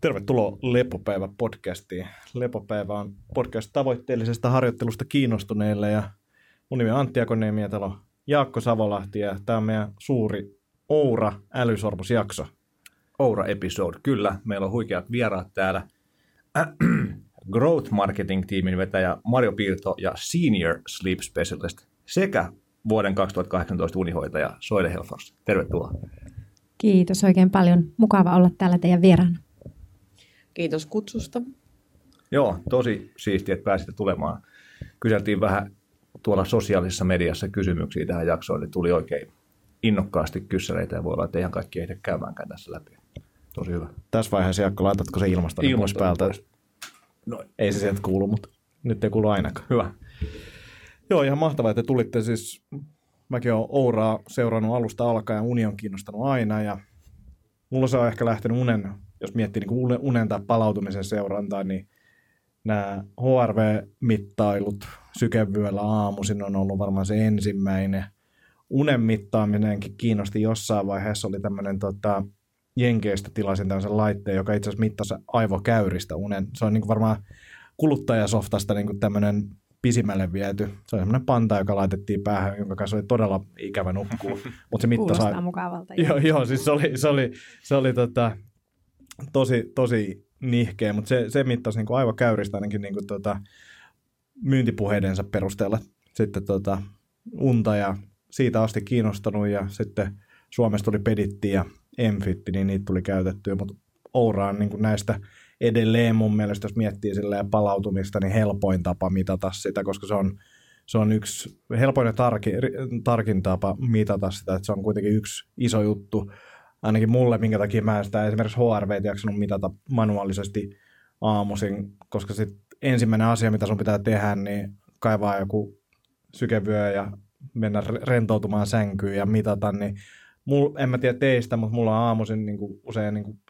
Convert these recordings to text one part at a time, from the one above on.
Tervetuloa Lepopäivä-podcastiin. Lepopäivä on podcast tavoitteellisesta harjoittelusta kiinnostuneille ja mun nimi on Antti Akoniemi ja täällä on Jaakko Savolahti ja tämä on meidän suuri Oura älysormusjakso. Oura-episode, kyllä. Meillä on huikeat vieraat täällä. Growth Marketing-tiimin vetäjä Mario Piirto ja Senior Sleep Specialist sekä vuoden 2018 unihoitaja Soile Helfors. Tervetuloa. Kiitos oikein paljon. Mukava olla täällä teidän vieraana. Kiitos kutsusta. Joo, tosi siistiä, että pääsitte tulemaan. Kyseltiin vähän tuolla sosiaalisessa mediassa kysymyksiä tähän jaksoon, niin tuli oikein innokkaasti kyssäreitä ja voi olla, että ihan kaikki ehdi käymäänkään tässä läpi. Tosi hyvä. Tässä vaiheessa, Jaakko, laitatko se ilmasta pois päältä? Pois. No, ei se sieltä kuulu, mutta nyt ei kuulu ainakaan. Hyvä. Joo, ihan mahtavaa, että tulitte siis. Mäkin olen Ouraa seurannut alusta alkaen, uni on kiinnostanut aina ja mulla se on ehkä lähtenyt unen jos miettii niin unen tai palautumisen seurantaa, niin nämä HRV-mittailut sykevyöllä aamuisin on ollut varmaan se ensimmäinen. Unen mittaaminenkin kiinnosti jossain vaiheessa, oli tämmöinen tota, Jenkeistä tilasin tämmöisen laitteen, joka itse asiassa mittasi aivokäyristä unen. Se on niin kuin varmaan kuluttajasoftasta niin kuin tämmöinen pisimmälle viety. Se on semmoinen panta, joka laitettiin päähän, jonka kanssa oli todella ikävä nukkuu. Mutta se mittasi... Kuulostaa mukavalta. Joo, joo, siis se oli, se oli, se oli tota, tosi, tosi nihkeä, mutta se, se mittasi niin kuin aivan käyristä ainakin niin kuin tota, myyntipuheidensa perusteella sitten tota, unta ja siitä asti kiinnostanut ja sitten Suomessa tuli Peditti ja Enfitti, niin niitä tuli käytettyä, mutta Oura on niin näistä edelleen mun mielestä, jos miettii palautumista, niin helpoin tapa mitata sitä, koska se on, se on yksi helpoin ja tarki, tarkin tapa mitata sitä, että se on kuitenkin yksi iso juttu, ainakin mulle, minkä takia mä sitä esimerkiksi HRV jaksanut mitata manuaalisesti aamuisin, koska sit ensimmäinen asia, mitä sun pitää tehdä, niin kaivaa joku sykevyö ja mennä rentoutumaan sänkyyn ja mitata, niin mul, en mä tiedä teistä, mutta mulla on aamuisin niin usein, niin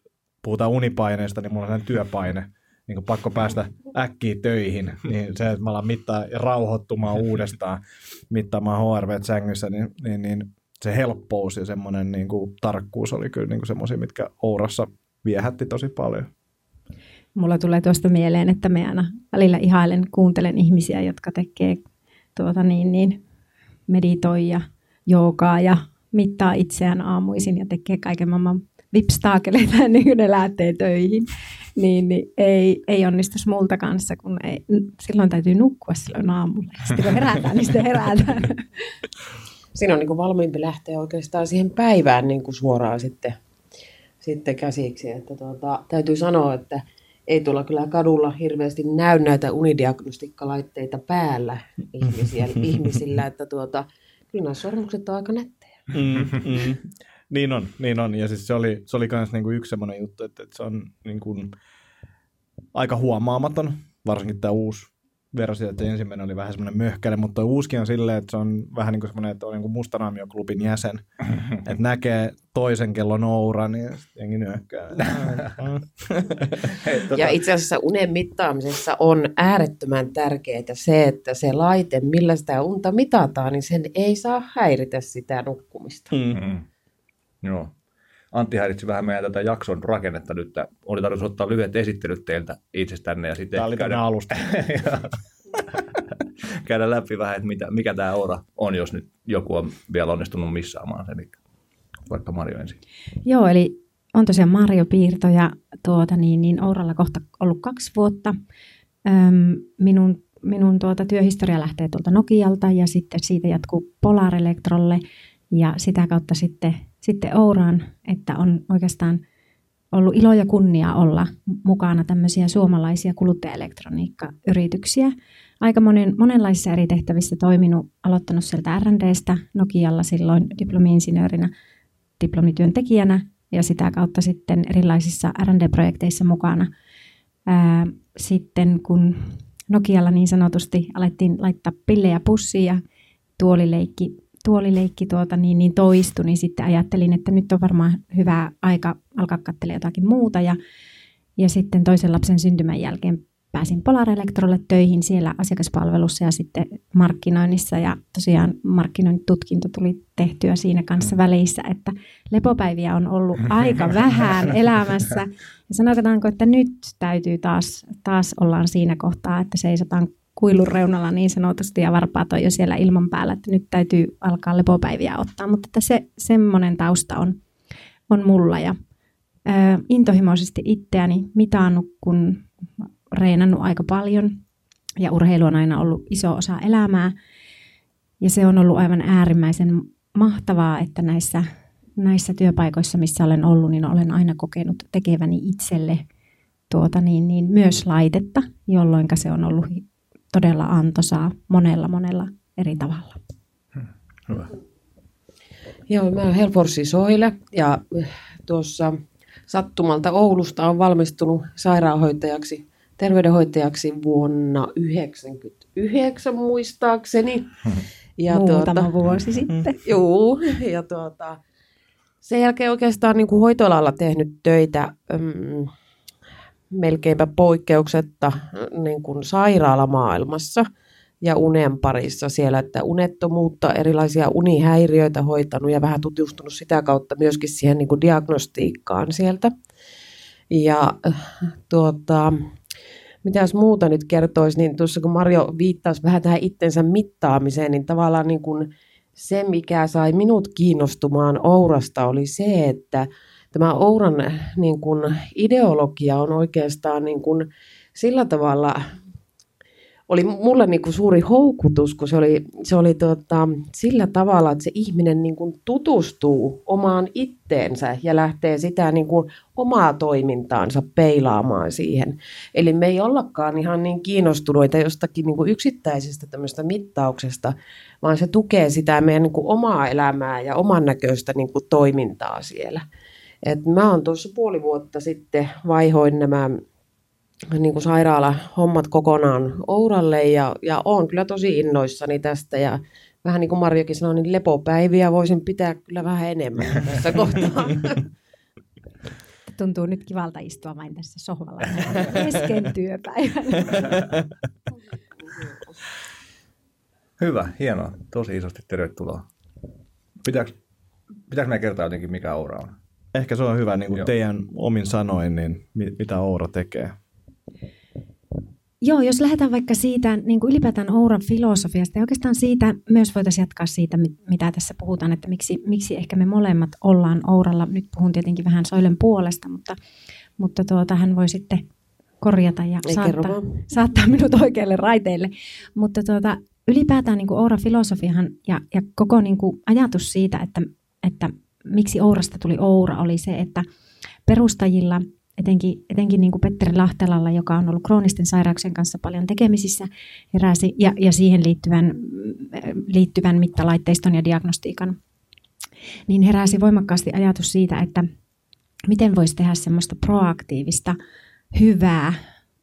puhutaan unipaineesta, niin mulla on työpaine, niin pakko päästä äkkiä töihin, niin se, että mä alan mittaa ja rauhoittumaan uudestaan mittaamaan HRV sängyssä, niin, niin, niin se helppous ja semmoinen niin kuin, tarkkuus oli kyllä niin semmoisia, mitkä Ourassa viehätti tosi paljon. Mulla tulee tuosta mieleen, että me aina välillä ihailen, kuuntelen ihmisiä, jotka tekee tuota niin, niin, meditoi ja joogaa ja mittaa itseään aamuisin ja tekee kaiken maailman vipstaakeleita ennen kuin ne lähtee töihin, niin, niin ei, ei onnistu multa kanssa, kun ei, silloin täytyy nukkua silloin aamulla. Sitten kun herätään, niin sitten herätään. siinä on niin kuin valmiimpi lähteä oikeastaan siihen päivään niin kuin suoraan sitten, sitten käsiksi. Että tuota, täytyy sanoa, että ei tuolla kyllä kadulla hirveästi näy näitä unidiagnostiikkalaitteita päällä ihmisiä, ihmisillä, että tuota, kyllä nämä sormukset on aika nättejä. Mm, mm. Niin on, niin on. Ja siis se oli, se oli myös niinku yksi semmoinen juttu, että, että se on niinku aika huomaamaton, varsinkin tämä uusi versio, että ensimmäinen oli vähän semmoinen möhkäle, mutta uuskin on silleen, että se on vähän niin kuin semmoinen, että on niin kuin Mustanamio-klubin jäsen, että näkee toisen kellon ouran niin jengi nyökkää. ja itse asiassa unen mittaamisessa on äärettömän tärkeää se, että se laite, millä sitä unta mitataan, niin sen ei saa häiritä sitä nukkumista. Mm-hmm. Joo. Antti häiritsi vähän meidän tätä jakson rakennetta nyt. Oli tarkoitus ottaa lyhyet esittelyt teiltä itsestänne. Ja sitten tämä oli käydä... alusta. käydä läpi vähän, että mitä, mikä tämä Oura on, jos nyt joku on vielä onnistunut missaamaan sen. Eli vaikka Mario ensin. Joo, eli on tosiaan Mario Piirto ja tuota, niin, niin Ouralla kohta ollut kaksi vuotta. Öm, minun minun tuota, työhistoria lähtee tuolta Nokialta ja sitten siitä jatkuu Polar Electrolle ja sitä kautta sitten sitten Ouraan, että on oikeastaan ollut ilo ja kunnia olla mukana tämmöisiä suomalaisia kuluttajaelektroniikkayrityksiä. Aika monen, monenlaisissa eri tehtävissä toiminut, aloittanut sieltä R&Dstä Nokialla silloin diplomi-insinöörinä, diplomityöntekijänä ja sitä kautta sitten erilaisissa R&D-projekteissa mukana. Ää, sitten kun Nokialla niin sanotusti alettiin laittaa pillejä pussiin ja tuolileikki tuolileikki tuota, niin, niin toistui, niin sitten ajattelin, että nyt on varmaan hyvä aika alkaa katsella jotakin muuta. Ja, ja sitten toisen lapsen syntymän jälkeen pääsin Polar Electrolle töihin siellä asiakaspalvelussa ja sitten markkinoinnissa. Ja tosiaan markkinointitutkinto tuli tehtyä siinä kanssa mm. välissä, että lepopäiviä on ollut aika vähän elämässä. Ja sanotaanko, että nyt täytyy taas, taas ollaan siinä kohtaa, että seisotaan kuilun reunalla niin sanotusti ja varpaat on jo siellä ilman päällä, että nyt täytyy alkaa lepopäiviä ottaa. Mutta että se, semmoinen tausta on, on mulla ja ö, intohimoisesti itseäni mitannut, kun reenannut aika paljon ja urheilu on aina ollut iso osa elämää. Ja se on ollut aivan äärimmäisen mahtavaa, että näissä, näissä työpaikoissa, missä olen ollut, niin olen aina kokenut tekeväni itselle tuota niin, niin myös laitetta, jolloin se on ollut todella antoisaa monella monella eri tavalla. Hmm, hyvä. Joo, mä olen Helforsi Soile ja tuossa sattumalta Oulusta on valmistunut sairaanhoitajaksi terveydenhoitajaksi vuonna 1999 muistaakseni. Ja Muutama tuota, vuosi sitten. Joo, ja tuota, sen jälkeen oikeastaan niin kuin hoitoalalla tehnyt töitä mm, melkeinpä poikkeuksetta niin kuin sairaalamaailmassa ja unen parissa siellä, että unettomuutta, erilaisia unihäiriöitä hoitanut ja vähän tutustunut sitä kautta myöskin siihen niin kuin diagnostiikkaan sieltä. Ja tuota, mitä jos muuta nyt kertoisi, niin tuossa kun Marjo viittasi vähän tähän itsensä mittaamiseen, niin tavallaan niin kuin se, mikä sai minut kiinnostumaan Ourasta, oli se, että tämä Ouran niin kuin ideologia on oikeastaan niin kuin sillä tavalla oli mulle niin kuin suuri houkutus, kun se oli, se oli tota, sillä tavalla, että se ihminen niin kuin tutustuu omaan itteensä ja lähtee sitä niin kuin omaa toimintaansa peilaamaan siihen. Eli me ei ollakaan ihan niin kiinnostuneita jostakin niin kuin yksittäisestä tämmöistä mittauksesta, vaan se tukee sitä meidän niin kuin omaa elämää ja oman näköistä niin kuin toimintaa siellä. Et mä oon tuossa puoli vuotta sitten vaihoin nämä niin kuin sairaala-hommat kokonaan Ouralle ja, ja olen kyllä tosi innoissani tästä ja vähän niin kuin Marjokin sanoi, niin lepopäiviä voisin pitää kyllä vähän enemmän tässä kohtaa. Tuntuu nyt kivalta istua vain tässä sohvalla kesken työpäivän. Hyvä, hienoa. Tosi isosti tervetuloa. Pitääkö, pitääkö me kertoa jotenkin, mikä Oura on? Ehkä se on hyvä niin kuin teidän omin sanoin, niin mitä Oura tekee. Joo, jos lähdetään vaikka siitä niin kuin ylipäätään Ouran filosofiasta ja oikeastaan siitä myös voitaisiin jatkaa siitä, mitä tässä puhutaan, että miksi, miksi ehkä me molemmat ollaan Ouralla. Nyt puhun tietenkin vähän Soilen puolesta, mutta, mutta tuota, hän voi sitten korjata ja saattaa, saattaa minut oikealle raiteille. Mutta tuota, ylipäätään niin kuin Oura-filosofiahan ja, ja koko niin kuin ajatus siitä, että, että miksi Ourasta tuli Oura, oli se, että perustajilla – etenkin, etenkin niin kuin Petteri Lahtelalla, joka on ollut kroonisten sairauksien kanssa paljon tekemisissä, heräsi, ja, ja siihen liittyvän, liittyvän mittalaitteiston ja diagnostiikan, niin heräsi voimakkaasti ajatus siitä, että miten voisi tehdä semmoista proaktiivista, hyvää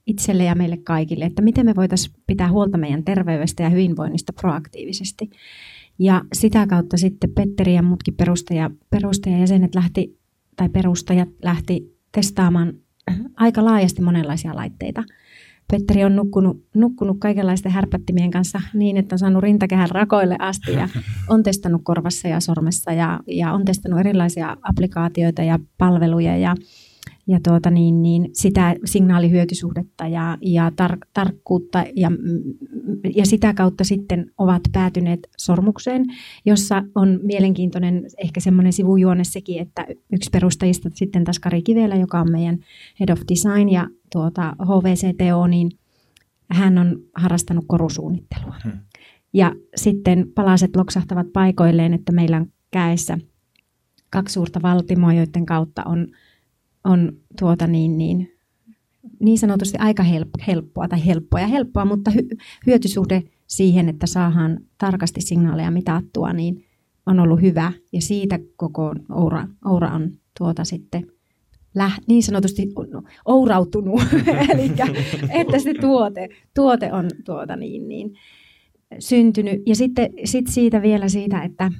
itselle ja meille kaikille, että miten me voitaisiin pitää huolta meidän terveydestä ja hyvinvoinnista proaktiivisesti. Ja sitä kautta sitten Petteri ja muutkin perustaja, perustajajäsenet lähti, tai perustajat lähti testaamaan aika laajasti monenlaisia laitteita. Petteri on nukkunut, nukkunut kaikenlaisten härpättimien kanssa niin, että on saanut rintakehän rakoille asti ja on testannut korvassa ja sormessa ja, ja on testannut erilaisia applikaatioita ja palveluja ja ja tuota niin, niin sitä signaalihyötysuhdetta ja, ja tar- tarkkuutta ja, ja sitä kautta sitten ovat päätyneet sormukseen, jossa on mielenkiintoinen ehkä semmoinen sivujuone sekin, että yksi perustajista sitten taas Kari Kivelä, joka on meidän Head of Design ja tuota HVCTO, niin hän on harrastanut korusuunnittelua. Hmm. Ja sitten palaset loksahtavat paikoilleen, että meillä on käessä kaksi suurta valtimoa, joiden kautta on on tuota niin, niin, niin sanotusti aika helppoa tai helppoa ja helppoa, mutta hy- hyötysuhde siihen, että saadaan tarkasti signaaleja mitattua, niin on ollut hyvä. Ja siitä koko Oura, Oura on tuota sitten läh, niin sanotusti ourautunut, eli että se tuote, tuote on tuota niin, niin, syntynyt. Ja sitten sit siitä vielä siitä, että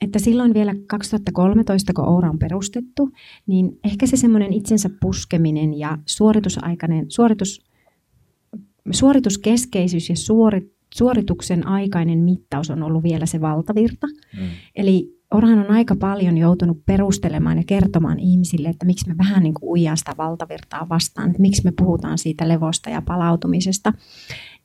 että silloin vielä 2013, kun Oura on perustettu, niin ehkä se semmoinen itsensä puskeminen ja suoritusaikainen, suoritus suorituskeskeisyys ja suorit, suorituksen aikainen mittaus on ollut vielä se valtavirta. Mm. Eli Orhan on aika paljon joutunut perustelemaan ja kertomaan ihmisille, että miksi me vähän niin kuin ujaa sitä valtavirtaa vastaan, että miksi me puhutaan siitä levosta ja palautumisesta.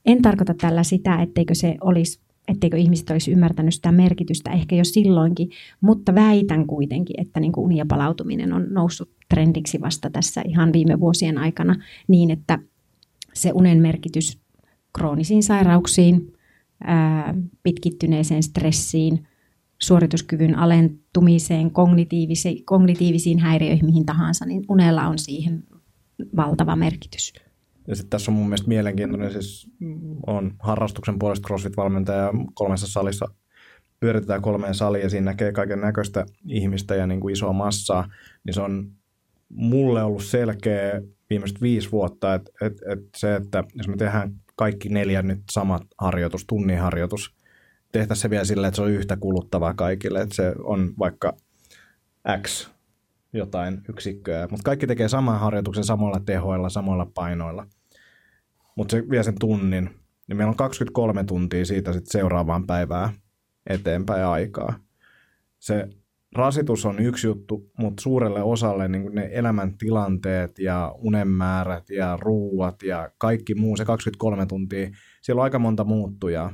En tarkoita tällä sitä, etteikö se olisi etteikö ihmiset olisi ymmärtänyt sitä merkitystä ehkä jo silloinkin, mutta väitän kuitenkin, että niin kuin uni ja palautuminen on noussut trendiksi vasta tässä ihan viime vuosien aikana niin, että se unen merkitys kroonisiin sairauksiin, pitkittyneeseen stressiin, suorituskyvyn alentumiseen, kognitiivisiin häiriöihin, mihin tahansa, niin unella on siihen valtava merkitys. Ja sitten tässä on mun mielestä mielenkiintoinen, siis on harrastuksen puolesta CrossFit-valmentaja kolmessa salissa. Pyöritetään kolmeen saliin ja siinä näkee kaiken näköistä ihmistä ja niin kuin isoa massaa, niin se on mulle ollut selkeä viimeiset viisi vuotta, että, että, että se, että jos me tehdään kaikki neljä nyt samat harjoitus, tunnin harjoitus, tehtäisiin se vielä sillä, että se on yhtä kuluttavaa kaikille, että se on vaikka X jotain yksikköä, mutta kaikki tekee saman harjoituksen samoilla tehoilla, samoilla painoilla, mutta se vie sen tunnin, niin meillä on 23 tuntia siitä sitten seuraavaan päivään eteenpäin aikaa. Se rasitus on yksi juttu, mutta suurelle osalle niin ne elämäntilanteet ja unenmäärät ja ruuat ja kaikki muu, se 23 tuntia, siellä on aika monta muuttujaa.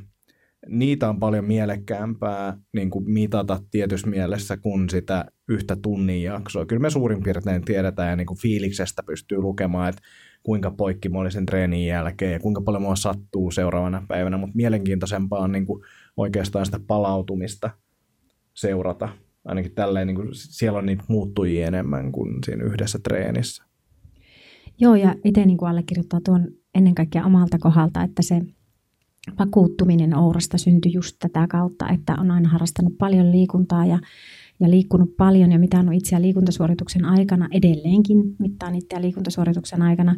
Niitä on paljon mielekkäämpää niin kuin mitata tietyssä mielessä kuin sitä yhtä tunnin jaksoa. Kyllä me suurin piirtein tiedetään ja niin kuin fiiliksestä pystyy lukemaan, että kuinka poikki mä olin sen treenin jälkeen ja kuinka paljon mua sattuu seuraavana päivänä, mutta mielenkiintoisempaa on niin kuin oikeastaan sitä palautumista seurata ainakin tälleen, niin kuin siellä on niitä muuttujia enemmän kuin siinä yhdessä treenissä. Joo, ja itse niin kuin allekirjoittaa tuon ennen kaikkea omalta kohdalta, että se vakuuttuminen Ourasta syntyi just tätä kautta, että on aina harrastanut paljon liikuntaa ja, ja liikkunut paljon ja mitään itseä liikuntasuorituksen aikana, edelleenkin mittaan itseä liikuntasuorituksen aikana,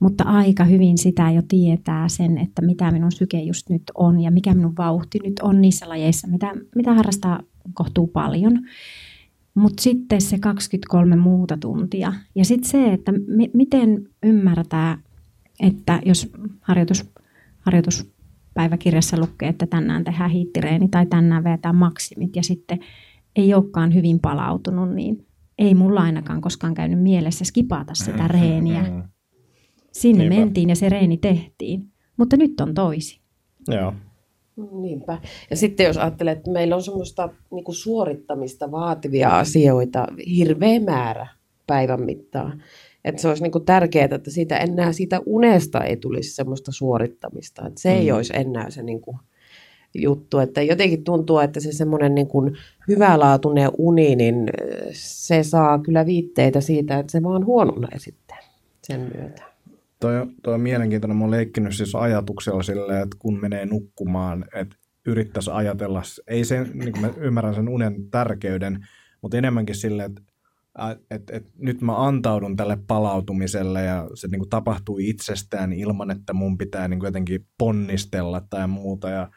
mutta aika hyvin sitä jo tietää sen, että mitä minun syke just nyt on ja mikä minun vauhti nyt on niissä lajeissa, mitä, mitä harrastaa kohtuu paljon. Mutta sitten se 23 muuta tuntia. Ja sitten se, että m- miten ymmärtää, että jos harjoitus, harjoituspäiväkirjassa lukee, että tänään tehdään hiittireeni tai tänään vetää maksimit ja sitten ei olekaan hyvin palautunut, niin ei mulla ainakaan koskaan käynyt mielessä skipata sitä reeniä. Sinne Niinpä. mentiin ja se reeni tehtiin, mutta nyt on toisi. Joo. Niinpä. Ja sitten jos ajattelee, että meillä on semmoista niin kuin suorittamista vaativia asioita hirveä määrä päivän mittaan. Että se olisi niin kuin tärkeää, että siitä enää siitä unesta ei tulisi semmoista suorittamista. Että se mm. ei olisi enää se niin kuin juttu. Että jotenkin tuntuu, että se semmoinen niin kuin hyvälaatuinen uni, niin se saa kyllä viitteitä siitä, että se vaan huononee sitten sen myötä. Toi, toi on mielenkiintoinen. Mä oon leikkinyt siis ajatuksella silleen, että kun menee nukkumaan, että yrittäisi ajatella, ei se, niin kuin mä ymmärrän sen unen tärkeyden, mutta enemmänkin silleen, että et, et, nyt mä antaudun tälle palautumiselle ja se niin kuin tapahtuu itsestään ilman, että mun pitää niin kuin jotenkin ponnistella tai muuta. Ja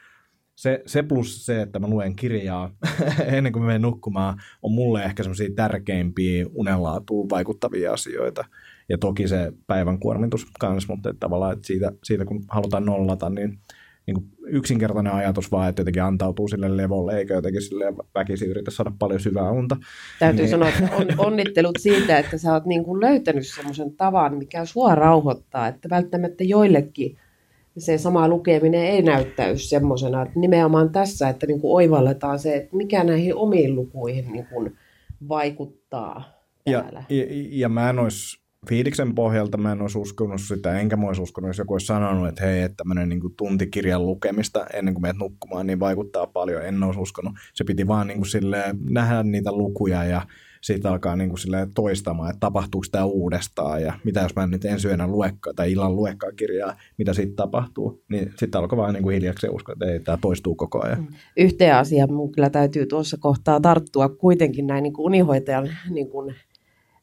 se, se plus se, että mä luen kirjaa ennen kuin mä menen nukkumaan, on mulle ehkä semmoisia tärkeimpiä unenlaatuun vaikuttavia asioita. Ja toki se päivän kuormitus kanssa, mutta että tavallaan että siitä, siitä kun halutaan nollata, niin, niin kuin yksinkertainen ajatus vaan, että jotenkin antautuu sille levolle, eikä jotenkin sille väkisin yritä saada paljon syvää unta. Täytyy niin. sanoa, että on, onnittelut siitä, että sä oot niin kuin löytänyt semmoisen tavan, mikä sua rauhoittaa, että välttämättä joillekin se sama lukeminen ei näyttäy semmoisena, että nimenomaan tässä, että niin kuin oivalletaan se, että mikä näihin omiin lukuihin niin kuin vaikuttaa täällä. Ja, ja, ja mä en olisi fiiliksen pohjalta mä en olisi uskonut sitä, enkä mä olisi uskonut, jos joku olisi sanonut, että hei, että tämmöinen niin kuin tuntikirjan lukemista ennen kuin menet nukkumaan, niin vaikuttaa paljon. En olisi uskonut. Se piti vaan niin kuin nähdä niitä lukuja ja sitten alkaa niin kuin toistamaan, että tapahtuuko tämä uudestaan ja mitä jos mä nyt ensi yönä luekkaan tai illan luekkaan kirjaa, mitä sitten tapahtuu. Niin sitten alkoi vaan niin kuin hiljaksi uskoa, että ei, tämä toistuu koko ajan. Mm. Yhteen asiaan mun kyllä täytyy tuossa kohtaa tarttua kuitenkin näin niin kuin unihoitajan niin kuin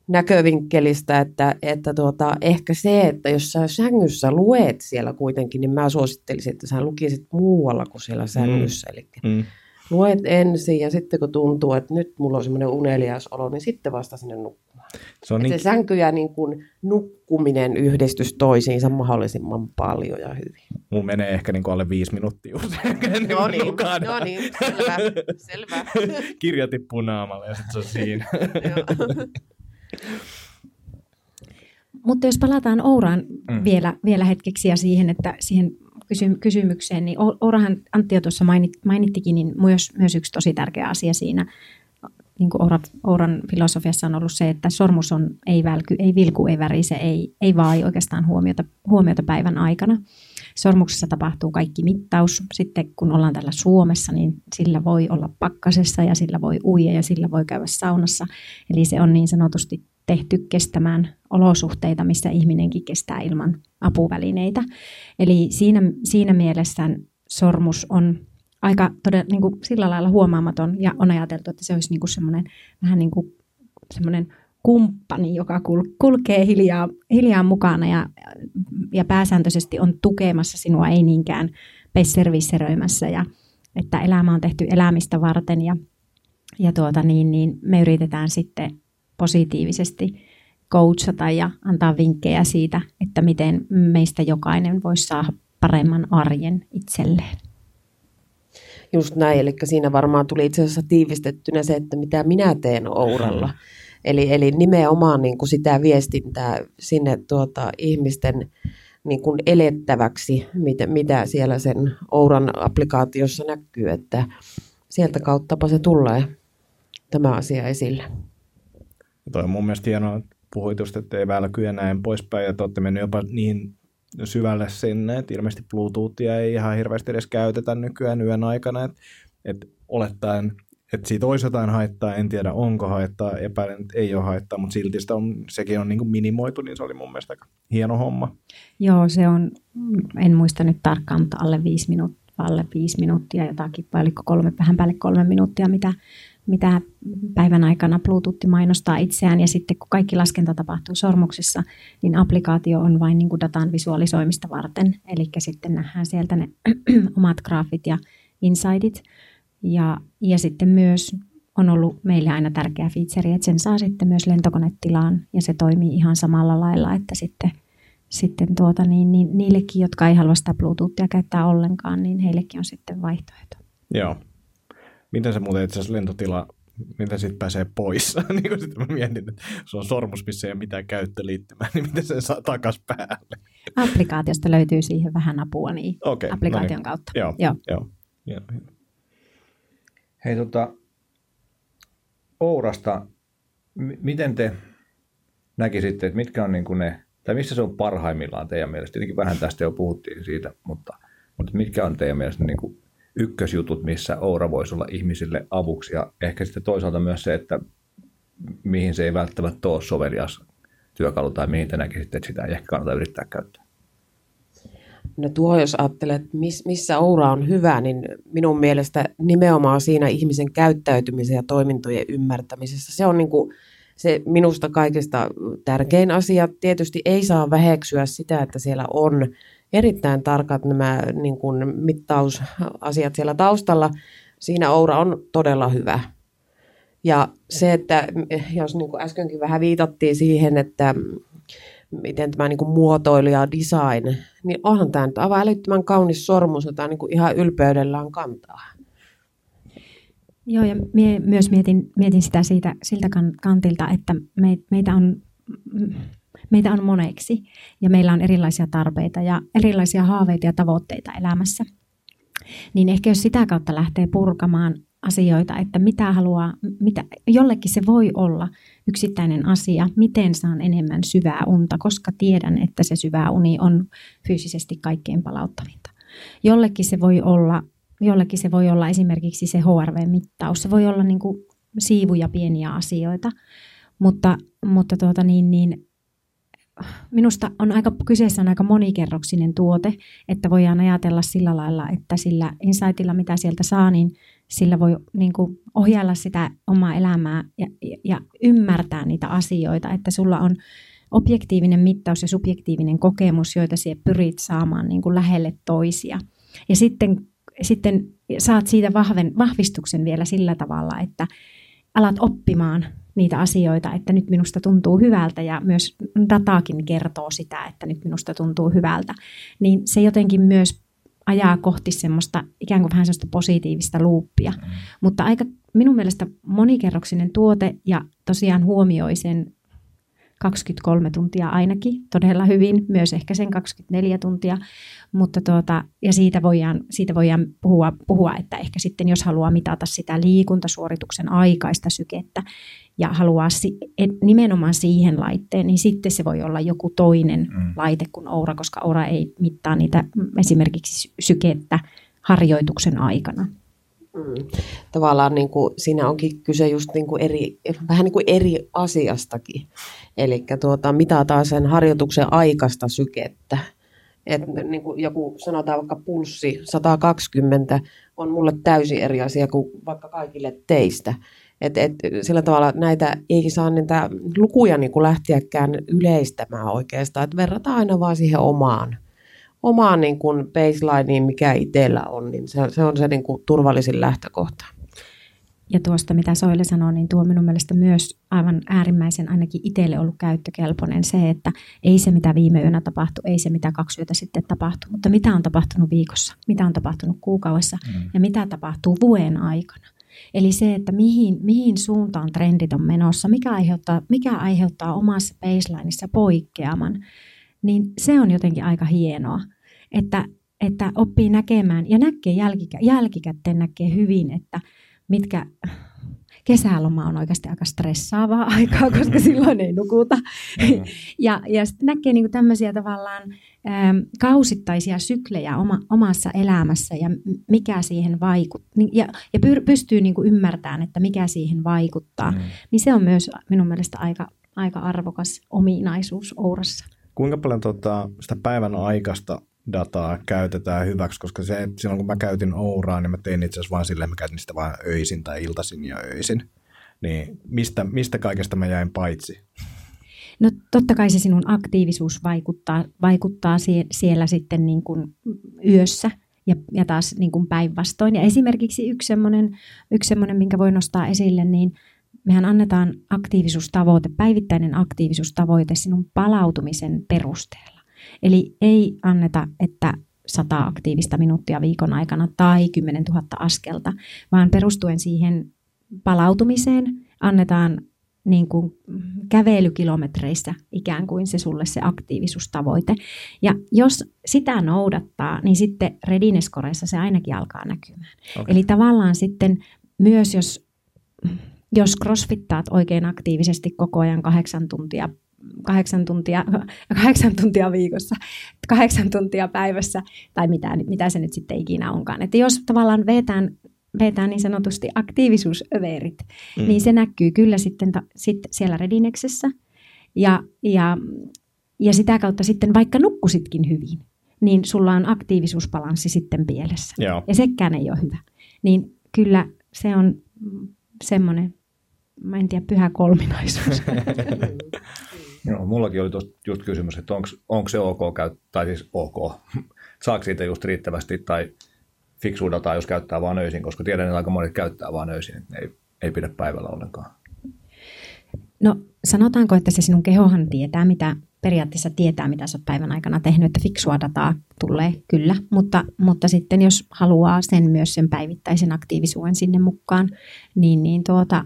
näkövinkkelistä, että, että tuota, ehkä se, että jos sä sängyssä luet siellä kuitenkin, niin mä suosittelisin, että sä lukisit muualla kuin siellä mm. sängyssä. Mm. Eli mm. Luet ensin ja sitten kun tuntuu, että nyt mulla on semmoinen unelias olo, niin sitten vasta sinne nukkumaan. Se on Niin... niin, Se sänky ja niin kuin nukkuminen yhdistys toisiinsa mahdollisimman paljon ja hyvin. mulla menee ehkä niin kuin alle viisi minuuttia usein. No kuin niin, nukaan. no niin, selvä, selvä. Kirja tippuu naamalle ja sitten se on siinä. Mutta jos palataan Ouraan Mm. vielä, vielä hetkeksi ja siihen, että siihen kysymykseen, niin O- Ourahan Antti jo tuossa mainit, mainittikin, niin myös, myös yksi tosi tärkeä asia siinä, niin kuin Oura, Ouran filosofiassa on ollut se, että sormus on ei välky, ei vilku, ei värise, ei, ei vaai oikeastaan huomiota, huomiota päivän aikana. Sormuksessa tapahtuu kaikki mittaus. Sitten kun ollaan täällä Suomessa, niin sillä voi olla pakkasessa ja sillä voi uida ja sillä voi käydä saunassa. Eli se on niin sanotusti tehty kestämään olosuhteita, missä ihminenkin kestää ilman apuvälineitä. Eli siinä, siinä mielessä sormus on aika todella, niin kuin sillä lailla huomaamaton ja on ajateltu, että se olisi niin kuin semmoinen vähän niin kuin semmoinen kumppani, joka kul- kulkee hiljaa, hiljaa mukana ja, ja pääsääntöisesti on tukemassa sinua, ei niinkään pesservisseröimässä ja että elämä on tehty elämistä varten ja, ja tuota niin, niin me yritetään sitten positiivisesti coachata ja antaa vinkkejä siitä, että miten meistä jokainen voisi saada paremman arjen itselleen. Just näin, eli siinä varmaan tuli itse asiassa tiivistettynä se, että mitä minä teen Ouralla. Eli, eli nimenomaan niin kuin sitä viestintää sinne tuota, ihmisten niin kuin elettäväksi, mitä, mitä siellä sen Ouran applikaatiossa näkyy, että sieltä kauttapa se tulee tämä asia esille. Toi on mun mielestä hienoa, että puhuit just, että ei välky ja näin poispäin, ja te olette mennyt jopa niin syvälle sinne, että ilmeisesti Bluetoothia ei ihan hirveästi edes käytetä nykyään yön aikana, että, että olettaen, että siitä olisi jotain haittaa, en tiedä onko haittaa, epäilen, että ei ole haittaa, mutta silti sitä on, sekin on niin kuin minimoitu, niin se oli mun mielestä aika hieno homma. Joo, se on, en muista nyt tarkkaan, mutta alle viisi minuuttia, alle viisi minuuttia jotakin, vai oliko kolme, vähän päälle kolme minuuttia, mitä, mitä päivän aikana Bluetooth mainostaa itseään. Ja sitten kun kaikki laskenta tapahtuu sormuksessa, niin applikaatio on vain niin kuin datan visualisoimista varten. Eli sitten nähdään sieltä ne omat graafit ja insightit. Ja, ja sitten myös on ollut meille aina tärkeä feature, että sen saa sitten myös lentokonetilaan ja se toimii ihan samalla lailla, että sitten, sitten tuota, niin, niin, niillekin, jotka ei halua sitä Bluetoothia käyttää ollenkaan, niin heillekin on sitten vaihtoehto. Joo. Miten se muuten itse asiassa lentotila, miten siitä pääsee pois? niin kuin sitten mä mietin, että se on sormus, missä ei ole mitään käyttöliittymää, niin miten sen saa takas päälle? Applikaatiosta löytyy siihen vähän apua niin Okei, applikaation no niin. kautta. Joo, Joo. joo. joo. Hei tota, Ourasta, m- miten te näkisitte, että mitkä on niin kuin ne, tai missä se on parhaimmillaan teidän mielestä? Tietenkin vähän tästä jo puhuttiin siitä, mutta, mutta mitkä on teidän mielestä niin kuin ykkösjutut, missä Oura voisi olla ihmisille avuksi ja ehkä sitten toisaalta myös se, että mihin se ei välttämättä ole sovelias työkalu tai mihin te näkisitte, että sitä ei ehkä kannata yrittää käyttää. No tuo, jos ajattelet, missä Oura on hyvä, niin minun mielestä nimenomaan siinä ihmisen käyttäytymisen ja toimintojen ymmärtämisessä. Se on niin kuin se minusta kaikista tärkein asia. Tietysti ei saa väheksyä sitä, että siellä on erittäin tarkat nämä niin kuin mittausasiat siellä taustalla. Siinä Oura on todella hyvä. Ja se, että jos niin kuin äskenkin vähän viitattiin siihen, että miten tämä niin kuin muotoilu ja design, niin onhan tämä nyt aivan älyttömän kaunis sormus, jota niin kuin ihan ylpeydellään kantaa. Joo, ja mie myös mietin, mietin sitä siitä, siltä kan- kantilta, että me, meitä, on, meitä on moneksi ja meillä on erilaisia tarpeita ja erilaisia haaveita ja tavoitteita elämässä. Niin ehkä jos sitä kautta lähtee purkamaan asioita, että mitä haluaa, mitä, jollekin se voi olla yksittäinen asia, miten saan enemmän syvää unta, koska tiedän, että se syvä uni on fyysisesti kaikkein palauttavinta. Jollekin se voi olla, jollekin se voi olla esimerkiksi se HRV-mittaus, se voi olla niin kuin siivuja pieniä asioita, mutta, mutta tuota niin, niin, minusta on aika, kyseessä on aika monikerroksinen tuote, että voidaan ajatella sillä lailla, että sillä insightilla, mitä sieltä saa, niin sillä voi niin kuin ohjailla sitä omaa elämää ja, ja, ja ymmärtää niitä asioita, että sulla on objektiivinen mittaus ja subjektiivinen kokemus, joita sinä pyrit saamaan niin kuin lähelle toisia. Ja sitten, sitten saat siitä vahven, vahvistuksen vielä sillä tavalla, että alat oppimaan niitä asioita, että nyt minusta tuntuu hyvältä ja myös dataakin kertoo sitä, että nyt minusta tuntuu hyvältä, niin se jotenkin myös ajaa kohti semmoista ikään kuin vähän semmoista positiivista luuppia. Mm. Mutta aika minun mielestä monikerroksinen tuote ja tosiaan huomioi sen 23 tuntia ainakin todella hyvin, myös ehkä sen 24 tuntia, mutta tuota, ja siitä voidaan, siitä voidaan puhua, puhua, että ehkä sitten jos haluaa mitata sitä liikuntasuorituksen aikaista sykettä ja haluaa si- et, nimenomaan siihen laitteen, niin sitten se voi olla joku toinen mm. laite kuin Oura, koska Oura ei mittaa niitä esimerkiksi sykettä harjoituksen aikana. Mm. Tavallaan niin kuin, siinä onkin kyse just niin kuin eri, vähän niin kuin eri asiastakin. Eli tuota, mitataan sen harjoituksen aikaista sykettä. Et niin kuin joku sanotaan vaikka pulssi 120 on mulle täysin eri asia kuin vaikka kaikille teistä. Et, et, sillä tavalla näitä ei saa niitä lukuja niin kuin lähteäkään yleistämään oikeastaan, että verrataan aina vaan siihen omaan omaan niin kuin baselineen, mikä itsellä on, niin se, se on se niin kuin turvallisin lähtökohta. Ja tuosta, mitä Soile sanoi, niin tuo minun mielestä myös aivan äärimmäisen ainakin itselle ollut käyttökelpoinen se, että ei se mitä viime yönä tapahtui, ei se mitä kaksi yötä sitten tapahtui, mutta mitä on tapahtunut viikossa, mitä on tapahtunut kuukaudessa mm. ja mitä tapahtuu vuoden aikana. Eli se, että mihin, mihin suuntaan trendit on menossa, mikä aiheuttaa, mikä aiheuttaa omassa baselineissa poikkeaman, niin se on jotenkin aika hienoa, että, että oppii näkemään ja näkee jälkikä, jälkikäteen näkee hyvin, että mitkä kesäloma on oikeasti aika stressaavaa aikaa, koska silloin ei nukuta. Mm. ja, ja sitten näkee niinku tämmöisiä tavallaan äm, kausittaisia syklejä oma, omassa elämässä ja mikä siihen vaikuttaa. Ja, ja pyr, pystyy niinku ymmärtämään, että mikä siihen vaikuttaa. Mm. Niin se on myös minun mielestä aika, aika arvokas ominaisuus Ourassa. Kuinka paljon tota, sitä päivän aikaista dataa käytetään hyväksi, koska se, silloin kun mä käytin Ouraa, niin mä tein itse asiassa vain silleen, mä käytin sitä vain öisin tai iltaisin ja öisin. Niin mistä, mistä kaikesta mä jäin paitsi? No totta kai se sinun aktiivisuus vaikuttaa, vaikuttaa sie, siellä sitten niin kuin yössä ja, ja taas niin päinvastoin. Ja esimerkiksi yksi semmoinen, yksi semmoinen, minkä voi nostaa esille, niin mehän annetaan aktiivisuustavoite, päivittäinen aktiivisuustavoite sinun palautumisen perusteella. Eli ei anneta, että 100 aktiivista minuuttia viikon aikana tai 10 000 askelta, vaan perustuen siihen palautumiseen annetaan niin kuin kävelykilometreissä ikään kuin se sulle se aktiivisuustavoite. Ja jos sitä noudattaa, niin sitten readiness se ainakin alkaa näkymään. Okay. Eli tavallaan sitten myös jos jos crossfittaat oikein aktiivisesti koko ajan kahdeksan tuntia, kahdeksan tuntia, kahdeksan tuntia viikossa, kahdeksan tuntia päivässä, tai mitä, mitä se nyt sitten ikinä onkaan. Että jos tavallaan vetään, vetään niin sanotusti aktiivisuusöverit, mm. niin se näkyy kyllä sitten ta, sit siellä Redineksessä. Ja, ja, ja sitä kautta sitten vaikka nukkusitkin hyvin, niin sulla on aktiivisuusbalanssi sitten pielessä. Joo. Ja sekään ei ole hyvä. Niin kyllä se on semmoinen mä en tiedä, pyhä kolminaisuus. Joo, mullakin oli tuosta just kysymys, että onko se ok, tai siis ok, saako siitä just riittävästi tai fiksua dataa, jos käyttää vain öisin, koska tiedän, että aika monet käyttää vain öisin, että ei, ei pidä päivällä ollenkaan. No sanotaanko, että se sinun kehohan tietää, mitä periaatteessa tietää, mitä sä oot päivän aikana tehnyt, että fiksua dataa tulee kyllä, mutta, mutta sitten jos haluaa sen myös sen päivittäisen aktiivisuuden sinne mukaan, niin, niin tuota,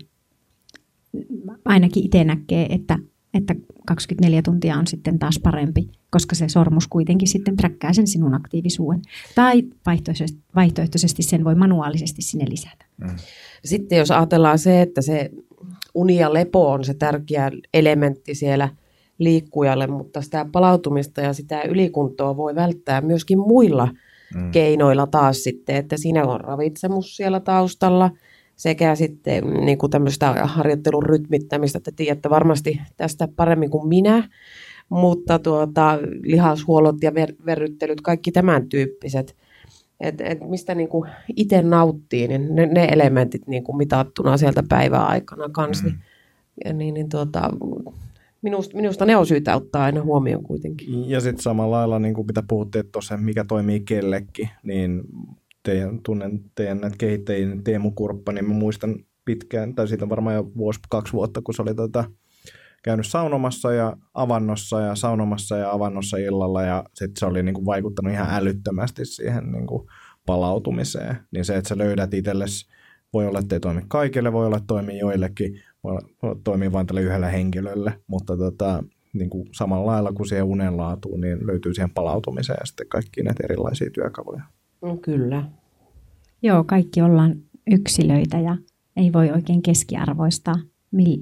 ainakin itse näkee, että, että 24 tuntia on sitten taas parempi, koska se sormus kuitenkin sitten träkkää sen sinun aktiivisuuden. Tai vaihtoehtoisesti, vaihtoehtoisesti sen voi manuaalisesti sinne lisätä. Mm. Sitten jos ajatellaan se, että se uni ja lepo on se tärkeä elementti siellä liikkujalle, mutta sitä palautumista ja sitä ylikuntoa voi välttää myöskin muilla mm. keinoilla taas sitten, että siinä on ravitsemus siellä taustalla – sekä sitten niin kuin tämmöistä harjoittelun rytmittämistä, että tiedätte varmasti tästä paremmin kuin minä, mutta tuota, lihashuollot ja ver- verryttelyt, kaikki tämän tyyppiset, et, et mistä niin kuin itse nauttii, niin ne, ne elementit niin kuin mitattuna sieltä päivän aikana kanssa, mm. niin, niin, niin tuota, minusta, minusta ne on syytä ottaa aina huomioon kuitenkin. Ja sitten samalla lailla, niin kuin mitä puhuttiin tuossa, mikä toimii kellekin, niin teidän, tunnen teidän näitä kehittäjien Teemu Kurppa, niin mä muistan pitkään, tai siitä on varmaan jo vuosi, kaksi vuotta, kun se oli tota, käynyt saunomassa ja avannossa ja saunomassa ja avannossa illalla ja sitten se oli niin kuin vaikuttanut ihan älyttömästi siihen niin kuin palautumiseen. Niin se, että sä löydät itsellesi, voi olla, että ei toimi kaikille, voi olla, että toimii joillekin, voi olla, toimii vain tälle yhdelle henkilölle, mutta tota, niin kuin samalla lailla kuin siihen unenlaatuun, niin löytyy siihen palautumiseen ja sitten kaikki näitä erilaisia työkaluja. No, kyllä. Joo, kaikki ollaan yksilöitä ja ei voi oikein keskiarvoistaa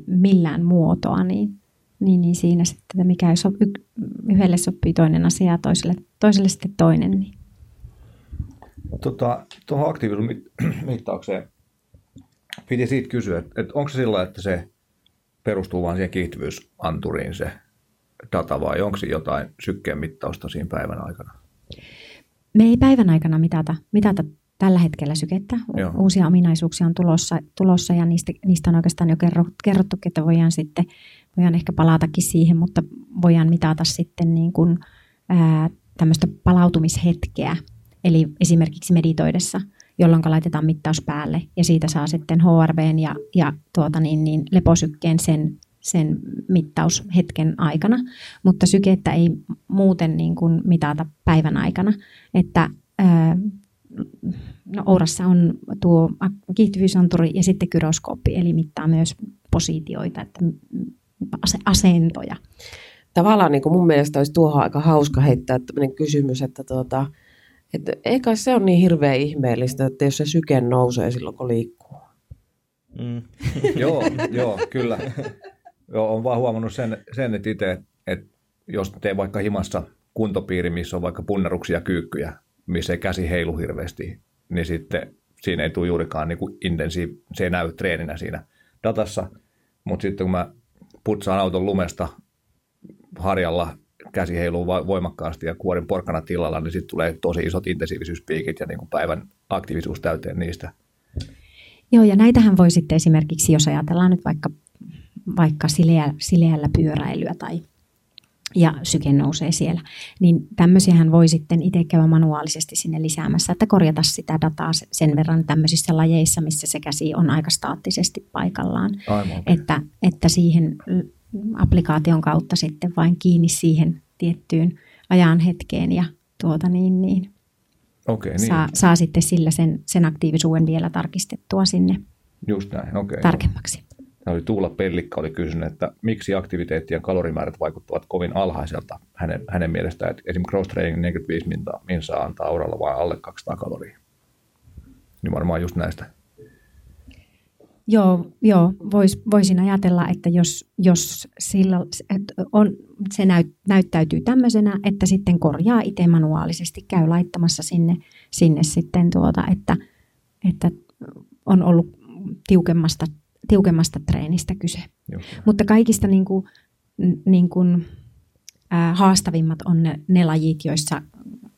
millään muotoa, niin, niin, niin siinä sitten, mikä so, yhdelle sopii toinen asia ja toiselle, toiselle sitten toinen. Niin. Tota, tuohon aktiivisuusmittaukseen piti siitä kysyä, että, että onko se sillä että se perustuu vain siihen kiihtyvyysanturiin se data vai onko se jotain sykkeen mittausta siinä päivän aikana? Me ei päivän aikana mitata, mitata tällä hetkellä sykettä. Joo. Uusia ominaisuuksia on tulossa, tulossa ja niistä, niistä on oikeastaan jo kerrottu, että voidaan sitten voidaan ehkä palatakin siihen, mutta voidaan mitata sitten niin kuin, ää, tämmöistä palautumishetkeä, eli esimerkiksi meditoidessa, jolloin laitetaan mittaus päälle ja siitä saa sitten HRVn ja, ja tuota niin, niin leposykkeen sen, sen mittaushetken aikana, mutta sykettä ei muuten niin kuin mitata päivän aikana, että ää, no Ourassa on tuo kiihtyvyysanturi ja sitten gyroskooppi, eli mittaa myös positioita, että asentoja. Tavallaan niin kuin mun mielestä olisi tuohon aika hauska heittää tämmöinen kysymys, että tuota, että eikä se ole niin hirveän ihmeellistä, että jos se syke nousee silloin, kun liikkuu. Mm. joo, joo, kyllä. Joo, olen vaan huomannut sen, sen että itse, että jos tee vaikka himassa kuntopiiri, missä on vaikka punneruksia kyykkyjä, missä ei käsi heilu hirveästi, niin sitten siinä ei tule juurikaan niin kuin intensiiv- se ei näy treeninä siinä datassa. Mutta sitten kun mä putsaan auton lumesta harjalla, käsi heiluu voimakkaasti ja kuorin porkkana tilalla, niin sitten tulee tosi isot intensiivisyyspiikit ja niin kuin päivän aktiivisuus täyteen niistä. Joo, ja näitähän voi sitten esimerkiksi, jos ajatellaan nyt vaikka, vaikka sileä, sileällä pyöräilyä tai ja syke nousee siellä. Niin tämmöisiähän voi sitten itse käydä manuaalisesti sinne lisäämässä, että korjata sitä dataa sen verran tämmöisissä lajeissa, missä se käsi on aika staattisesti paikallaan. Aivan. Että, että siihen applikaation kautta sitten vain kiinni siihen tiettyyn ajan hetkeen ja tuota niin, niin, okay, niin. Saa, saa sitten sillä sen, sen aktiivisuuden vielä tarkistettua sinne Just näin, okay, tarkemmaksi. Tämä oli Tuula Pellikka oli kysynyt, että miksi aktiviteetti ja kalorimäärät vaikuttavat kovin alhaiselta hänen, hänen mielestään. Että esimerkiksi cross training 45 minsaa, minsaa antaa auralla vain alle 200 kaloria. Niin varmaan just näistä. Joo, joo vois, voisin ajatella, että jos, jos sillä on, se näyt, näyttäytyy tämmöisenä, että sitten korjaa itse manuaalisesti, käy laittamassa sinne, sinne sitten tuota, että, että on ollut tiukemmasta tiukemmasta treenistä kyse. Joo. Mutta kaikista niin kuin, niin kuin, ää, haastavimmat on ne, ne lajit, joissa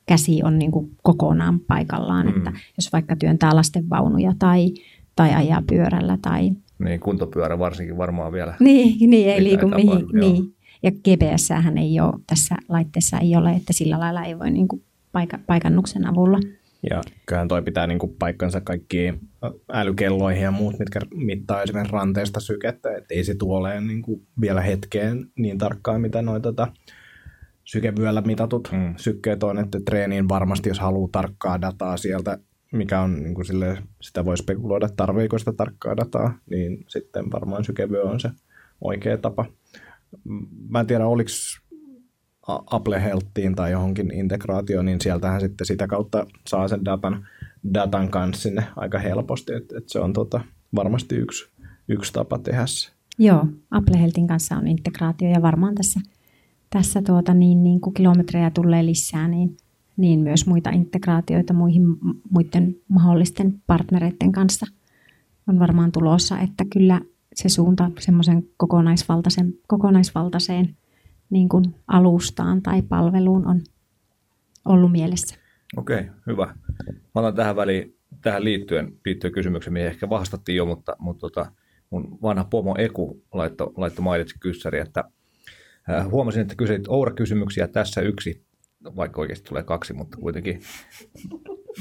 käsi on niin kuin kokonaan paikallaan. Mm. Että jos vaikka työntää lastenvaunuja tai, tai ajaa pyörällä. Tai... Niin, kuntopyörä varsinkin varmaan vielä. Niin, niin ei liiku mihin. Niin. Ja gps ei ole, tässä laitteessa ei ole, että sillä lailla ei voi niin kuin paika, paikannuksen avulla ja kyllähän toi pitää niin kuin paikkansa kaikkiin älykelloihin ja muut, mitkä mittaa esimerkiksi ranteesta sykettä, että ei se tuolee niin kuin vielä hetkeen niin tarkkaan, mitä noin tota, sykevyöllä mitatut mm. sykkeet on, että treeniin varmasti, jos haluaa tarkkaa dataa sieltä, mikä on niin kuin sille, sitä voi spekuloida, tarviiko sitä tarkkaa dataa, niin sitten varmaan sykevyö on se oikea tapa. Mä en tiedä, oliko Apple Healthiin tai johonkin integraatioon, niin sieltähän sitten sitä kautta saa sen datan, datan kanssa sinne aika helposti, että et se on tota, varmasti yksi, yksi tapa tehdä se. Joo, Apple Healthin kanssa on integraatio ja varmaan tässä, tässä tuota, niin, niin kun kilometrejä tulee lisää, niin, niin myös muita integraatioita muihin, muiden mahdollisten partnereiden kanssa on varmaan tulossa, että kyllä se suunta semmoisen kokonaisvaltaisen, kokonaisvaltaiseen niin kuin alustaan tai palveluun on ollut mielessä. Okei, okay, hyvä. Mä otan tähän väliin, tähän liittyen, liittyen kysymyksen, mihin ehkä vastattiin jo, mutta, mutta tota, mun vanha pomo Eku laittoi laitto mainitsi kyssäri, että äh, huomasin, että kysyit Oura-kysymyksiä tässä yksi, vaikka oikeasti tulee kaksi, mutta kuitenkin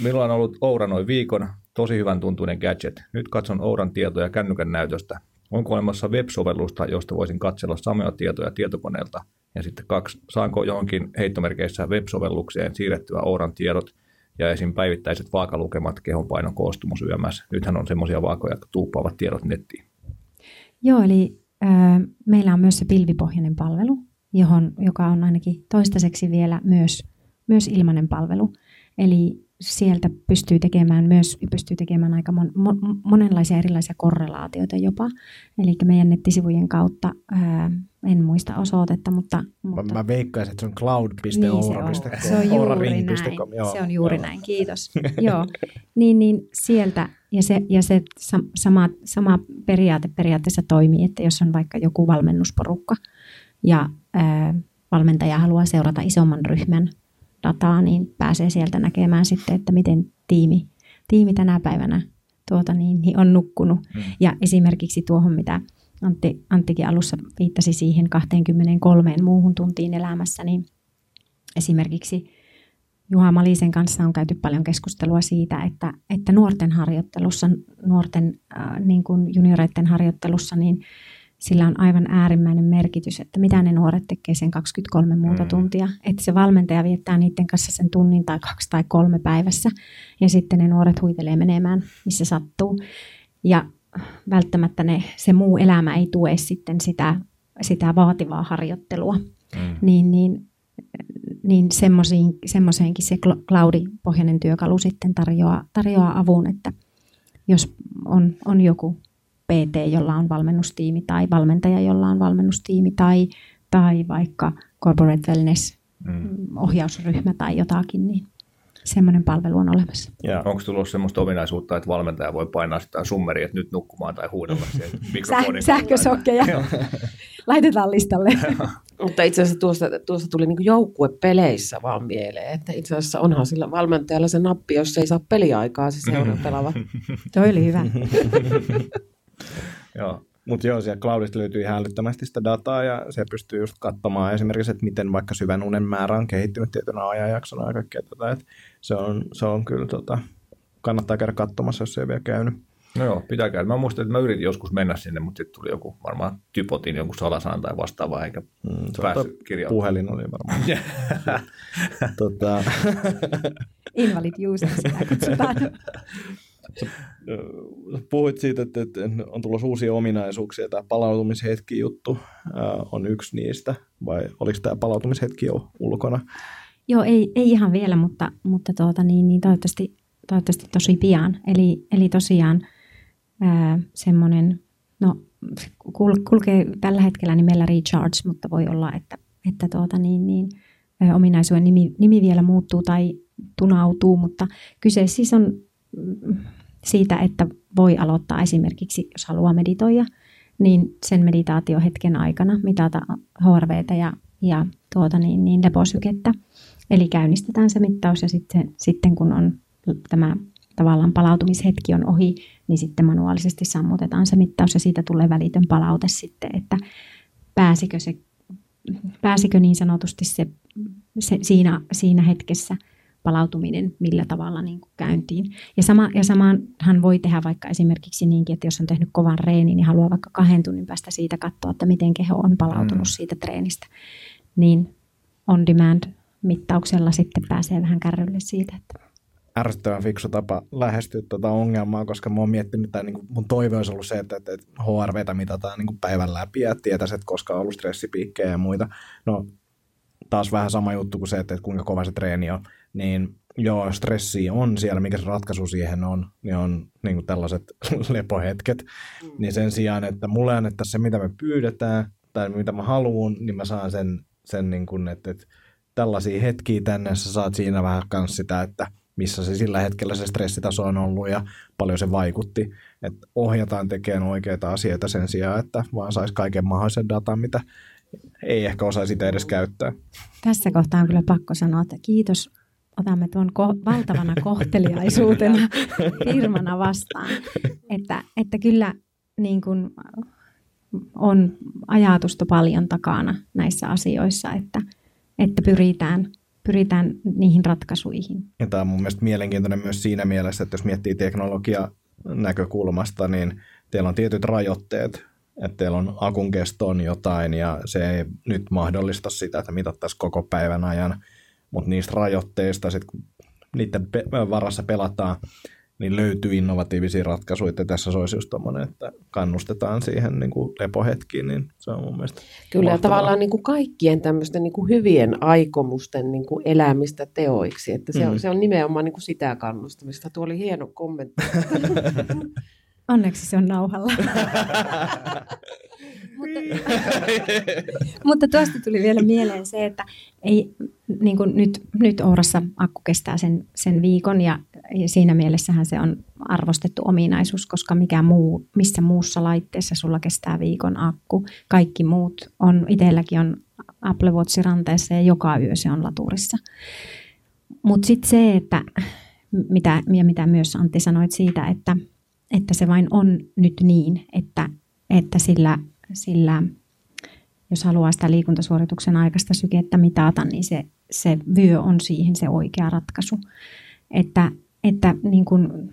Minulla on ollut Oura noin viikon, tosi hyvän tuntuinen gadget. Nyt katson Ouran tietoja kännykän näytöstä. Onko olemassa web-sovellusta, josta voisin katsella samoja tietoja tietokoneelta? Ja sitten kaksi, saanko johonkin heittomerkeissä web-sovellukseen siirrettyä Ouran tiedot ja esim. päivittäiset vaakalukemat, kehonpainon koostumus yömässä. Nythän on semmoisia vaakoja, jotka tuuppaavat tiedot nettiin. Joo, eli äh, meillä on myös se pilvipohjainen palvelu, johon, joka on ainakin toistaiseksi vielä myös, myös ilmainen palvelu. Eli sieltä pystyy tekemään myös pystyy tekemään aika mon, mon, monenlaisia erilaisia korrelaatioita jopa. Eli meidän nettisivujen kautta, ää, en muista osoitetta, mutta... mutta mä veikkaisin, että se on cloud.oura.com. Niin se on, se on juuri näin. Joo. Se on juuri joo. näin, kiitos. joo. Niin, niin sieltä, ja se, ja se sama, sama periaate periaatteessa toimii, että jos on vaikka joku valmennusporukka, ja ää, valmentaja haluaa seurata isomman ryhmän dataa, niin pääsee sieltä näkemään sitten, että miten tiimi, tiimi tänä päivänä tuota, niin, niin on nukkunut. Mm. Ja esimerkiksi tuohon, mitä Antti, Anttikin alussa viittasi siihen 23 muuhun tuntiin elämässä, niin esimerkiksi Juha Malisen kanssa on käyty paljon keskustelua siitä, että, että nuorten harjoittelussa, nuorten äh, niin kuin junioreiden harjoittelussa, niin sillä on aivan äärimmäinen merkitys, että mitä ne nuoret tekee sen 23 muuta mm. tuntia. Että se valmentaja viettää niiden kanssa sen tunnin tai kaksi tai kolme päivässä ja sitten ne nuoret huitelee menemään, missä sattuu. Ja välttämättä ne, se muu elämä ei tue sitten sitä, sitä vaativaa harjoittelua. Mm. Niin, niin, niin semmoiseenkin se cloudipohjainen työkalu sitten tarjoaa, tarjoaa avun, että jos on, on joku PT, jolla on valmennustiimi tai valmentaja, jolla on valmennustiimi tai, tai vaikka corporate wellness mm. ohjausryhmä tai jotakin, niin semmoinen palvelu on olemassa. Ja onko tullut semmoista ominaisuutta, että valmentaja voi painaa sitä summeria, että nyt nukkumaan tai huudella mikrofonin Sähkösokkeja. Laitetaan listalle. Mutta itse asiassa tuosta, tuosta tuli niin joukkuepeleissä vaan mieleen, että itse asiassa onhan sillä valmentajalla se nappi, jos ei saa peliaikaa se seura pelava. Toi oli hyvä. Joo. Mutta joo, siellä cloudista löytyy ihan älyttömästi sitä dataa ja se pystyy just katsomaan esimerkiksi, että miten vaikka syvän unen määrä on kehittynyt tietynä ajanjaksona ja kaikkea tätä. Että se, on, se on kyllä, tota, kannattaa käydä katsomassa, jos se ei vielä käynyt. No joo, pitää käydä. Mä muistan, että mä yritin joskus mennä sinne, mutta sitten tuli joku varmaan typotin jonkun salasanan tai vastaava, eikä mm, päässyt kirjautumaan. Puhelin oli varmaan. tota... Invalid user, sitä kutsutaan. Puhuit siitä, että, on tulossa uusia ominaisuuksia. Tämä palautumishetki juttu on yksi niistä, vai oliko tämä palautumishetki jo ulkona? Joo, ei, ei ihan vielä, mutta, mutta tuota, niin, niin toivottavasti, toivottavasti tosi pian. Eli, eli tosiaan semmoinen, no kul, kulkee tällä hetkellä nimellä Recharge, mutta voi olla, että, että tuota, niin, niin, ominaisuuden nimi, nimi vielä muuttuu tai tunautuu, mutta kyse siis on siitä, että voi aloittaa esimerkiksi, jos haluaa meditoida, niin sen meditaatiohetken aikana mitata HRVtä ja, ja tuota niin, niin leposykettä. Eli käynnistetään se mittaus ja sitten, sitten kun on tämä tavallaan palautumishetki on ohi, niin sitten manuaalisesti sammutetaan se mittaus ja siitä tulee välitön palaute sitten, että pääsikö, se, pääsikö niin sanotusti se, se siinä, siinä hetkessä – palautuminen millä tavalla niin kuin käyntiin. Ja, sama, ja samahan voi tehdä vaikka esimerkiksi niinkin, että jos on tehnyt kovan reenin, niin haluaa vaikka kahden tunnin päästä siitä katsoa, että miten keho on palautunut mm. siitä treenistä. Niin on demand mittauksella sitten pääsee vähän kärrylle siitä. Että ärsyttävän fiksu tapa lähestyä tuota ongelmaa, koska mä oon miettinyt, että niin kuin mun toive olisi ollut se, että, että HRVtä mitataan niin kuin päivän läpi ja tietäisi, että koska on ollut stressipiikkejä ja muita. No taas vähän sama juttu kuin se, että kuinka kova se treeni on niin joo, stressi on siellä, mikä se ratkaisu siihen on, niin on niin kuin tällaiset lepohetket. Mm. Niin sen sijaan, että mulle annettaisiin se, mitä me pyydetään, tai mitä mä haluan, niin mä saan sen, sen niin kuin, että, että tällaisia hetkiä tänne, sä saat siinä vähän myös sitä, että missä se sillä hetkellä se stressitaso on ollut ja paljon se vaikutti. Että ohjataan tekemään oikeita asioita sen sijaan, että vaan saisi kaiken mahdollisen datan, mitä ei ehkä osaisi sitä edes käyttää. Tässä kohtaa on kyllä pakko sanoa, että kiitos otamme tuon ko- valtavana kohteliaisuutena firmana vastaan. Että, että kyllä niin kuin on ajatusta paljon takana näissä asioissa, että, että pyritään, pyritään niihin ratkaisuihin. Ja tämä on mun mielestä mielenkiintoinen myös siinä mielessä, että jos miettii teknologia näkökulmasta, niin teillä on tietyt rajoitteet, että teillä on akun kestoon jotain ja se ei nyt mahdollista sitä, että mitattaisiin koko päivän ajan, mutta niistä rajoitteista, sit kun niiden pe- varassa pelataan, niin löytyy innovatiivisia ratkaisuja, että tässä se olisi just tommoinen, että kannustetaan siihen niin kuin lepohetkiin, niin se on mun mielestä Kyllä mahtavaa. tavallaan niin kuin kaikkien tämmöisten niin kuin hyvien aikomusten niin kuin elämistä teoiksi, että se, on, Mm. se on nimenomaan niin kuin sitä kannustamista. Tuo oli hieno kommentti. Onneksi se on nauhalla. mutta, mutta tuosta tuli vielä mieleen se, että ei, niin kuin nyt, nyt Ourassa akku kestää sen, sen viikon ja, ja siinä mielessähän se on arvostettu ominaisuus, koska mikä muu, missä muussa laitteessa sulla kestää viikon akku. Kaikki muut on, itselläkin on Apple Watch ranteessa ja joka yö se on laturissa. Mutta sitten se, että mitä, ja mitä myös Antti sanoit siitä, että, että se vain on nyt niin, että, että sillä, sillä, jos haluaa sitä liikuntasuorituksen aikaista sykettä mitata, niin se, se vyö on siihen se oikea ratkaisu. Että, että niin kun,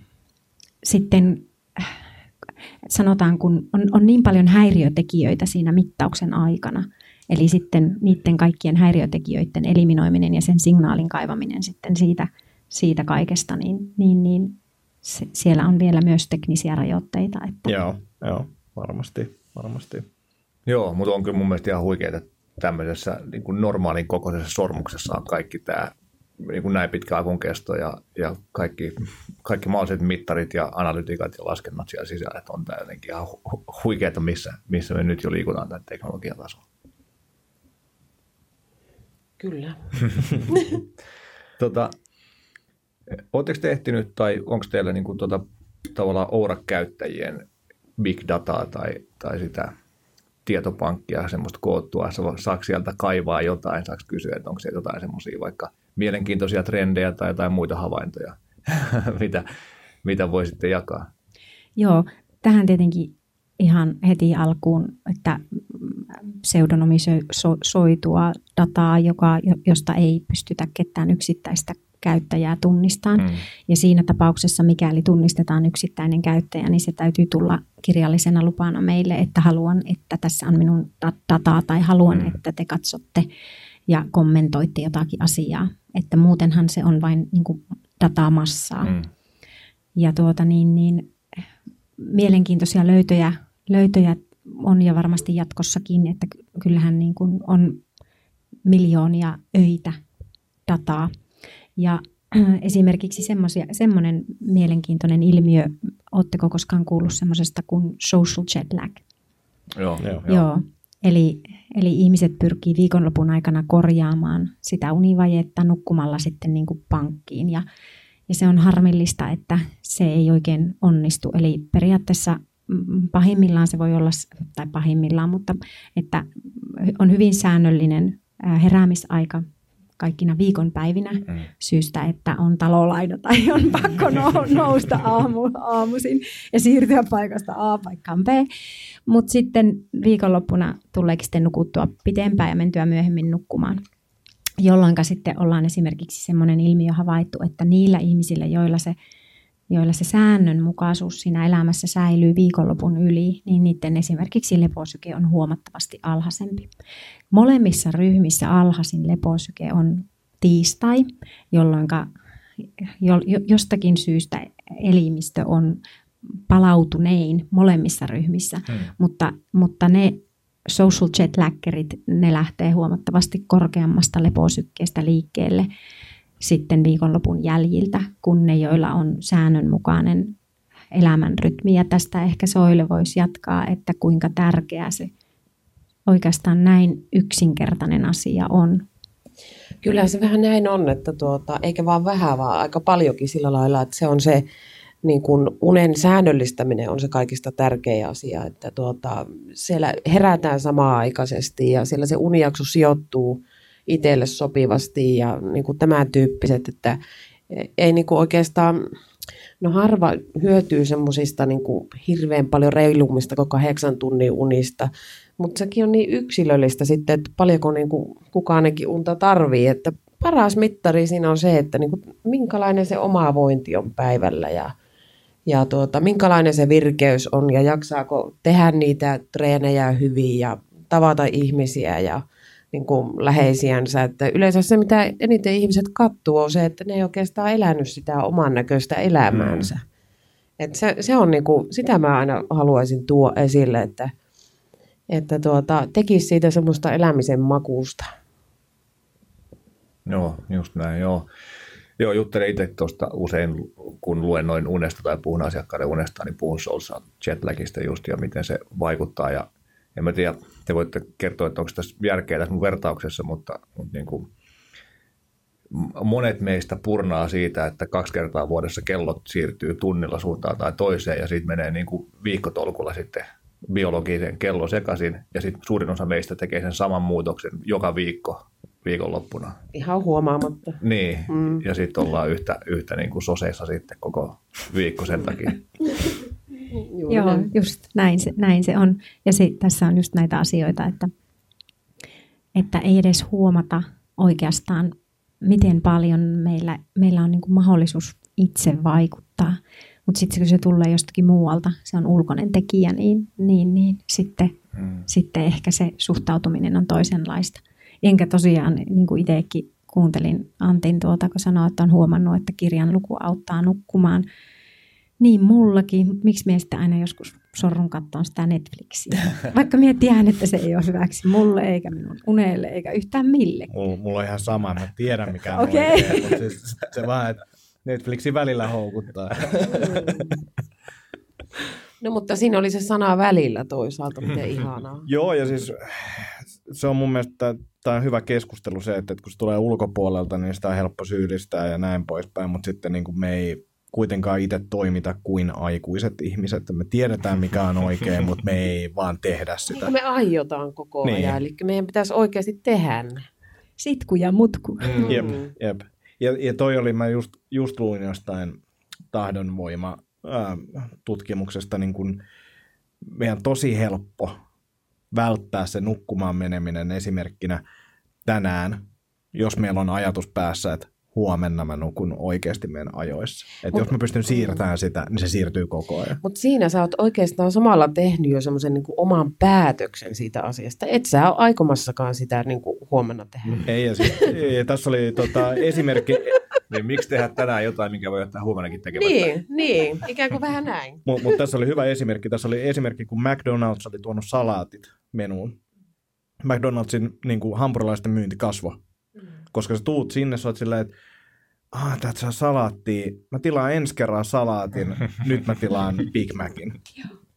sitten sanotaan, kun on, on niin paljon häiriötekijöitä siinä mittauksen aikana, eli sitten niiden kaikkien häiriötekijöiden eliminoiminen ja sen signaalin kaivaminen sitten siitä, siitä kaikesta, niin, niin, niin se, siellä on vielä myös teknisiä rajoitteita. Että Joo, joo, varmasti, varmasti. Joo, mutta on kyllä mun mielestä ihan huikeaa, että tämmöisessä niin kuin normaalin kokoisessa sormuksessa on kaikki tämä niin kuin näin pitkä akun kesto ja, ja kaikki, kaikki mahdolliset mittarit ja analytiikat ja laskennat siellä sisällä, että on tämä jotenkin ihan hu- huikeaa, missä, missä me nyt jo liikutaan tämän teknologian tasolla. Kyllä. Tota, Oletteko te ehtinyt, tai onko teillä niin kuin, tota, tavallaan Oura-käyttäjien big dataa tai, tai sitä tietopankkia semmoista koottua, saako sieltä kaivaa jotain, saako kysyä, että onko siellä jotain semmoisia vaikka mielenkiintoisia trendejä tai jotain muita havaintoja, mitä, mitä voisitte jakaa? Joo, tähän tietenkin ihan heti alkuun, että pseudonymisoitua dataa, joka, josta ei pystytä ketään yksittäistä käyttäjää tunnistamaan. Mm. Ja siinä tapauksessa, mikäli tunnistetaan yksittäinen käyttäjä, niin se täytyy tulla kirjallisena lupana meille, että haluan, että tässä on minun dataa tai haluan, mm. että te katsotte ja kommentoitte jotakin asiaa. Että muutenhan se on vain niin kuin datamassaa. Mm. Ja tuota niin, niin mielenkiintoisia löytöjä, löytöjä on ja varmasti jatkossakin, että kyllähän niin kuin on miljoonia öitä dataa. Ja esimerkiksi semmoinen mielenkiintoinen ilmiö, oletteko koskaan kuullut semmoisesta kuin social jet lag? Joo, joo, joo. joo. Eli, eli ihmiset pyrkii viikonlopun aikana korjaamaan sitä univajetta nukkumalla sitten niin kuin pankkiin. Ja, ja se on harmillista, että se ei oikein onnistu. Eli periaatteessa pahimmillaan se voi olla, tai pahimmillaan, mutta että on hyvin säännöllinen heräämisaika kaikkina viikonpäivinä mm. syystä, että on talolaina tai on pakko nousta aamu, aamuisin ja siirtyä paikasta A paikkaan B. Mutta sitten viikonloppuna tuleekin sitten nukuttua pitempään ja mentyä myöhemmin nukkumaan. Jolloin sitten ollaan esimerkiksi semmoinen ilmiö havaittu, että niillä ihmisillä, joilla se joilla se säännönmukaisuus siinä elämässä säilyy viikonlopun yli, niin niiden esimerkiksi leposyke on huomattavasti alhaisempi. Molemmissa ryhmissä alhaisin leposyke on tiistai, jolloin jostakin syystä elimistö on palautunein molemmissa ryhmissä, hmm. mutta, mutta ne social jet laggerit, ne lähtee huomattavasti korkeammasta leposykkeestä liikkeelle sitten viikonlopun jäljiltä, kun ne, joilla on säännönmukainen elämänrytmi. Ja tästä ehkä Soile voisi jatkaa, että kuinka tärkeä se oikeastaan näin yksinkertainen asia on. Kyllä se vähän näin on, että tuota, eikä vaan vähän, vaan aika paljonkin sillä lailla, että se on se niin kuin unen säännöllistäminen on se kaikista tärkein asia, että tuota, siellä herätään samaa-aikaisesti ja siellä se unijakso sijoittuu itselle sopivasti ja niin kuin tämän tyyppiset, että ei niin kuin oikeastaan, no harva hyötyy semmoisista niin hirveän paljon reilummista kuin kahdeksan tunnin unista, mutta sekin on niin yksilöllistä sitten, että paljonko niin kuin kukaan unta tarvii, että paras mittari siinä on se, että niin kuin, minkälainen se oma vointi on päivällä ja, ja tuota, minkälainen se virkeys on ja jaksaako tehdä niitä treenejä hyvin ja tavata ihmisiä ja niin kuin läheisiänsä. Että yleensä se, mitä eniten ihmiset katsoo, on se, että ne ei oikeastaan elänyt sitä oman näköistä elämäänsä. Mm. Et se, se on niin kuin, sitä mä aina haluaisin tuoda esille, että, että tuota, tekisi siitä semmoista elämisen makuusta. Joo, just näin, joo. Joo, juttelen itse tuosta usein, kun luen noin unesta tai puhun asiakkaiden unesta, niin puhun Soulsa jetlagista just ja miten se vaikuttaa. Ja en mä tiedä, te voitte kertoa, että onko tässä järkeä tässä mun vertauksessa, mutta, mutta niin kuin, monet meistä purnaa siitä, että kaksi kertaa vuodessa kellot siirtyy tunnilla suuntaan tai toiseen ja siitä menee niin kuin viikkotolkulla sitten biologisen kello sekaisin ja sitten suurin osa meistä tekee sen saman muutoksen joka viikko viikonloppuna. Ihan huomaamatta. Niin, mm. ja sitten ollaan yhtä, yhtä niin kuin soseissa sitten koko viikko sen takia. Joo, just näin se, näin se on. Ja se, tässä on just näitä asioita, että, että ei edes huomata oikeastaan, miten paljon meillä, meillä on niin kuin mahdollisuus itse vaikuttaa. Mutta sitten kun se tulee jostakin muualta, se on ulkoinen tekijä, niin, niin, niin sitten, hmm. sitten ehkä se suhtautuminen on toisenlaista. Enkä tosiaan, niin kuin itsekin kuuntelin Antin tuota, kun sanoi, että on huomannut, että kirjan luku auttaa nukkumaan. Niin mullakin, miksi minä sitten aina joskus sorrun kattoon sitä Netflixiä? Vaikka minä tiedän, että se ei ole hyväksi mulle, eikä minun unelle, eikä yhtään mille. Mulla, mulla on ihan sama, mä tiedän mikä on okay. oikein, mutta siis se vaan, että Netflixin välillä houkuttaa. No mutta siinä oli se sana välillä toisaalta, miten ihanaa. Joo, ja siis se on mun mielestä tämä on hyvä keskustelu se, että kun se tulee ulkopuolelta, niin sitä on helppo syyllistää ja näin poispäin, mutta sitten niin kuin me ei kuitenkaan itse toimita kuin aikuiset ihmiset. Me tiedetään, mikä on oikein, mutta me ei vaan tehdä sitä. Niin, me aiotaan koko ajan, niin. eli meidän pitäisi oikeasti tehdä ne. Sitku ja mutku. Mm. Jep, jep. Ja, ja toi oli, mä just, just luin jostain tahdonvoima ää, tutkimuksesta, niin kun meidän tosi helppo välttää se nukkumaan meneminen esimerkkinä tänään, jos meillä on ajatus päässä, että huomenna mä nukun oikeasti meidän ajoissa. Että jos mä pystyn siirtämään sitä, niin se siirtyy koko ajan. Mutta siinä sä oot oikeastaan samalla tehnyt jo semmoisen niin oman päätöksen siitä asiasta. Et sä ole aikomassakaan sitä niin kuin huomenna tehdä. Ei, ja siis, ei, tässä oli tota, esimerkki. niin miksi tehdä tänään jotain, mikä voi jättää huomennakin tekemättä? Niin, niin, ikään kuin vähän näin. Mutta mut tässä oli hyvä esimerkki. Tässä oli esimerkki, kun McDonald's oli tuonut salaatit menuun. McDonald'sin niin kuin hampurilaisten myynti kasvoi koska sä tuut sinne, sä oot silleen, että ah, täältä saa salaattia. Mä tilaan ensi kerran salaatin, nyt mä tilaan Big Macin.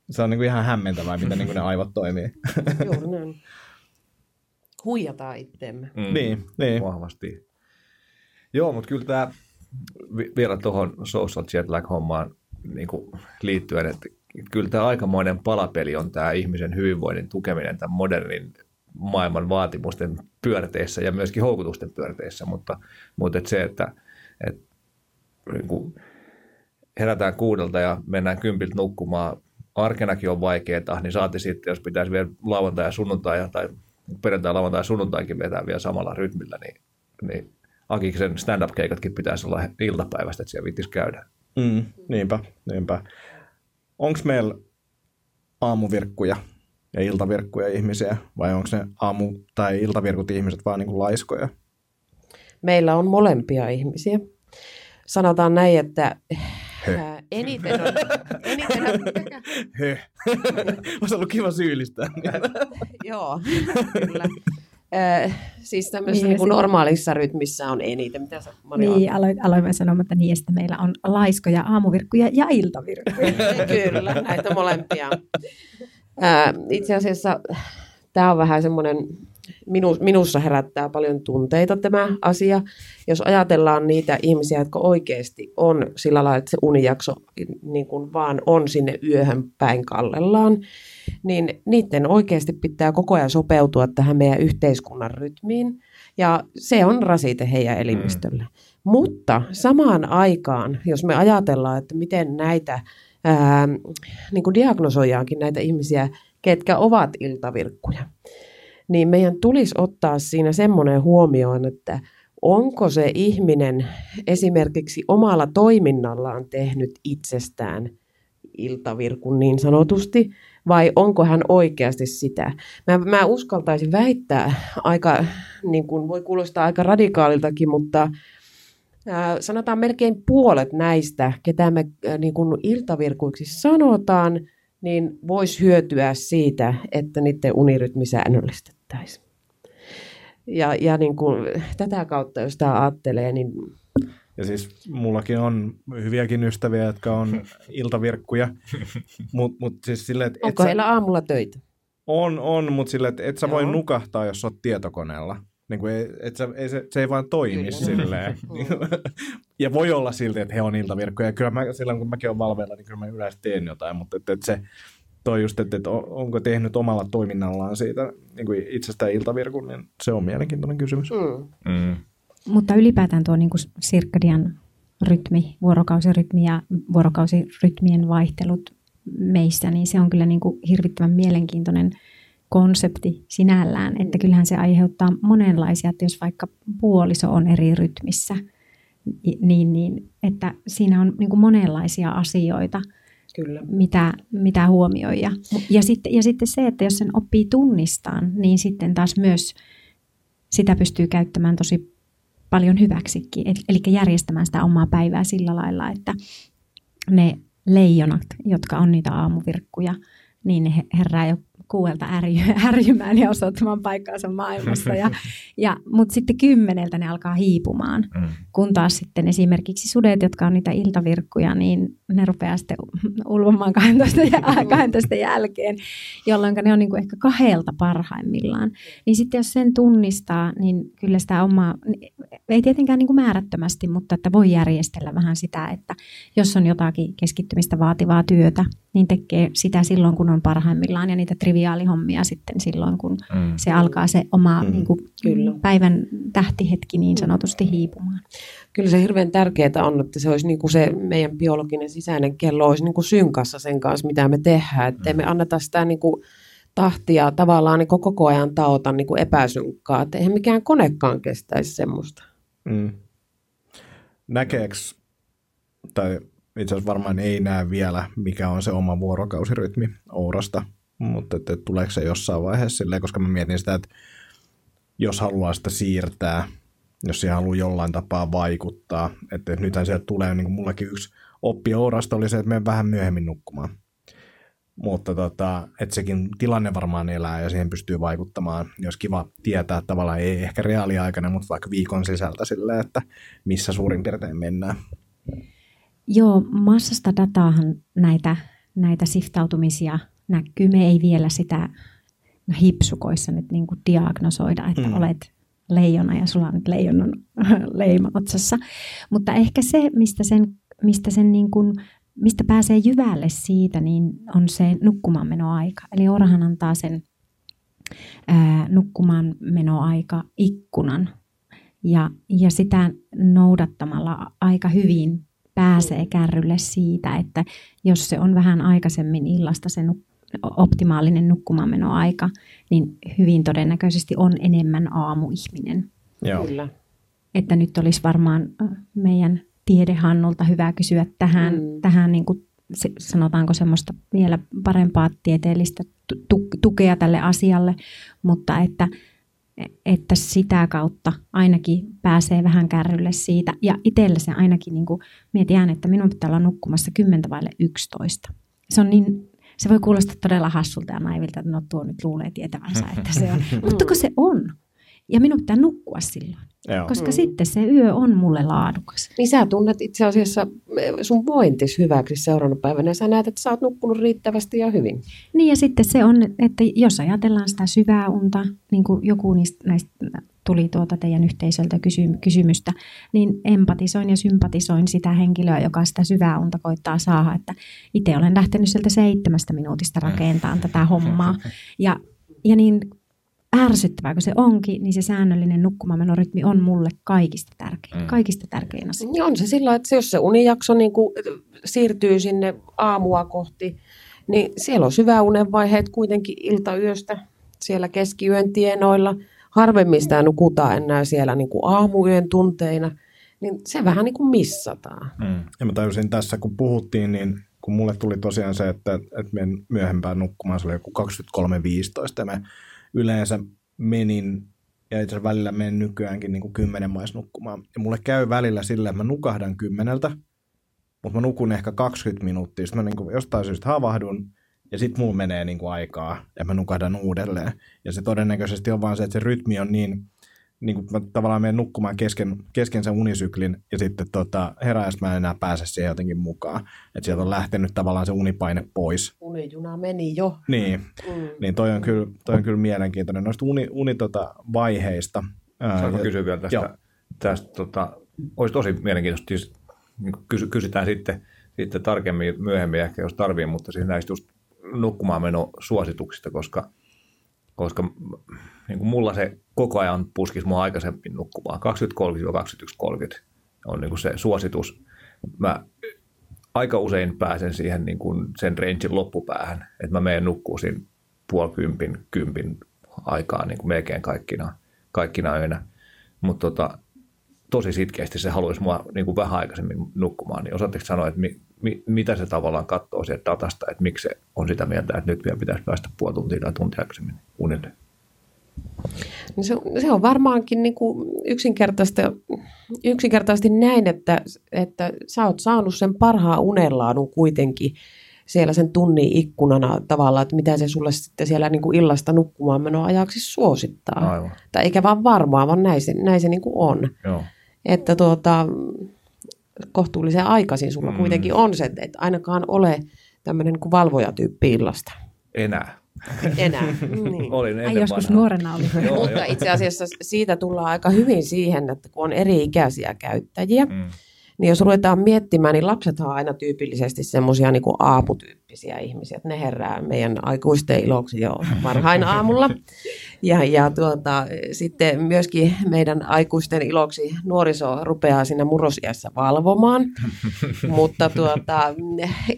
Se on niin kuin ihan hämmentävää, miten niin kuin ne aivot toimii. Joo, näin. Huijataan itteemme. Mm. Niin, niin. Vahvasti. Joo, mutta kyllä tämä vielä tuohon social jet lag hommaan niin kuin liittyen, että kyllä tämä aikamoinen palapeli on tämä ihmisen hyvinvoinnin tukeminen tämän modernin maailman vaatimusten pyörteissä ja myöskin houkutusten pyörteissä, mutta, mutta et se, että et, niin kuin herätään kuudelta ja mennään kympiltä nukkumaan, arkenakin on vaikeaa, niin saati sitten, jos pitäisi vielä lauantai ja sunnuntai tai perjantai, lauantai ja sunnuntaikin vetää vielä samalla rytmillä, niin, niin Akiksen stand-up-keikatkin pitäisi olla iltapäivästä, että siellä viittisi käydä. Mm, niinpä, niinpä. Onko meillä aamuvirkkuja ja iltavirkkuja ihmisiä, vai onko ne aamu- tai iltavirkut ihmiset vaan niin kuin laiskoja? Meillä on molempia ihmisiä. Sanotaan näin, että Hö. eniten on... eniten on Hö. Olisi ollut kiva syyllistää. Joo, kyllä. Äh, siis tämmöisessä niin, niin normaalissa rytmissä on eniten. Mitä sä, Maria, niin, aloin, aloin sanomaan, että niin, että meillä on laiskoja, aamuvirkkuja ja iltavirkkuja. Kyllä, näitä molempia. Ää, itse asiassa tämä on vähän semmoinen, minu, minussa herättää paljon tunteita tämä asia. Jos ajatellaan niitä ihmisiä, jotka oikeasti on sillä lailla, että se unijakso niin kuin vaan on sinne yöhön päin kallellaan, niin niiden oikeasti pitää koko ajan sopeutua tähän meidän yhteiskunnan rytmiin. Ja se on rasite heidän elimistölle. Mm. Mutta samaan aikaan, jos me ajatellaan, että miten näitä ää, niin kuin diagnosoidaankin näitä ihmisiä, ketkä ovat iltavirkkuja, niin meidän tulisi ottaa siinä semmoinen huomioon, että onko se ihminen esimerkiksi omalla toiminnallaan tehnyt itsestään iltavirkun niin sanotusti, vai onko hän oikeasti sitä? Mä, mä uskaltaisin väittää aika, niin kuin voi kuulostaa aika radikaaliltakin, mutta ää, sanotaan melkein puolet näistä, ketä me ää, niin kuin iltavirkuiksi sanotaan, niin voisi hyötyä siitä, että niiden unirytmi säännöllistettäisiin. Ja, ja niin kuin, tätä kautta, jos tämä ajattelee, niin ja siis mullakin on hyviäkin ystäviä, jotka on iltavirkkuja. Mut, mut siis sille, et Onko et heillä aamulla töitä? On, on, mutta sille, että et sä voi Joo. nukahtaa, jos sä oot tietokoneella. Niin kuin ei, et sä, ei, se, se ei vaan toimi Kyllä. silleen. ja voi olla silti, että he on iltavirkkoja. Ja kyllä mä, silloin kun mäkin olen valveilla, niin kyllä mä yleensä teen jotain. Mutta että, että se, toi just, että, että on- onko tehnyt omalla toiminnallaan siitä niin kuin itsestään iltavirkun, niin se on mielenkiintoinen kysymys. Mm. Mm. Mutta ylipäätään tuo niin kuin sirkadian rytmi, vuorokausirytmi ja vuorokausirytmien vaihtelut meissä, niin se on kyllä niin kuin hirvittävän mielenkiintoinen konsepti sinällään, että kyllähän se aiheuttaa monenlaisia, että jos vaikka puoliso on eri rytmissä, niin, niin että siinä on niin kuin monenlaisia asioita, Kyllä. mitä, mitä huomioi. Ja, ja, sitten, ja sitten se, että jos sen oppii tunnistaan, niin sitten taas myös sitä pystyy käyttämään tosi paljon hyväksikin. Eli järjestämään sitä omaa päivää sillä lailla, että ne leijonat, jotka on niitä aamuvirkkuja, niin ne he- herää jo kuuelta ärj- ärjymään ja osoittamaan paikkaansa maailmassa. Ja, ja, Mutta sitten kymmeneltä ne alkaa hiipumaan. Mm. Kun taas sitten esimerkiksi sudet, jotka on niitä iltavirkkuja, niin ne rupeaa sitten ulvomaan 12, jä- 12 jälkeen, jolloin ne on niin kuin ehkä kahdelta parhaimmillaan. Niin sitten jos sen tunnistaa, niin kyllä sitä omaa, ei tietenkään niin kuin määrättömästi, mutta että voi järjestellä vähän sitä, että jos on jotakin keskittymistä vaativaa työtä, niin tekee sitä silloin, kun on parhaimmillaan ja niitä triviaalihommia sitten silloin, kun Mm. se alkaa se oma Mm. niin kuin, Kyllä. päivän tähtihetki niin sanotusti hiipumaan. Kyllä se hirveän tärkeää on, että se olisi niin kuin se meidän biologinen sisäinen kello olisi niin kuin synkassa sen kanssa, mitä me tehdään. Että me anneta sitä niin kuin tahtia tavallaan niin kuin koko ajan taota niin kuin epäsynkkaa. Että eihän mikään konekaan kestäisi semmoista. Mm. Näkeeks, tai itse asiassa varmaan ei näe vielä, mikä on se oma vuorokausirytmi Ourasta, mutta että, tuleeko se jossain vaiheessa silleen, koska mä mietin sitä, että jos haluaa sitä siirtää, jos siihen haluaa jollain tapaa vaikuttaa, että nythän sieltä tulee, niin kuin mullakin yksi oppi Ourasta oli se, että menen vähän myöhemmin nukkumaan. Mutta tota, että sekin tilanne varmaan elää ja siihen pystyy vaikuttamaan. Olisi kiva tietää että tavallaan, ei ehkä reaaliaikana, mutta vaikka viikon sisältä silleen, että missä suurin piirtein mennään. Joo, massasta dataahan näitä, näitä siftautumisia näkyy. Me ei vielä sitä no, hipsukoissa nyt niin kuin diagnosoida, että Mm. mm. olet leijona ja sulla on nyt leijonan leima otsassa. Mutta ehkä se, mistä sen, mistä sen niin kuin, mistä pääsee jyvälle siitä, niin on se nukkumaanmenoaika. Eli Orahan antaa sen ää, nukkumaanmenoaika ikkunan. Ja, ja sitä noudattamalla aika hyvin pääsee kärrylle siitä, että jos se on vähän aikaisemmin illasta se nuk- optimaalinen nukkumaanmenoaika, niin hyvin todennäköisesti on enemmän aamuihminen. Joo. Kyllä. Että nyt olisi varmaan meidän tiedehannulta hyvä kysyä tähän, Mm. mm. tähän niin kuin, se- sanotaanko semmoista vielä parempaa tieteellistä tu- tukea tälle asialle, mutta että, että sitä kautta ainakin pääsee vähän kärrylle siitä. Ja itsellä se ainakin niin kuin, mietin, että minun pitää olla nukkumassa 10 vaille 11. Se on niin se voi kuulostaa todella hassulta ja naivilta, että no tuo nyt luulee tietävänsä, että se on. Mutta kun se on. Ja minun pitää nukkua silloin, Joo. koska Mm. sitten se yö on mulle laadukas. Niin sä tunnet itse asiassa eh, sun vointis hyväksi seuraavana päivänä ja sä näet, että sä oot nukkunut riittävästi ja hyvin. Niin ja sitten se on, että jos ajatellaan sitä syvää unta, niin kuin joku niistä näistä tuli tuota teidän yhteisöltä kysy- kysymystä, niin empatisoin ja sympatisoin sitä henkilöä, joka sitä syvää unta koittaa saada. Että itse olen lähtenyt sieltä seitsemästä minuutista rakentamaan tätä hommaa. Ja, ja niin ärsyttävää kuin se onkin, niin se säännöllinen nukkumaanmenorytmi on mulle kaikista tärkein, Mm. kaikista tärkein asia. Niin on se sillä, että jos se unijakso niin kuin siirtyy sinne aamua kohti, niin siellä on syväunen vaiheet kuitenkin iltayöstä. Siellä keskiyön tienoilla harvemmin sitä nukutaan enää siellä niin kuin aamuyön tunteina, niin se vähän niin kuin missataan. Mm. Ja mä tajusin tässä, kun puhuttiin, niin kun mulle tuli tosiaan se, että, että menen myöhempään nukkumaan, se oli joku 23.15, ja mä yleensä menin, ja itse asiassa välillä menen nykyäänkin niin kuin kymmenen mais nukkumaan. Ja mulle käy välillä sillä, että mä nukahdan kymmeneltä, mutta mä nukun ehkä 20 minuuttia, sitten mä niin kuin jostain syystä havahdun, ja sitten mulla menee niin kuin aikaa, ja mä nukahdan uudelleen. Ja se todennäköisesti on vaan se, että se rytmi on niin, niin kuin mä tavallaan menen nukkumaan kesken, kesken sen unisyklin, ja sitten tota, heräessä mä en enää pääse siihen jotenkin mukaan. Että sieltä on lähtenyt tavallaan se unipaine pois. Unijuna meni jo. Niin, Mm. niin toi on kyllä, toi on kyllä mielenkiintoinen noista uni, uni tota, Saanko ja- kysyä vielä tästä? Tästä tota, olisi tosi mielenkiintoista, siis, niin kysy, kysytään sitten, sitten tarkemmin myöhemmin ehkä, jos tarvii, mutta siis näistä just nukkumaan meno suosituksista, koska, koska niin kuin mulla se koko ajan puskisi mua aikaisemmin nukkumaan. 20.30-21.30 on niin kuin se suositus. Mä aika usein pääsen siihen niin kuin sen rangein loppupäähän, että mä menen nukkuu siinä puoli kympin, aikaa niin kuin melkein kaikkina, kaikkina öinä. Mutta tota, tosi sitkeästi se haluaisi mua niin kuin vähän aikaisemmin nukkumaan, niin osaatteko sanoa, että mi, mi, mitä se tavallaan katsoo sieltä datasta, että miksi se on sitä mieltä, että nyt vielä pitäisi päästä puoli tuntia tai tuntia aikaisemmin unille? Niin se, se on varmaankin niin kuin yksinkertaisesti, yksinkertaisesti näin, että, että sä oot saanut sen parhaan unenlaadun kuitenkin siellä sen tunnin ikkunana tavallaan, että mitä se sulle sitten siellä niin kuin illasta nukkumaan menoajaksi suosittaa. Aivan. Tai eikä vaan varmaan, vaan näin se, näin se niin kuin on. Joo. Että tuota, kohtuullisen aikaisin sulla Mm. kuitenkin on se, että et ainakaan ole tämmöinen niin valvojatyyppi illasta. Enää. Enää. niin. Olin Ai ennen joskus vanhaa. nuorena oli. Joo, Mutta joo. itse asiassa siitä tullaan aika hyvin siihen, että kun on eri-ikäisiä käyttäjiä, Mm. niin jos ruvetaan miettimään, niin lapsethan on aina tyypillisesti semmoisia niin aamutyyppisiä ihmisiä, että ne herää meidän aikuisten iloksi jo varhain aamulla. Ja, ja tuota, sitten myöskin meidän aikuisten iloksi nuoriso rupeaa siinä murrosiässä valvomaan. Mutta tuota,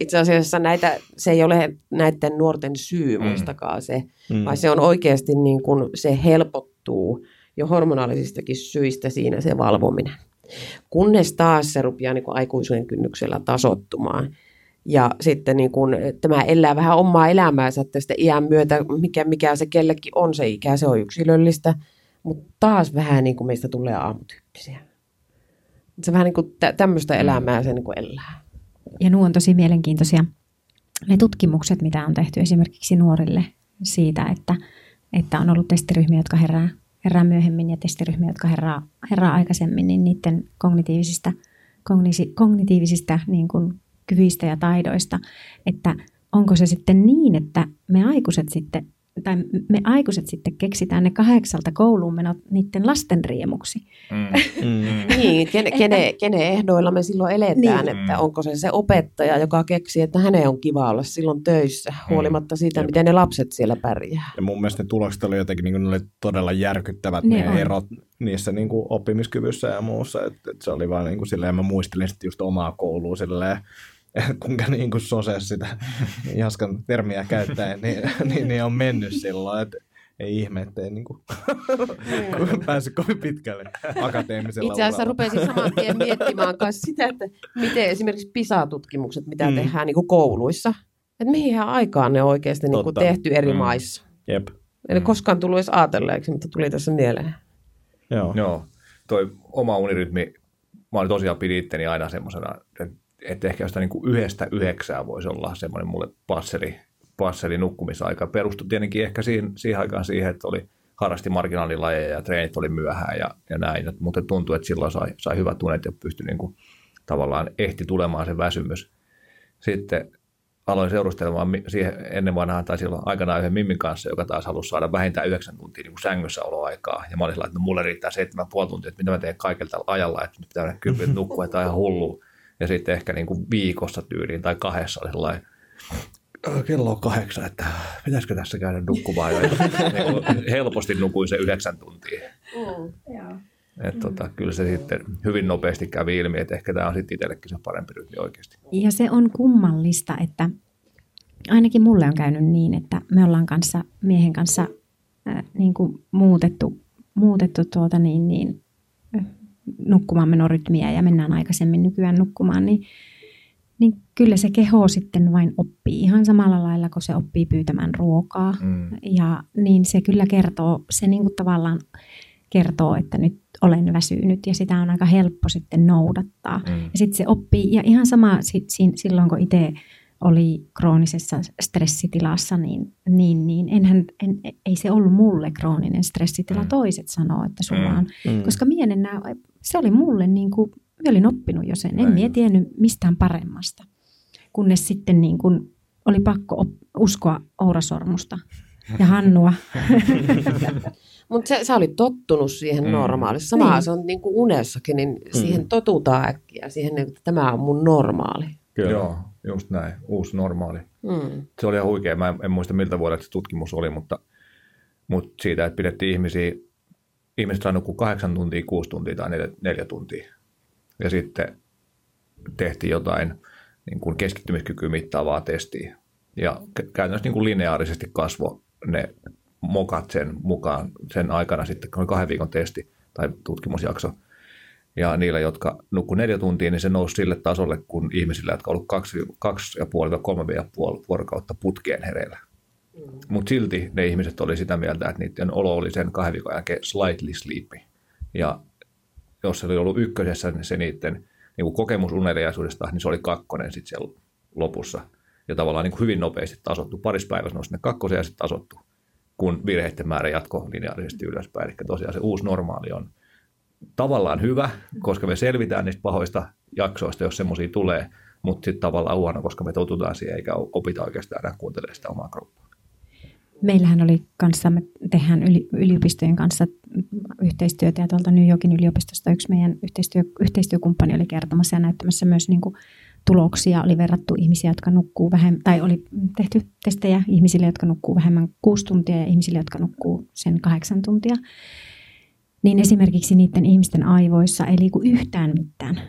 itse asiassa näitä, se ei ole näiden nuorten syy, Mm. muistakaa se, Mm. vaan se on oikeasti niin kuin se helpottuu jo hormonaalisistakin syistä siinä se valvominen. Kunnes taas se rupeaa niin aikuisuuden kynnyksellä tasottumaan. Ja sitten niin kuin, tämä elää vähän omaa elämäänsä sitten iän myötä, mikä, mikä se kellekin on se ikä, se on yksilöllistä. Mutta taas vähän niin kuin meistä tulee aamutyyppisiä. Se vähän niin kuin tä- tämmöistä elämää se niin kuin elää. Ja nuo on tosi mielenkiintoisia ne tutkimukset, mitä on tehty esimerkiksi nuorille siitä, että, että on ollut testiryhmiä, jotka herää, herää myöhemmin ja testiryhmiä, jotka herää, herää aikaisemmin, niin niiden kognitiivisista, kognisi, kognitiivisista niin kuin kyvyistä ja taidoista, että onko se sitten niin, että me aikuiset sitten tai me aikuiset sitten keksitään ne kahdeksalta kouluun menot niiden lasten riemuksi. Mm. Mm. Niin, kene, kene, kenen ehdoilla me silloin eletään, Niin. että onko se se opettaja, joka keksii, että hänen on kiva olla silloin töissä, huolimatta siitä, Jep. miten ne lapset siellä pärjää. Ja mun mielestä ne tulokset oli jotenkin niin ne oli todella järkyttävät Ne ne, on. erot niissä niin kuin oppimiskyvyssä ja muussa. Et, et se oli vaan niin kuin silleen, mä muistelin sitten just omaa koulua silleen, että kuinka niin kuin sose sitä Jaskan termiä käyttäen, niin, niin, niin on mennyt silloin, että ei ihme, ettei niin kuin, päässyt kovin pitkälle akateemisella Itse asiassa rupesin saman tien miettimään myös sitä, että miten esimerkiksi PISA-tutkimukset, mitä Mm. tehdään niin kuin kouluissa, että mihin aikaan ne on oikeasti niin kuin tehty eri Mm. mm. maissa. Jep, Eli Mm. koskaan tullut edes ajatelleeksi, mutta tuli tässä mieleen. joo. Joo, toi oma unirytmi, mä olin tosiaan pidin itteni aina semmoisena, että, että ehkä jostain niin yhdestä yhdeksää voisi olla semmoinen mulle passeli, passeli nukkumisaika. Perustui tietenkin ehkä siihen, siihen aikaan siihen, että oli harrasti marginaalilajeja ja treenit oli myöhään ja, ja näin, mutta tuntui, että silloin sai, sai hyvät unet ja pystyi niin kuin, tavallaan ehti tulemaan se väsymys. Sitten aloin seurustelemaan siihen ennen vanhaan tai silloin aikanaan yhden Mimmin kanssa, joka taas halusi saada vähintään yhdeksän tuntia niin kuin sängyssä oloaikaa. Ja mä olin sellainen, että mulle riittää seitsemän puoli tuntia, että mitä mä teen kaikella tällä ajalla, että nyt pitää mennä kympit nukkua, että on ihan hullu. Ja sitten ehkä niin kuin viikossa tyyliin tai kahdessa oli sellainen, "Ö, kello on kahdeksan, että pitäisikö tässä käydä nukkumaan jo. Niin helposti nukuin se yhdeksän tuntia. Että tota, kyllä se sitten hyvin nopeasti kävi ilmi, että ehkä tämä on sitten itsellekin se parempi rytmi oikeasti. Ja se on kummallista, että ainakin mulle on käynyt niin, että me ollaan kanssa miehen kanssa äh, niin kuin muutettu muutettu tuota niin, niin, nukkumaan menorytmiä ja mennään aikaisemmin nykyään nukkumaan, niin, niin kyllä se keho sitten vain oppii ihan samalla lailla, kun se oppii pyytämään ruokaa. Mm. Ja niin se kyllä kertoo, se niin kuin tavallaan kertoo, että nyt olen väsynyt ja sitä on aika helppo sitten noudattaa. Mm. Ja sitten se oppii, ja ihan sama sit, silloin kun itse oli kroonisessa stressitilassa, niin, niin, niin enhän, en, ei se ollut mulle krooninen stressitila. Mm. Toiset sanoo, että sulla mm. on. Mm. Koska mienen nää, se oli mulle, niin kuin, mä olin oppinut jo sen. En mie tiennyt mistään paremmasta. Kunnes sitten niin kuin, oli pakko op, uskoa Ourasormusta ja Hannua. Mutta sä, sä olit tottunut siihen mm. normaalissa. Sama niin. se on niin kuin unessakin, niin mm. siihen totutaan äkkiä. Siihen, että tämä on mun normaali. Kyllä. Joo, just näin. Uusi normaali. Mm. Se oli ihan huikea. Mä en, en muista miltä vuodelta se tutkimus oli, mutta, mutta siitä, että pidettiin ihmisiä, ihmiset sai nukkua kahdeksan tuntia, kuusi tuntia tai neljä, neljä tuntia. Ja sitten tehtiin jotain niin kuin keskittymiskykyä mittaavaa testiä. Ja käytännössä niin kuin lineaarisesti kasvoi ne mokat sen mukaan sen aikana sitten, kun oli kahden viikon testi tai tutkimusjakso. Ja niillä, jotka nukkuu neljä tuntia, niin se nousi sille tasolle, kun ihmisillä, jotka ovat kaksi, kaksi ja puoli tai kolme ja puoli vuorokautta putkeen hereillä. Mutta silti ne ihmiset oli sitä mieltä, että niiden olo oli sen kahden viikon jälkeen slightly sleepy. Ja jos se oli ollut ykkösessä, niin se niiden niin kuin kokemus uneliaisuudesta, niin se oli kakkonen sitten siellä lopussa. Ja tavallaan niin kuin hyvin nopeasti tasottu. Parissa päivässä nousi ne kakkosen ja sitten tasottu kun virheiden määrä jatkoi lineaarisesti ylöspäin. Eli tosiaan se uusi normaali on tavallaan hyvä, koska me selvitään niistä pahoista jaksoista, jos semmoisia tulee, mutta sitten tavallaan huono, koska me totutaan siihen eikä opita oikeastaan enää kuuntelemaan sitä omaa kroppaa. Meillähän oli kanssa, me tehdään yliopistojen kanssa yhteistyötä ja tuolta New Yorkin yliopistosta yksi meidän yhteistyö, yhteistyökumppani oli kertomassa ja näyttämässä myös niin kuin tuloksia. Oli verrattu ihmisiä, jotka nukkuu vähemmän, tai oli tehty testejä ihmisille, jotka nukkuu vähemmän kuusi tuntia ja ihmisille, jotka nukkuu sen kahdeksan tuntia. Niin esimerkiksi niiden ihmisten aivoissa ei liiku yhtään mitään,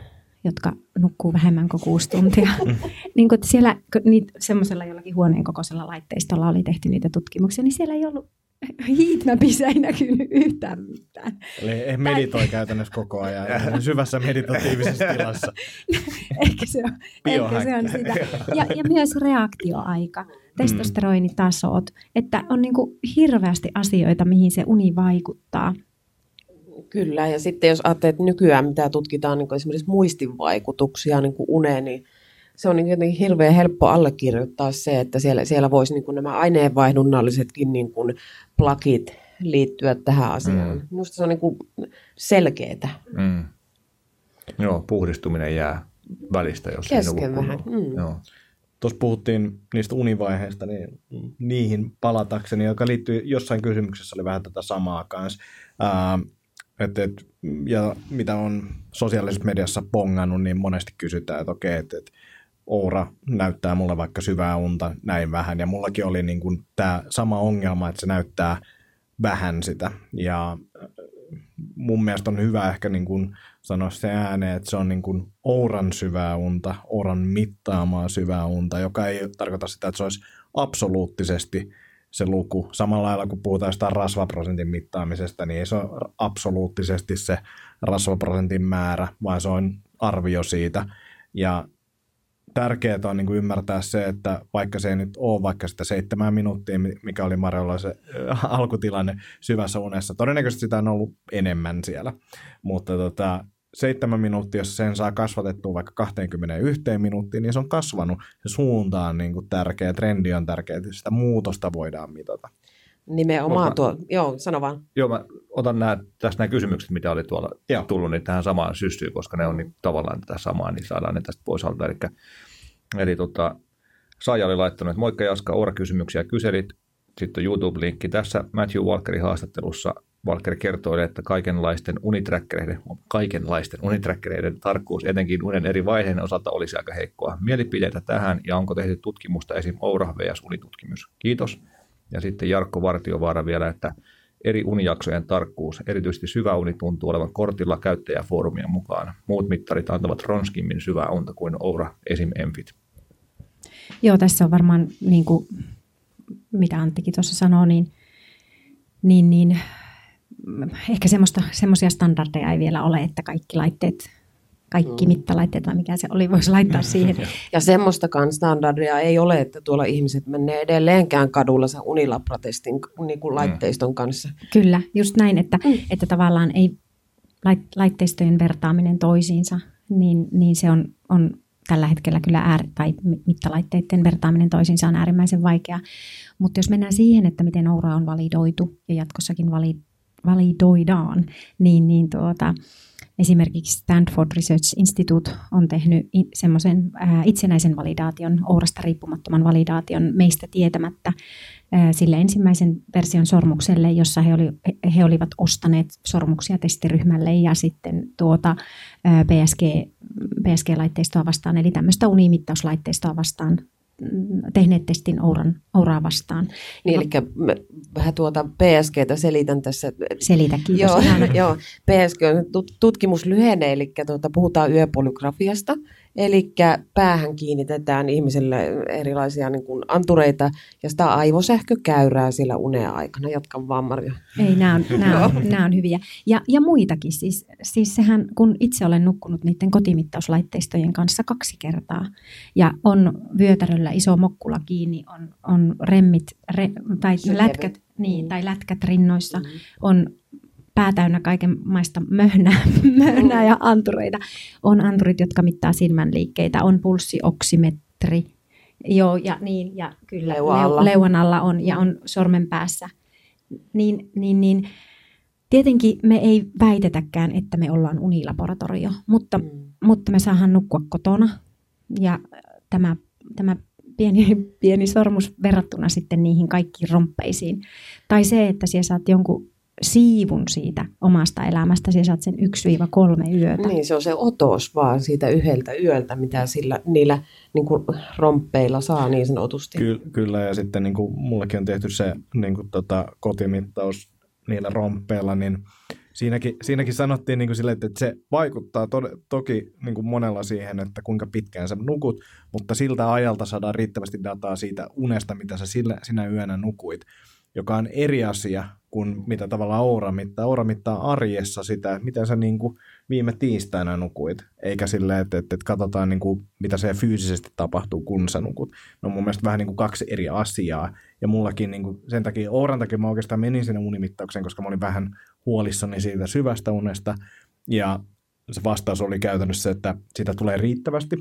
jotka nukkuu vähemmän kuin kuusi tuntia. niin kun siellä niitä, semmoisella jollakin huoneen kokoisella laitteistolla oli tehty niitä tutkimuksia, niin siellä ei ollut heatmapissä ei näkynyt yhtään mitään. Eli ei meditoi tai... käytännössä koko ajan, syvässä meditatiivisessa tilassa. ehkä, se on, ehkä se on sitä. Ja, ja myös reaktioaika, testosteronitasot, että on niin kuin hirveästi asioita, mihin se uni vaikuttaa. Kyllä, ja sitten jos ajattelet nykyään, mitä tutkitaan niin esimerkiksi muistin vaikutuksia niin kuin uneen, niin se on niin jotenkin hirveän helppo allekirjoittaa se, että siellä, siellä voisi niin kuin nämä aineenvaihdunnallisetkin niin kuin plakit liittyä tähän asiaan. Mm. Minusta se on niin kuin selkeätä. Mm. Joo, puhdistuminen jää välistä, jos Kesken vähän. Mm. Joo. Tuossa puhuttiin niistä univaiheista, niin niihin palatakseni, joka liittyy jossain kysymyksessä oli vähän tätä samaa kanssa. Ää, et, et, ja mitä on sosiaalisessa mediassa pongannut, niin monesti kysytään, että okei, että et, Oura näyttää mulle vaikka syvää unta näin vähän, ja mullakin oli niin tämä sama ongelma, että se näyttää vähän sitä, ja äh, mun mielestä on hyvä ehkä niin kuin sanoa se ääneen, että se on niin kuin Ouran syvää unta, Ouran mittaamaa syvää unta, joka ei tarkoita sitä, että se olisi absoluuttisesti se luku. Samalla lailla kun puhutaan sitä rasvaprosentin mittaamisesta, niin ei se ole absoluuttisesti se rasvaprosentin määrä, vaan se on arvio siitä. Ja tärkeää on niin kuin ymmärtää se, että vaikka se ei nyt ole vaikka sitä seitsemän minuuttia, mikä oli Marjolla se äh, alkutilanne syvässä unessa, todennäköisesti sitä on ollut enemmän siellä, mutta tota, seitsemän minuuttia, jos sen saa kasvatettua vaikka 21 minuuttiin, niin se on kasvanut. Se suunta on niin kuin tärkeä, trendi on tärkeä, että sitä muutosta voidaan mitata. Nimenomaan mä, tuo, joo, sano vaan. Joo, mä otan nämä, tässä nämä kysymykset, mitä oli tuolla joo. tullut, niin tähän samaan syssyyn, koska ne on niin, tavallaan tätä samaa, niin saadaan ne tästä pois alta. Eli, eli tota, Saija oli laittanut, että moikka Jaska, Oura-kysymyksiä kyselit. Sitten YouTube-linkki tässä Matthew Walkerin haastattelussa. Walker kertoi, että kaikenlaisten uniträkkereiden, kaikenlaisten uniträkkereiden tarkkuus etenkin unen eri vaiheiden osalta olisi aika heikkoa. Mielipiteitä tähän ja onko tehty tutkimusta esim. Oura vs. unitutkimus? Kiitos. Ja sitten Jarkko Vartiovaara vielä, että eri unijaksojen tarkkuus, erityisesti syvä uni tuntuu olevan kortilla käyttäjäfoorumien mukaan. Muut mittarit antavat ronskimmin syvää unta kuin Oura esim. Enfit. Joo, tässä on varmaan, niin kuin, mitä Anttikin tuossa sanoo, niin, niin, niin ehkä semmoisia standardeja ei vielä ole, että kaikki laitteet kaikki mm. mittalaitteet vai mikä se oli, voisi laittaa siihen. Ja semmoistakaan standardia ei ole, että tuolla ihmiset menee edelleenkään kadulla sen Unilab-protestin niin kuin mm. laitteiston kanssa. Kyllä, just näin, että, mm. että tavallaan ei laitteistojen vertaaminen toisiinsa, niin, niin se on, on tällä hetkellä kyllä äär, tai mittalaitteiden vertaaminen toisiinsa on äärimmäisen vaikea. Mutta jos mennään siihen, että miten Oura on validoitu ja jatkossakin validoidaan, niin, niin tuota, Esimerkiksi Stanford Research Institute on tehnyt semmoisen itsenäisen validaation, Ourasta riippumattoman validaation meistä tietämättä sille ensimmäisen version sormukselle, jossa he, oli, he olivat ostaneet sormuksia testiryhmälle ja sitten tuota PSG, PSG-laitteistoa vastaan, eli tämmöistä unimittauslaitteistoa vastaan tehneet testin Ouran, Ouraa vastaan. Niin, eli vähän tuota PSGtä selitän tässä. Selitä, kiitos. Joo, joo PSG on tutkimuslyhenne, eli tuota, puhutaan yöpolygrafiasta. Eli päähän kiinnitetään ihmiselle erilaisia niin kuin antureita ja sitä aivosähkökäyrää sillä unea aikana. Jatka vaan Marja. Ei, nämä on, nämä on, nämä on hyviä. Ja, ja muitakin. Siis, siis sehän, kun itse olen nukkunut niiden kotimittauslaitteistojen kanssa kaksi kertaa ja on vyötäröllä iso mokkula kiinni, on, on remmit re, tai, lätkät, niin, tai lätkät rinnoissa, mm-hmm. on päätäynnä kaikenmaista möhnää, möhnää ja antureita. On anturit, jotka mittaa silmän liikkeitä, on pulssioksimetri, Joo, ja niin, ja kyllä leuan alla, leuan alla on, ja on sormen päässä. Niin, niin, niin, tietenkin me ei väitetäkään, että me ollaan unilaboratorio, mutta, mm. mutta me saadaan nukkua kotona, ja tämä, tämä pieni, pieni sormus verrattuna sitten niihin kaikkiin romppeisiin. Tai se, että siellä saat jonkun siivun siitä omasta elämästä, ja saat sen 1-3 yötä. Niin, se on se otos vaan siitä yhdeltä yöltä, mitä sillä, niillä niin kuin romppeilla saa niin sanotusti. Ky- kyllä, ja sitten niin kuin, mullekin on tehty se niin kuin, tota, kotimittaus niillä romppeilla, niin siinäkin, siinäkin sanottiin niin kuin sille, että se vaikuttaa to, toki niin kuin monella siihen, että kuinka pitkään sä nukut, mutta siltä ajalta saadaan riittävästi dataa siitä unesta, mitä sä sillä, sinä yönä nukuit, joka on eri asia kuin mitä tavallaan Oura mittaa. Oura mittaa arjessa sitä, miten sä niin kuin viime tiistaina nukuit, eikä silleen, että, että, että katsotaan niin kuin, mitä se fyysisesti tapahtuu, kun sä nukut. No mun mielestä vähän niin kuin kaksi eri asiaa. Ja mullakin niin kuin, sen takia, Ouran takia mä oikeastaan menin sinne unimittaukseen, koska mä olin vähän huolissani siitä syvästä unesta. Ja se vastaus oli käytännössä, että sitä tulee riittävästi,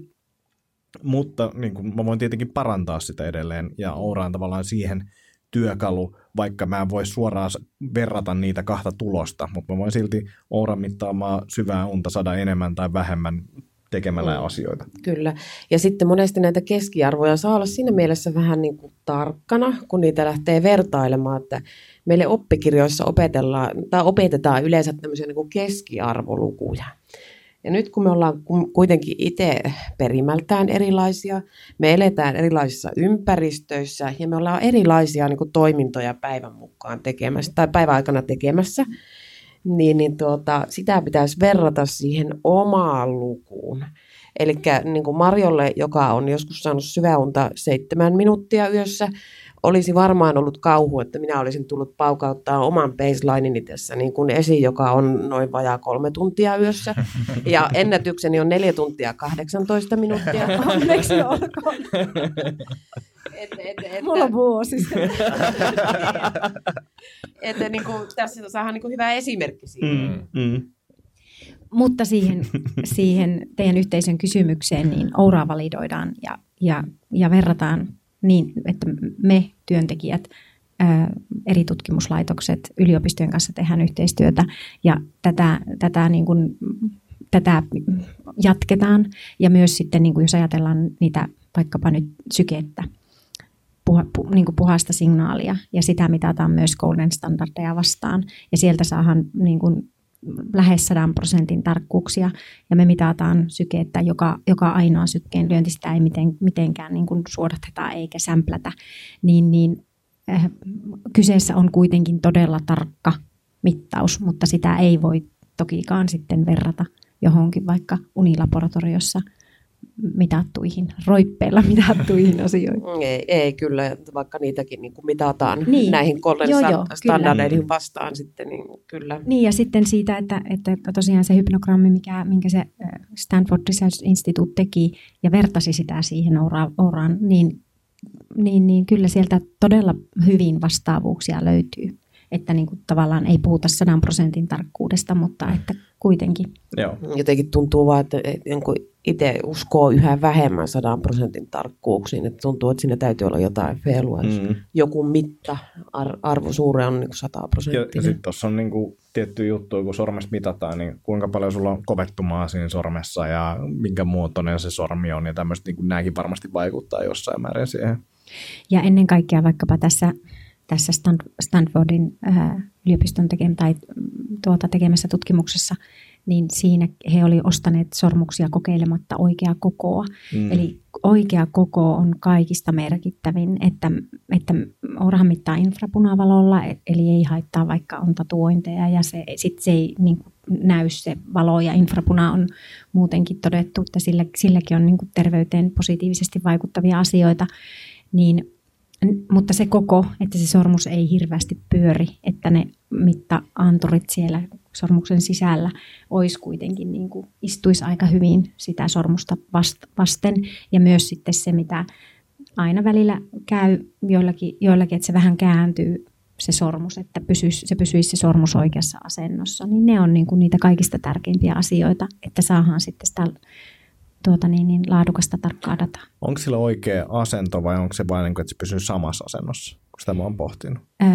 mutta niin kuin, mä voin tietenkin parantaa sitä edelleen, ja Oura on tavallaan siihen työkalu, vaikka mä en voi suoraan verrata niitä kahta tulosta, mutta mä voin silti Ouran mittaamaan syvää unta saada enemmän tai vähemmän tekemällä mm. asioita. Kyllä. Ja sitten monesti näitä keskiarvoja saa olla siinä mielessä vähän niin kuin tarkkana, kun niitä lähtee vertailemaan, että meille oppikirjoissa opetellaan, tai opetetaan yleensä tämmöisiä niin kuin keskiarvolukuja. Ja nyt kun me ollaan kuitenkin itse perimältään erilaisia, me eletään erilaisissa ympäristöissä ja me ollaan erilaisia niin kuin toimintoja päivän mukaan tekemässä tai päivän aikana tekemässä, niin, niin tuota, sitä pitäisi verrata siihen omaan lukuun. Eli niin Marjolle, joka on joskus saanut syväunta seitsemän minuuttia yössä, olisi varmaan ollut kauhu, että minä olisin tullut paukauttaa oman baselineini tässä niin kuin esiin, joka on noin vajaa kolme tuntia yössä. Ja ennätykseni on neljä tuntia 18 minuuttia. Onneksi olkoon. Et, et, et, Mulla on vuosi että niin kuin, tässä saadaan niin kuin hyvä esimerkki siitä. Mm, mm. Mutta siihen, siihen teidän yhteisön kysymykseen, niin Ouraa validoidaan ja, ja, ja verrataan niin, että me työntekijät, eri tutkimuslaitokset, yliopistojen kanssa tehdään yhteistyötä ja tätä, tätä, niin kuin, tätä jatketaan. Ja myös sitten, niin kuin jos ajatellaan niitä vaikkapa nyt sykettä, puha, pu, niin kuin puhasta signaalia ja sitä mitataan myös Golden Standardeja vastaan. Ja sieltä saadaan niin kuin lähes 100 prosentin tarkkuuksia. Ja me mitataan sykeettä, joka, joka ainoa sykkeen lyönti, sitä ei miten, mitenkään niin kuin suodateta eikä sämplätä, niin, niin äh, kyseessä on kuitenkin todella tarkka mittaus, mutta sitä ei voi tokikaan sitten verrata johonkin vaikka unilaboratoriossa mitattuihin, roippeilla mitattuihin asioihin. Ei, ei kyllä, vaikka niitäkin niin kuin mitataan Niin. näihin kolmen Joo, joo, standardeihin kyllä. vastaan sitten, niin kyllä. Niin ja sitten siitä, että, että tosiaan se hypnogrammi, mikä, minkä se Stanford Research Institute teki ja vertasi sitä siihen Ouraan, niin, niin, niin kyllä sieltä todella hyvin vastaavuuksia löytyy. Että niin kuin tavallaan ei puhuta sadan prosentin tarkkuudesta, mutta että kuitenkin. Joo. Jotenkin tuntuu vaan, että itse uskoo yhä vähemmän sadan prosentin tarkkuuksiin. Että tuntuu, että siinä täytyy olla jotain feilua. Jos Mm. joku mitta, ar- arvo suure on niin kuin 100 Ja, ja prosenttia. sitten tuossa on niinku tietty juttu, kun sormesta mitataan, niin kuinka paljon sulla on kovettumaa siinä sormessa ja minkä muotoinen se sormi on ja tämmöistä, niin nämäkin varmasti vaikuttaa jossain määrin siihen. Ja ennen kaikkea vaikkapa tässä, tässä Stan- Stanfordin ää, yliopiston tekemä, tai mm, tuota, tekemässä tutkimuksessa, niin siinä he oli ostaneet sormuksia kokeilematta oikeaa kokoa. Mm. Eli oikea koko on kaikista merkittävin, että, että orahan mittaa infrapunavalolla, e- eli ei haittaa vaikka on tatuointeja ja se, sit se ei niin kuin näy se valo ja infrapuna on muutenkin todettu, että sillä, silläkin on niin kuin terveyteen positiivisesti vaikuttavia asioita, niin, mutta se koko, että se sormus ei hirveästi pyöri, että ne mitta-anturit siellä sormuksen sisällä olisi kuitenkin niin kuin istuisi aika hyvin sitä sormusta vast- vasten. Ja myös sitten se, mitä aina välillä käy joillakin, joillakin että se vähän kääntyy se sormus, että pysyisi, se pysyisi se sormus oikeassa asennossa, niin ne on niin kuin niitä kaikista tärkeimpiä asioita, että saadaan sitten sitä tuota niin, niin laadukasta tarkkaa dataa. Onko sillä oikea asento vai onko se vain, niin kuin, että se pysyy samassa asennossa, kun sitä mä oon pohtinut? Ö,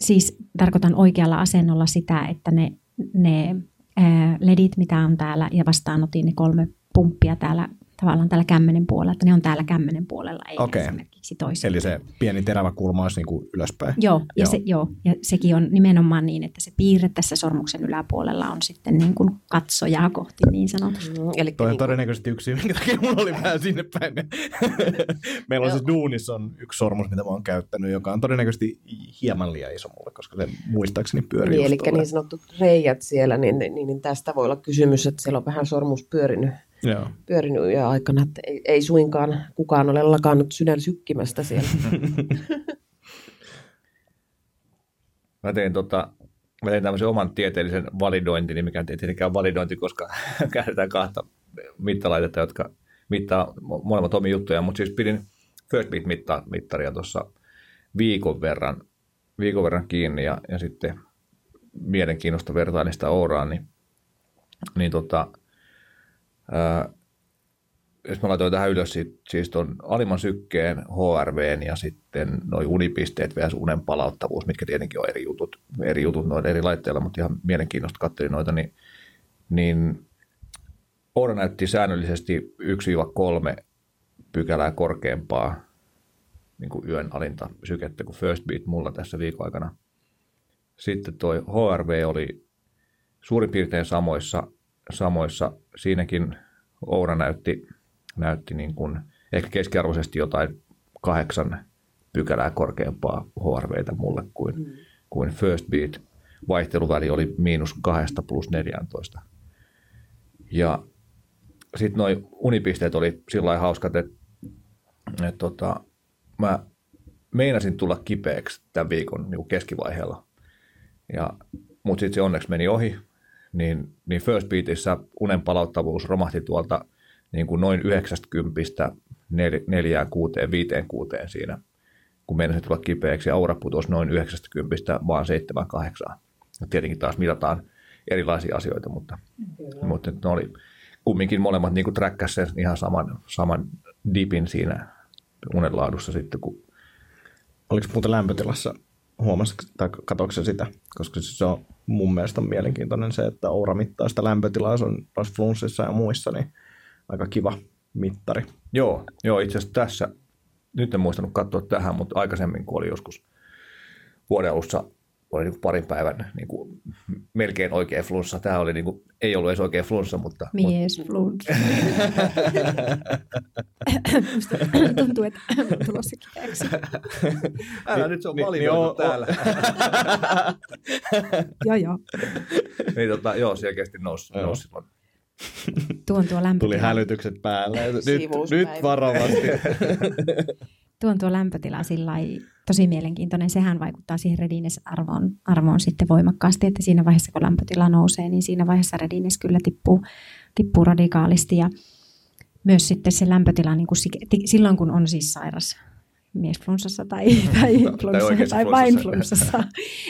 siis tarkoitan oikealla asennolla sitä, että ne, ne ö, ledit, mitä on täällä, ja vastaanotin ne kolme pumppia täällä tavallaan täällä kämmenen puolella, että ne on täällä kämmenen puolella, eikä Okei. esimerkiksi toisella. Eli se pieni terävä kulma olisi niin kuin ylöspäin. Joo, ja, Joo. Se, joo, ja sekin on nimenomaan niin, että se piirre tässä sormuksen yläpuolella on sitten niin kuin katsojaa kohti niin sanotusti. Mm, eli Toi on niin todennäköisesti yksi syy, minkä takia mulla oli vähän sinne päin. Meillä on siis duunissa on yksi sormus, mitä mä oon käyttänyt, joka on todennäköisesti hieman liian iso mulle, koska se muistaakseni pyörii niin, eli tolleen. niin sanotut reijät siellä, niin, niin, niin tästä voi olla kysymys, että siellä on vähän sormus pyörinyt, Joo. pyörinyt yön aikana, että ei, ei suinkaan kukaan ole lakannut sydän sykkimästä siellä. Mä tein, tota, mä tein tämmöisen oman tieteellisen validointin, mikä ei tietenkään validointi, koska käytetään kahta mittalaitetta, jotka mittaa mo- molemmat omia juttuja, mutta siis pidin First Beat-mittaria tuossa viikon verran, viikon verran kiinni ja, ja sitten mielenkiinnosta vertailin sitä Ouraan, niin, niin tota, ää, jos mä laitoin tähän ylös siis tuon alimman sykkeen, HRVn ja sitten noin unipisteet vs. unen palauttavuus, mitkä tietenkin on eri jutut, eri jutut noilla eri laitteilla, mutta ihan mielenkiinnosta katselin noita, niin, niin Oura näytti säännöllisesti 1-3 pykälää korkeampaa niin kuin yön alinta sykettä kuin First Beat mulla tässä viikon aikana. Sitten toi HRV oli suurin piirtein samoissa, samoissa. Siinäkin Oura näytti, näytti niin kuin ehkä keskiarvoisesti jotain kahdeksan pykälää korkeampaa HRVtä mulle kuin, mm. kuin First Beat. Vaihteluväli oli miinus kahdesta plus 14. Ja sitten noin unipisteet oli sillä lailla hauskat, että, että tota, mä meinasin tulla kipeäksi tämän viikon niin keskivaiheella. Ja, mutta sitten se onneksi meni ohi, niin, niin First Beatissä unen palauttavuus romahti tuolta niin kuin noin 90 4, 6, 5, 6 siinä, kun meinasin tulla kipeäksi, ja aura putosi noin 90 vaan 7, 8. Tietenkin taas mitataan erilaisia asioita, mutta, mutta ne oli kumminkin molemmat niin träkkäs sen ihan saman, saman dipin siinä unenlaadussa sitten, kun Oliko muuten lämpötilassa, huomasitko tai sitä? Koska se on mun mielestä mielenkiintoinen se, että Oura mittaa sitä lämpötilaa, se on flunssissa ja muissa, niin aika kiva mittari. Joo, joo itse asiassa tässä, nyt en muistanut katsoa tähän, mutta aikaisemmin kun oli joskus vuoden alussa oli niin kuin parin päivän niin kuin melkein oikea flunssa. Tämä oli niin kuin, ei ollut edes oikea flunssa, mutta, mutta Mies flunssa. Musta tuntuu, että on tulossa kipeäksi. älä nyt se on Niin- niin täällä. Joo, joo. niin, tota, joo, selkeästi nousi, Joo. nousi silloin tuon tuo lämpötila. Tuli hälytykset päälle. Nyt, nyt varovasti. tuon tuo lämpötila sillä tosi mielenkiintoinen. Sehän vaikuttaa siihen readiness-arvoon arvoon sitten voimakkaasti, että siinä vaiheessa kun lämpötila nousee, niin siinä vaiheessa readiness kyllä tippuu, tippuu radikaalisti. Ja myös sitten se lämpötila, niin kuin silloin kun on siis sairas miesflunssassa tai, tai, flunssa, oikeassa tai vain flunssassa. flunssassa,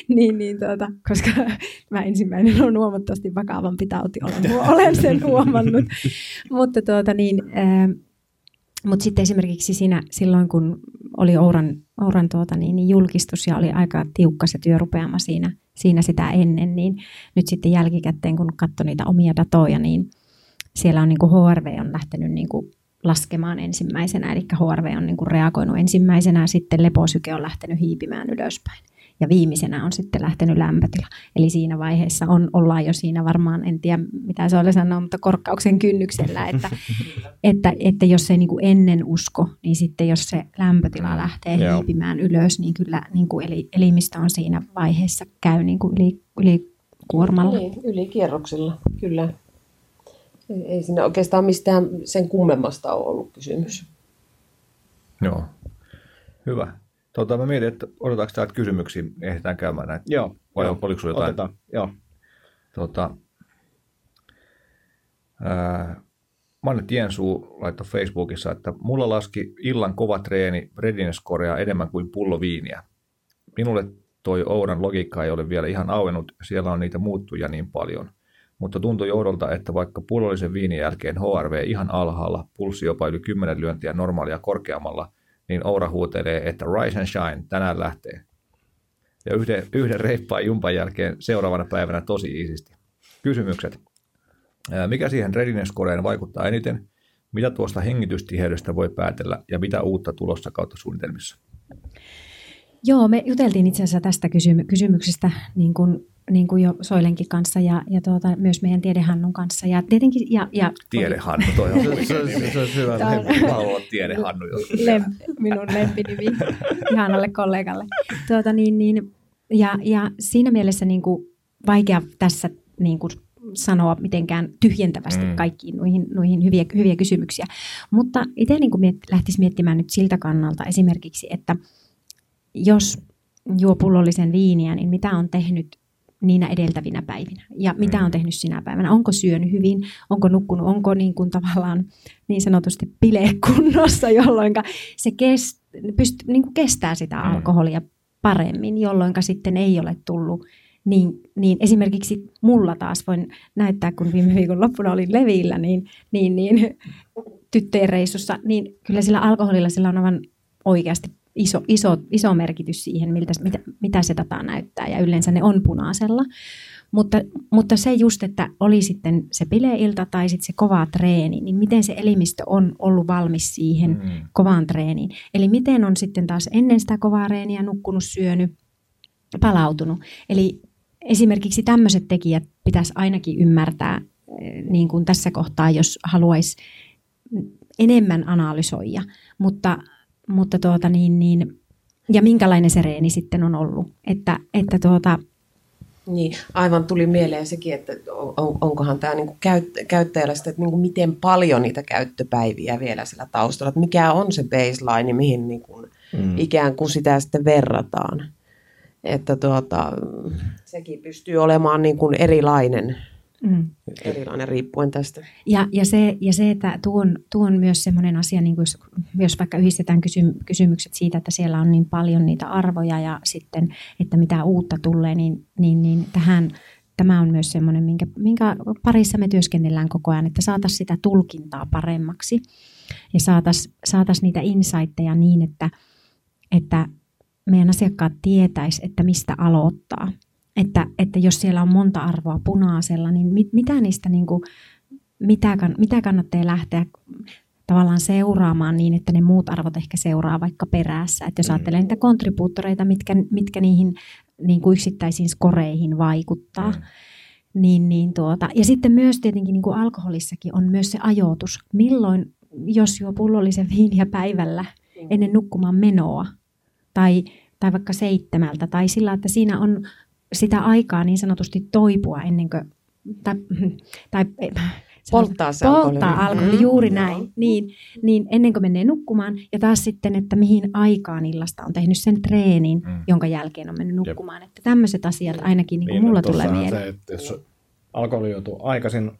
niin, niin tuota, koska mä ensimmäinen on huomattavasti vakavampi tauti, olen, olen sen huomannut. Mutta tuota, niin, ää, mutta sitten esimerkiksi siinä, silloin, kun oli Ouran, Ouran tuota, niin, niin julkistus ja oli aika tiukka se työrupeama siinä, siinä sitä ennen, niin nyt sitten jälkikäteen, kun katsoi niitä omia datoja, niin siellä on niin kuin HRV on lähtenyt niin kuin laskemaan ensimmäisenä, eli HRV on niin kuin reagoinut ensimmäisenä, sitten leposyke on lähtenyt hiipimään ylöspäin. Ja viimeisenä on sitten lähtenyt lämpötila. Eli siinä vaiheessa on, ollaan jo siinä varmaan, en tiedä mitä se oli sanoa, mutta korkkauksen kynnyksellä, että, että, että jos ei niin kuin ennen usko, niin sitten jos se lämpötila lähtee Joo. hiipimään ylös, niin kyllä niin kuin eli, elimistö on siinä vaiheessa käy niin kuin yli, yli kuormalla. Niin, yli kierroksilla, kyllä. Ei, ei siinä oikeastaan mistään sen kummemmasta ole ollut kysymys. Joo. Hyvä. Tota, mä mietin, että odotetaanko täältä kysymyksiä, ehditään käymään näitä. Joo. Vai joo. oliko sulla jotain? Otetaan. Joo. Tota, ää, Manne Tiensuu laittoi Facebookissa, että mulla laski illan kova treeni readiness enemmän kuin pullo viiniä. Minulle toi Ouran logiikka ei ole vielä ihan auennut, siellä on niitä muuttuja niin paljon. Mutta tuntui joudolta, että vaikka pullollisen viinin jälkeen HRV ihan alhaalla, pulssi jopa yli 10 lyöntiä normaalia korkeammalla, niin Oura huutelee, että rise and shine, tänään lähtee. Ja yhden, yhden reippaan jumpan jälkeen seuraavana päivänä tosi iisisti. Kysymykset. Mikä siihen readiness vaikuttaa eniten? Mitä tuosta hengitystiheydestä voi päätellä ja mitä uutta tulossa kautta suunnitelmissa? Joo, me juteltiin itse asiassa tästä kysymy- kysymyksestä niin kuin, niin kuin jo Soilenkin kanssa ja, ja tuota, myös meidän tiedehannun kanssa. Ja tietenkin, ja, ja Tiedehannu, toi on Se, se, se, se, hyvä. On- haluan olla tiedehannu lem, minun lempinimi ihanalle kollegalle. Tuota, niin, niin, ja, ja siinä mielessä niin kuin, vaikea tässä niin kuin, sanoa mitenkään tyhjentävästi Mm. mm. kaikkiin noihin, noihin hyviä, hyviä kysymyksiä. Mutta itse niin kuin miet, lähtisi miettimään nyt siltä kannalta esimerkiksi, että jos juo pullollisen viiniä, niin mitä on tehnyt niinä edeltävinä päivinä ja mitä Mm. on tehnyt sinä päivänä. Onko syönyt hyvin, onko nukkunut, onko niin kuin tavallaan niin sanotusti bilekunnossa, jolloin se kest, pyst, niin kuin kestää sitä Mm. alkoholia paremmin, jolloin sitten ei ole tullut niin, niin esimerkiksi mulla taas voin näyttää, kun viime viikon loppuna olin levillä, niin, niin, niin tyttöjen reissussa, niin kyllä sillä alkoholilla sillä on aivan oikeasti iso, iso, iso merkitys siihen, miltä, mitä, mitä se data näyttää, ja yleensä ne on punaisella. Mutta, mutta se just, että oli sitten se bileilta tai sitten se kova treeni, niin miten se elimistö on ollut valmis siihen Mm. kovaan treeniin. Eli miten on sitten taas ennen sitä kovaa treeniä nukkunut, syönyt, palautunut. Eli esimerkiksi tämmöiset tekijät pitäisi ainakin ymmärtää eh, niin kuin tässä kohtaa, jos haluaisi enemmän analysoida. Mutta, mutta tuota niin, niin, ja minkälainen se reeni sitten on ollut. Että, että tuota, Niin, aivan tuli mieleen sekin, että on, onkohan tämä niinku käyt, käyttäjällä sitä, että niinku miten paljon niitä käyttöpäiviä vielä sillä taustalla, että mikä on se baseline, mihin niinku Mm. ikään kuin sitä sitten verrataan. Että tuota, sekin pystyy olemaan niin kuin erilainen, mm. erilainen riippuen tästä. Ja, ja, se, ja se, että tuo on, tuo on myös sellainen asia, niin kuin jos, jos vaikka yhdistetään kysy, kysymykset siitä, että siellä on niin paljon niitä arvoja ja sitten, että mitä uutta tulee, niin, niin, niin tähän, tämä on myös sellainen, minkä, minkä parissa me työskennellään koko ajan, että saataisiin sitä tulkintaa paremmaksi ja saataisiin saatais niitä insightteja niin, että, että meidän asiakkaat tietäisi, että mistä aloittaa. Että, että jos siellä on monta arvoa punaisella, niin mit, mitä niistä niin kuin, mitä, kann, mitä kannattaa lähteä tavallaan seuraamaan niin, että ne muut arvot ehkä seuraa vaikka perässä. Että jos Mm. ajattelee niitä kontribuuttoreita, mitkä, mitkä niihin niin kuin yksittäisiin skoreihin vaikuttaa, Mm. niin, niin tuota, ja sitten myös tietenkin niin kuin alkoholissakin on myös se ajoitus. Milloin, jos juo pullollisen viiniä päivällä ennen nukkumaan menoa, tai, tai vaikka seitsemältä, tai sillä, että siinä on sitä aikaa niin sanotusti toipua ennen kuin, tai, tai Polttaa se polttaa alkoholi. alkoholi, Mm. juuri näin. Niin, niin ennen kuin menee nukkumaan ja taas sitten, että mihin aikaan illasta on tehnyt sen treenin, Mm. jonka jälkeen on mennyt nukkumaan. Että tämmöiset asiat ainakin niin kuin Niin, mulla no tulee mieleen. Se, että jos alkoholi joutuu aikaisin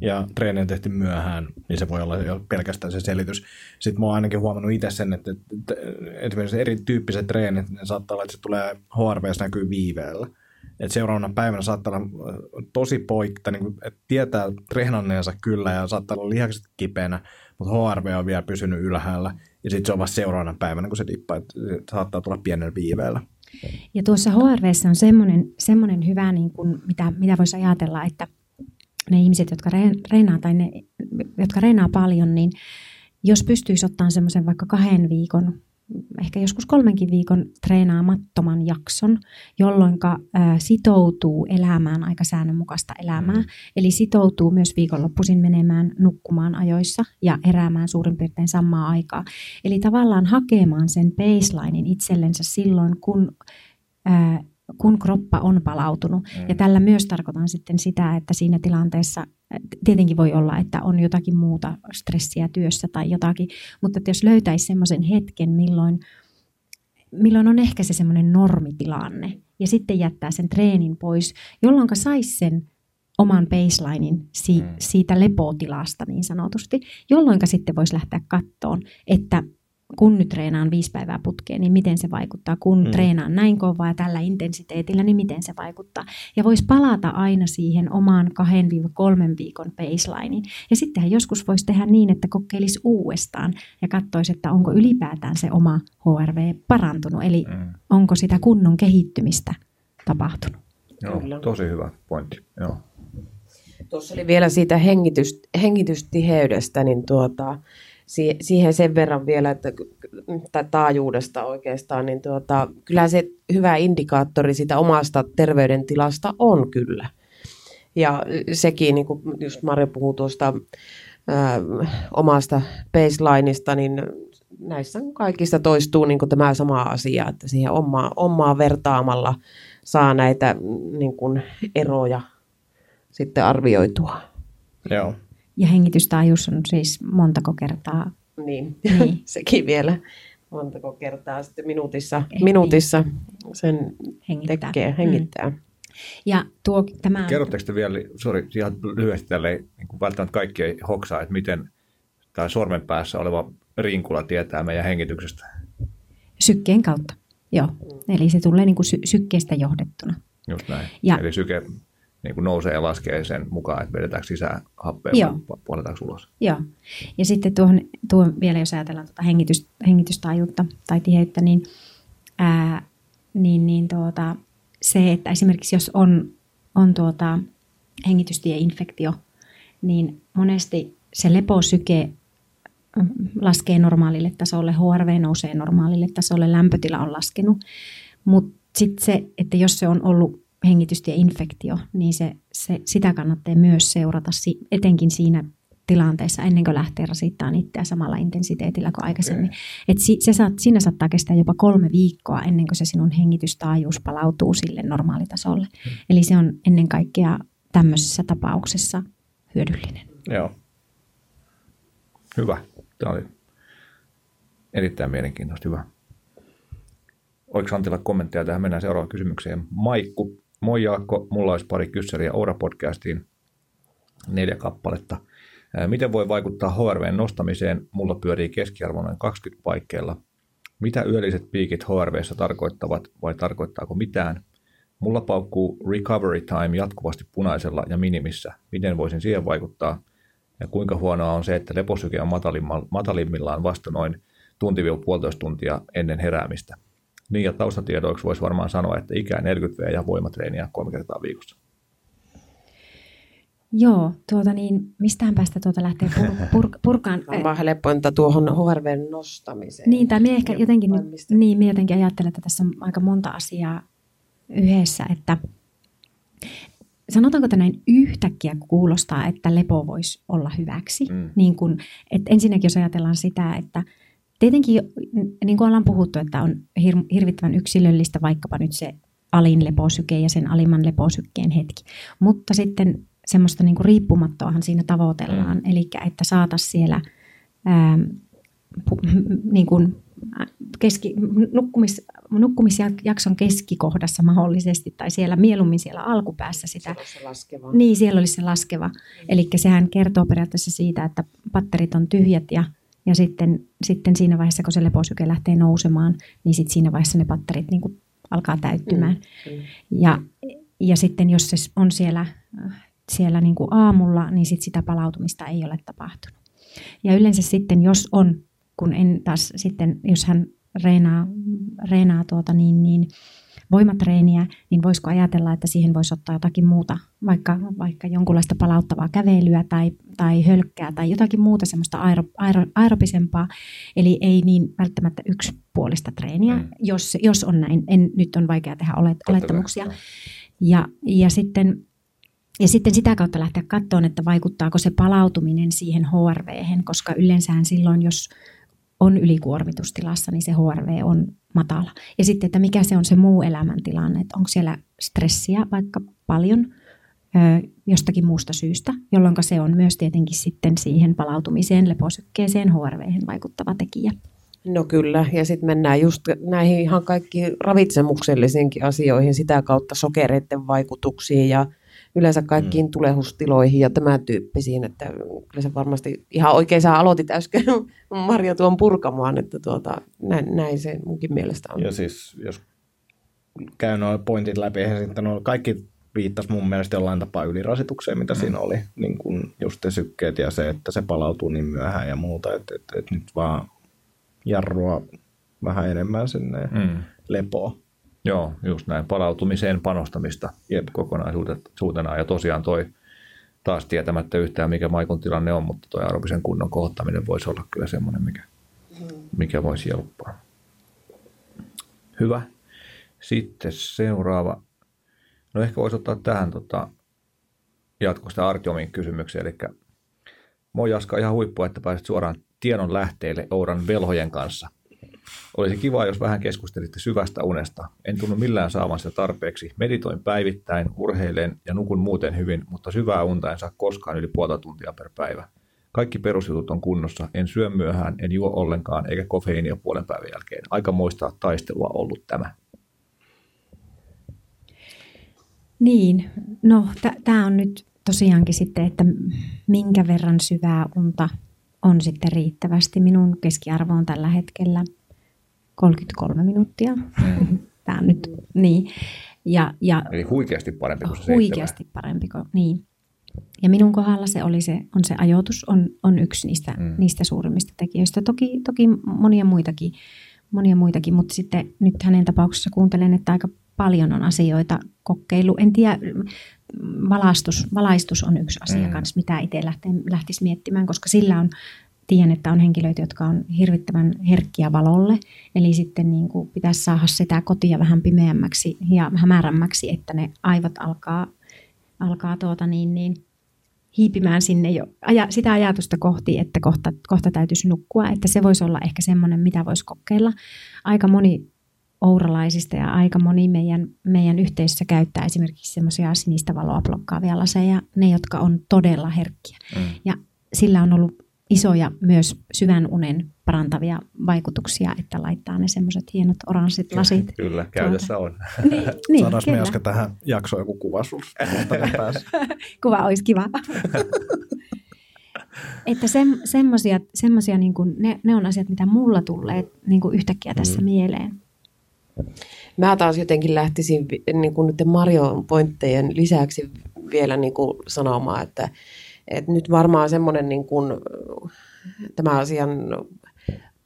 ja treeni on tehty myöhään, niin se voi olla jo pelkästään se selitys. Sitten mä oon ainakin huomannut itse sen, että, että esimerkiksi erityyppiset treenit, ne saattaa olla, että se tulee HRVs näkyy viiveellä. Et seuraavana päivänä saattaa olla äh, tosi poikta, niin että tietää treenanneensa kyllä ja saattaa olla lihakset kipeänä, mutta HRV on vielä pysynyt ylhäällä ja sitten se on vasta seuraavana päivänä, kun se dippaa, että se saattaa tulla pienellä viiveellä. Ja tuossa HRVssä on semmoinen, semmoinen hyvä, niin kuin, mitä, mitä voisi ajatella, että ne ihmiset, jotka reen- reenaa tai ne, jotka reenaa paljon, niin jos pystyisi ottamaan semmoisen vaikka kahden viikon, ehkä joskus kolmenkin viikon treenaamattoman jakson, jolloin sitoutuu elämään aika säännönmukaista elämää. Mm. Eli sitoutuu myös viikonloppuisin menemään nukkumaan ajoissa ja heräämään suurin piirtein samaa aikaa. Eli tavallaan hakemaan sen baselinein itsellensä silloin, kun, ää, kun kroppa on palautunut. Mm. Ja tällä myös tarkoitan sitten sitä, että siinä tilanteessa tietenkin voi olla, että on jotakin muuta stressiä työssä tai jotakin, mutta että jos löytäisi semmoisen hetken, milloin, milloin on ehkä se semmoinen normitilanne ja sitten jättää sen treenin pois, jolloin saisi sen oman baselinein si- Mm. siitä lepotilasta niin sanotusti, jolloin sitten voisi lähteä kattoon, että kun nyt treenaan viisi päivää putkeen, niin miten se vaikuttaa. Kun Mm. treenaan näin kovaa ja tällä intensiteetillä, niin miten se vaikuttaa. Ja voisi palata aina siihen omaan 2-3 viikon baselineen. Ja sittenhän joskus voisi tehdä niin, että kokeilisi uudestaan ja katsoisi, että onko ylipäätään se oma HRV parantunut. Eli Mm. onko sitä kunnon kehittymistä tapahtunut. Joo, Kyllä. tosi hyvä pointti. Joo. Tuossa oli vielä siitä hengitys, hengitystiheydestä, niin tuota, siihen sen verran vielä, että, tai taajuudesta oikeastaan, niin tuota, kyllä se hyvä indikaattori sitä omasta terveydentilasta on kyllä. Ja sekin, niin kuin just Marja puhuu tuosta ää, omasta baselineista, niin näissä kaikista toistuu niin kuin tämä sama asia, että siihen omaa, omaa vertaamalla saa näitä mm, niin kuin eroja sitten arvioitua. Joo. Ja hengitystaajuus on siis montako kertaa. Niin, Niin. sekin vielä montako kertaa sitten minuutissa, minuutissa sen Hengittää. tekee, hengittää. Ja tuo, tämä, Kerrotteko te vielä, sori, ihan lyhyesti tälleen, niin kuin välttämättä kaikki ei hoksaa, että miten tai sormen päässä oleva rinkula tietää meidän hengityksestä. sykkeen kautta. Joo. Eli se tulee niin kuin sy- sykkeestä johdettuna. Just näin. Ja- Eli syke niin kuin nousee ja laskee sen mukaan, että vedetäänkö sisään happea Joo. vai pu- puoletaanko ulos. Joo. Ja sitten tuohon, tuohon vielä, jos ajatellaan tuota hengitys, hengitystaajuutta tai tiheyttä, niin, ää, niin, niin tuota, se, että esimerkiksi jos on, on tuota hengitystieinfektio, niin monesti se leposyke mm, laskee normaalille tasolle, HRV nousee normaalille tasolle, lämpötila on laskenut. Mutta sitten se, että jos se on ollut hengitystieinfektio, niin se, se, sitä kannattaa myös seurata, si- etenkin siinä tilanteessa ennen kuin lähtee rasittamaan itseä samalla intensiteetillä kuin aikaisemmin. Okei. Et si, se saat, siinä saattaa kestää jopa kolme viikkoa ennen kuin se sinun hengitystaajuus palautuu sille normaalitasolle. Eli se on ennen kaikkea tämmöisessä tapauksessa hyödyllinen. Joo. Hyvä. Tämä oli erittäin mielenkiintoista. Hyvä. Oliko Antilla kommentteja tähän? Mennään seuraavaan kysymykseen. Maikku, moi Jaakko, mulla olisi pari kyssäriä Oura-podcastiin, neljä kappaletta. Miten voi vaikuttaa HRVn nostamiseen? Mulla pyörii keskiarvo noin 20 paikkeilla. Mitä yölliset piikit HRVssä tarkoittavat vai tarkoittaako mitään? Mulla paukkuu recovery time jatkuvasti punaisella ja minimissä. Miten voisin siihen vaikuttaa? Ja kuinka huonoa on se, että leposyke on matalimmillaan vasta noin tunti-puolitoista tuntia ennen heräämistä. Niin ja taustatiedoiksi voisi varmaan sanoa, että ikää 40 V ja voimatreeniä kolme kertaa viikossa. Joo, tuota niin, mistään päästä tuota lähtee pur, pur, purkaan. Varmaan helpointa tuohon HRVn nostamiseen. Niin, tai minä ehkä jotenkin, nyt, niin, minä jotenkin ajattelen, että tässä on aika monta asiaa yhdessä, että sanotaanko, että näin yhtäkkiä kuulostaa, että lepo voisi olla hyväksi. Mm. Niin kun, että ensinnäkin jos ajatellaan sitä, että tietenkin, niin kuin ollaan puhuttu, että on hir- hirvittävän yksilöllistä vaikkapa nyt se alin leposyke ja sen alimman leposykkeen hetki. Mutta sitten semmoista niin kuin riippumattoahan siinä tavoitellaan, mm. eli että saataisiin siellä ää, pu, niin kuin keski, nukkumis, nukkumisjakson keskikohdassa mahdollisesti, tai siellä mieluummin siellä alkupäässä sitä. Se se laskeva. Niin, siellä olisi se laskeva. Eli sehän kertoo periaatteessa siitä, että patterit on tyhjät ja, ja sitten, sitten siinä vaiheessa, kun se leposyke lähtee nousemaan, niin sitten siinä vaiheessa ne patterit niin kuin alkaa täyttymään. Mm, mm. Ja, ja sitten jos se on siellä, siellä niin kuin aamulla, niin sit sitä palautumista ei ole tapahtunut. Ja yleensä sitten, jos on, kun en taas sitten, jos hän reenaa, reenaa tuota niin, niin voimatreeniä, niin voisiko ajatella, että siihen voisi ottaa jotakin muuta, vaikka, vaikka jonkunlaista palauttavaa kävelyä tai, tai hölkkää tai jotakin muuta semmoista aero, aero, aerobisempaa, eli ei niin välttämättä yksipuolista treeniä, mm. jos, jos on näin. En, nyt on vaikea tehdä olet, olettamuksia. Ja, ja sitten ja sitten sitä kautta lähteä katsomaan, että vaikuttaako se palautuminen siihen HRV, koska yleensähän silloin, jos on ylikuormitustilassa, niin se HRV on matala. Ja sitten, että mikä se on se muu elämäntilanne, että onko siellä stressiä vaikka paljon ö, jostakin muusta syystä, jolloin se on myös tietenkin sitten siihen palautumiseen, leposykkeeseen, HRV vaikuttava tekijä. No kyllä, ja sitten mennään just näihin ihan kaikki ravitsemuksellisiinkin asioihin, sitä kautta sokereiden vaikutuksiin ja yleensä kaikkiin mm. tulehustiloihin ja tämän tyyppisiin, että kyllä se varmasti ihan oikein sä aloitit äsken Marja tuon purkamaan, että tuota, näin, näin se munkin mielestä on. Ja siis jos käy nuo pointit läpi, eihän sitten nuo kaikki viittasi mun mielestä jollain tapaa ylirasitukseen, mitä mm. siinä oli. Niin kuin just te sykkeet ja se, että se palautuu niin myöhään ja muuta, että, että, että nyt vaan jarrua vähän enemmän sinne mm. lepoon. Joo, just näin. Palautumiseen panostamista Jep. kokonaisuutena. Ja tosiaan toi taas tietämättä yhtään, mikä Maikon tilanne on, mutta tuo aerobisen kunnon kohottaminen voisi olla kyllä semmoinen, mikä, mikä voisi helppaa. Hyvä. Sitten seuraava. No ehkä voisi ottaa tähän tota, jatkosta Artiomin kysymykseen. Eli moi Jaska, ihan huippua, että pääsit suoraan tiedon lähteille Ouran velhojen kanssa – olisi kiva, jos vähän keskustelitte syvästä unesta. En tunnu millään saavan sitä tarpeeksi. Meditoin päivittäin, urheilen ja nukun muuten hyvin, mutta syvää unta en saa koskaan yli puolta tuntia per päivä. Kaikki perusjutut on kunnossa. En syö myöhään, en juo ollenkaan, eikä kofeiinia puolen päivän jälkeen. Aika moista taistelua ollut tämä. Niin, no tämä on nyt tosiaankin sitten, että minkä verran syvää unta on sitten riittävästi. Minun keskiarvo on tällä hetkellä 33 minuuttia. Mm. Tämä on nyt, niin. Ja, ja, Eli huikeasti parempi kuin se Huikeasti seitsemän. parempi kuin, niin. Ja minun kohdalla se oli se, on se ajoitus, on, on yksi niistä, mm. niistä suurimmista tekijöistä. Toki, toki monia muitakin, monia muitakin, mutta sitten nyt hänen tapauksessa kuuntelen, että aika paljon on asioita kokeilu. En tiedä, valaistus, valaistus on yksi asia mm. kanssa, mitä itse lähtisi miettimään, koska sillä on tiedän, että on henkilöitä, jotka on hirvittävän herkkiä valolle, eli sitten niin kuin pitäisi saada sitä kotia vähän pimeämmäksi ja hämärämmäksi, että ne aivot alkaa, alkaa tuota niin, niin, hiipimään sinne jo aja, sitä ajatusta kohti, että kohta, kohta täytyisi nukkua, että se voisi olla ehkä semmoinen, mitä voisi kokeilla. Aika moni ouralaisista ja aika moni meidän, meidän yhteisössä käyttää esimerkiksi semmoisia sinistä valoa blokkaavia laseja, ne jotka on todella herkkiä. Mm. Ja sillä on ollut isoja myös syvän unen parantavia vaikutuksia, että laittaa ne semmoiset hienot oranssit lasit. Kyllä, käytössä on. niin, niin, Saadaanko me äsken tähän jaksoon joku kuva kuva olisi kiva. että se, semmosia, semmosia niin kuin, ne, ne on asiat, mitä mulla tulee niin kuin yhtäkkiä tässä mm. mieleen. Mä taas jotenkin lähtisin niin kuin nyt Marion pointtejen lisäksi vielä niin kuin sanomaan, että, et nyt varmaan semmoinen niin kuin, tämä asian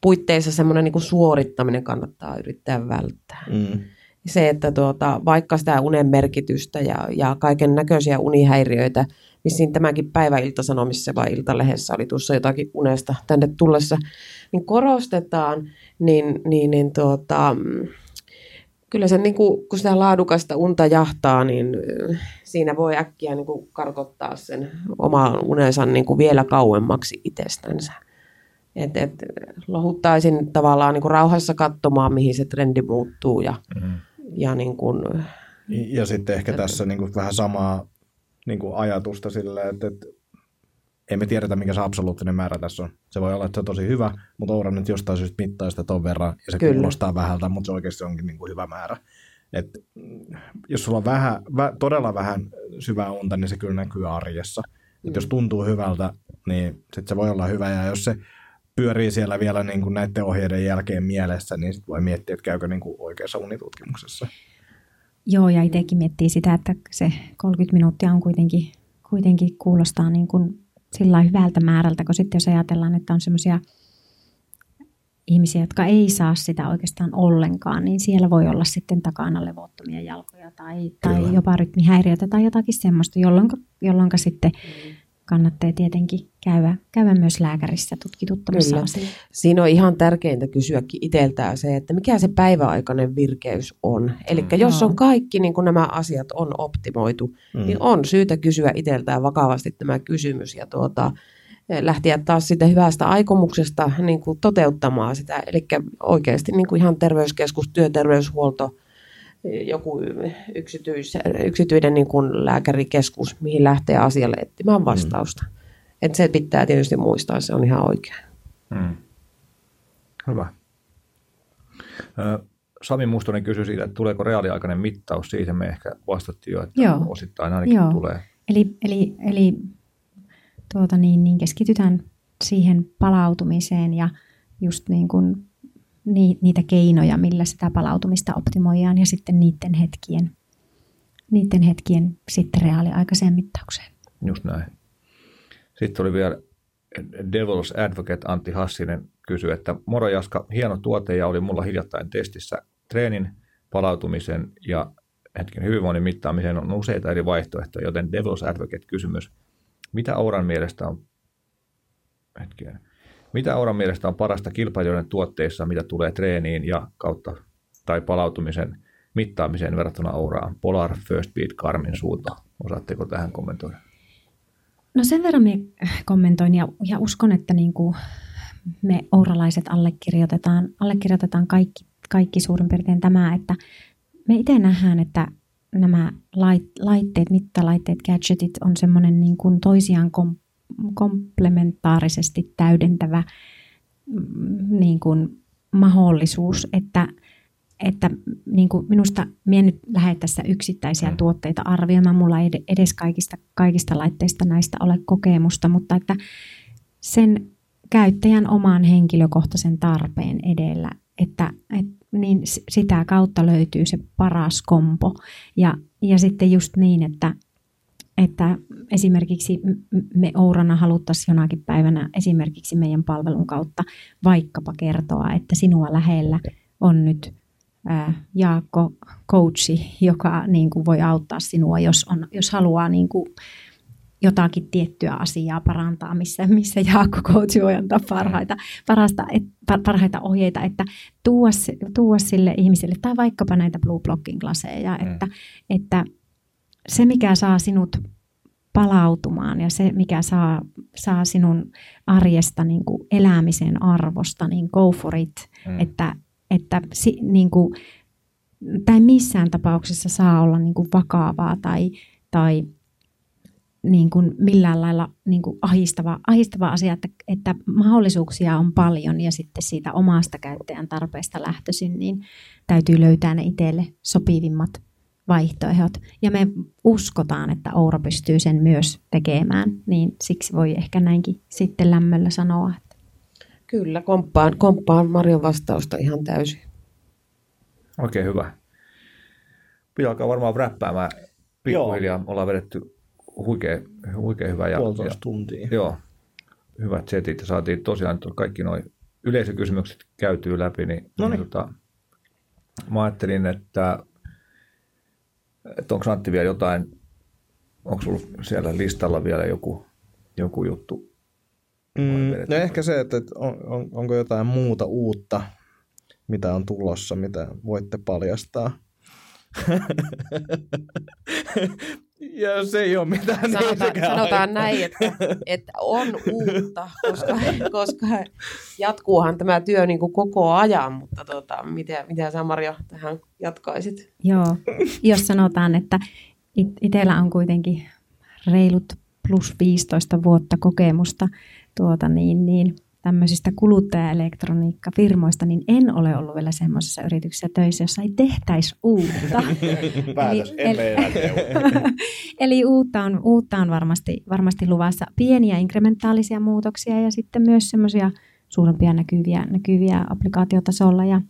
puitteissa semmoinen niin kuin suorittaminen kannattaa yrittää välttää. Mm. Se, että tuota, vaikka sitä unen merkitystä ja, ja kaiken näköisiä unihäiriöitä, missä tämäkin päivä iltasanomissa vai iltalehdessä oli tuossa jotakin unesta tänne tullessa, niin korostetaan, niin, niin, niin tuota, kyllä se, niin kuin, kun sitä laadukasta unta jahtaa, niin siinä voi äkkiä niin kuin karkottaa sen oman unensa niin kuin vielä kauemmaksi itsestänsä. Et, et, lohuttaisin tavallaan niin kuin rauhassa katsomaan, mihin se trendi muuttuu. Ja, mm-hmm. ja, niin kuin, ja sitten ehkä tässä niin kuin vähän samaa niin kuin ajatusta silleen, että, että ei me tiedetä, mikä se absoluuttinen määrä tässä on. Se voi olla, että se on tosi hyvä, mutta Oura nyt jostain syystä mittaa sitä ton verran, ja se Kyllä. kuulostaa vähältä, mutta se oikeasti onkin niin kuin hyvä määrä. Et, mm, jos sulla on vähän, vä, todella vähän syvää unta, niin se kyllä näkyy arjessa. Et Mm. jos tuntuu hyvältä, niin sit se voi olla hyvä, ja jos se pyörii siellä vielä niin kuin näiden ohjeiden jälkeen mielessä, niin sit voi miettiä, että käykö niin kuin oikeassa unitutkimuksessa. Joo, ja itsekin miettii sitä, että se 30 minuuttia on kuitenkin, kuitenkin kuulostaa niin kuin sillä hyvältä määrältä, kun sitten jos ajatellaan, että on semmoisia ihmisiä, jotka ei saa sitä oikeastaan ollenkaan, niin siellä voi olla sitten takana levottomia jalkoja tai, tai Kyllä. jopa rytmihäiriötä tai jotakin semmoista, jolloin, jolloin sitten kannattaa tietenkin käydä, käydä myös lääkärissä tutkituttamassa Kyllä. asiaa. Siinä on ihan tärkeintä kysyäkin itseltään se, että mikä se päiväaikainen virkeys on. Eli Mm. jos on kaikki niin kuin nämä asiat on optimoitu, Mm. niin on syytä kysyä itseltään vakavasti tämä kysymys ja tuota, lähteä taas siitä hyvästä aikomuksesta niin kuin toteuttamaan sitä. Eli oikeasti niin kuin ihan terveyskeskus, työterveyshuolto, joku yksityis, yksityinen niin kuin lääkärikeskus, mihin lähtee asialle etsimään vastausta. Mm. Et se pitää tietysti muistaa, se on ihan oikein. Mm. Hyvä. Sami Mustonen kysyi siitä, että tuleeko reaaliaikainen mittaus. Siitä me ehkä vastattiin jo, että Joo. osittain ainakin Joo. tulee. Eli, eli, eli tuota niin, niin keskitytään siihen palautumiseen ja just niin kuin ni, niitä keinoja, millä sitä palautumista optimoidaan ja sitten niiden hetkien, niiden hetkien sitten reaaliaikaiseen mittaukseen. Just näin. Sitten oli vielä Devil's Advocate Antti Hassinen kysyi, että moro Jaska, hieno tuote ja oli mulla hiljattain testissä treenin, palautumisen ja hetken hyvinvoinnin mittaamiseen on useita eri vaihtoehtoja, joten Devil's Advocate kysymys, mitä Ouran mielestä on hetkinen, mitä Ouran mielestä on parasta kilpailijoiden tuotteissa, mitä tulee treeniin ja kautta tai palautumisen mittaamiseen verrattuna Ouraan? Polar, First Beat, Karmin suunta. Osaatteko tähän kommentoida? No sen verran minä kommentoin ja, ja uskon, että niin kuin me ouralaiset allekirjoitetaan, allekirjoitetaan kaikki, kaikki suurin piirtein tämä, että me itse nähdään, että nämä lait, laitteet, mittalaitteet, gadgetit on semmoinen niin kuin toisiaan kom, komplementaarisesti täydentävä mm, niin kuin mahdollisuus, että, että niin kuin minusta minä nyt lähde tässä yksittäisiä Mm. tuotteita arvioimaan, mulla ei ed- edes kaikista, kaikista laitteista näistä ole kokemusta, mutta että sen käyttäjän oman henkilökohtaisen tarpeen edellä, että, et, niin sitä kautta löytyy se paras kompo. Ja, ja sitten just niin, että, että esimerkiksi me Ourana haluttaisiin jonakin päivänä esimerkiksi meidän palvelun kautta vaikkapa kertoa, että sinua lähellä on nyt Jaakko, coachi, joka niin kuin voi auttaa sinua, jos, on, jos haluaa niin kuin jotakin tiettyä asiaa parantaa, missä, missä Jaakko coach voi antaa parhaita, parasta, et, par- parhaita ohjeita, että tuoda, se- tuoda sille ihmiselle, tai vaikkapa näitä Blue Blocking laseja, Mm. että, että se, mikä saa sinut palautumaan ja se, mikä saa, saa sinun arjesta niin kuin elämisen arvosta, niin go for it. Mm. Että, että si, niin kuin, tai missään tapauksessa saa olla niin kuin vakavaa tai, tai niin kuin millään lailla niin kuin ahistava, ahistava asia, että, että mahdollisuuksia on paljon ja sitten siitä omasta käyttäjän tarpeesta lähtöisin, niin täytyy löytää ne itselle sopivimmat vaihtoehdot. Ja me uskotaan, että Oura pystyy sen myös tekemään, niin siksi voi ehkä näinkin sitten lämmöllä sanoa. Kyllä, komppaan, komppaan Marion vastausta ihan täysin. Oikein hyvä. Pitää alkaa varmaan räppäämään pikkuhiljaa. Ollaan vedetty huikea, huikea hyvä. Ja, Puolitoista ja, tuntia. joo, hyvät setit ja saatiin tosiaan kaikki nuo yleisökysymykset käytyy läpi. Niin, Noniin. niin tota, mä ajattelin, että, että onko Antti vielä jotain, onko sulla siellä listalla vielä joku, joku juttu? Mm, no ehkä se, että on, on, onko jotain muuta uutta, mitä on tulossa, mitä voitte paljastaa. ja se ei ole mitään. niin Sanotaan, sanotaan näin, että, että on uutta, koska, koska jatkuuhan tämä työ niin kuin koko ajan, mutta tota, mitä, mitä sä Marja tähän jatkaisit? joo, jos sanotaan, että it- itsellä on kuitenkin reilut plus 15 vuotta kokemusta tuota niin, niin tämmöisistä kuluttajaelektroniikkafirmoista, niin en ole ollut vielä semmoisessa yrityksessä töissä, jossa ei tehtäisi uutta. Päätös, eli, enää eli uutta on, uutta on varmasti, varmasti luvassa pieniä inkrementaalisia muutoksia ja sitten myös semmoisia suurempia näkyviä, näkyviä applikaatiotasolla ja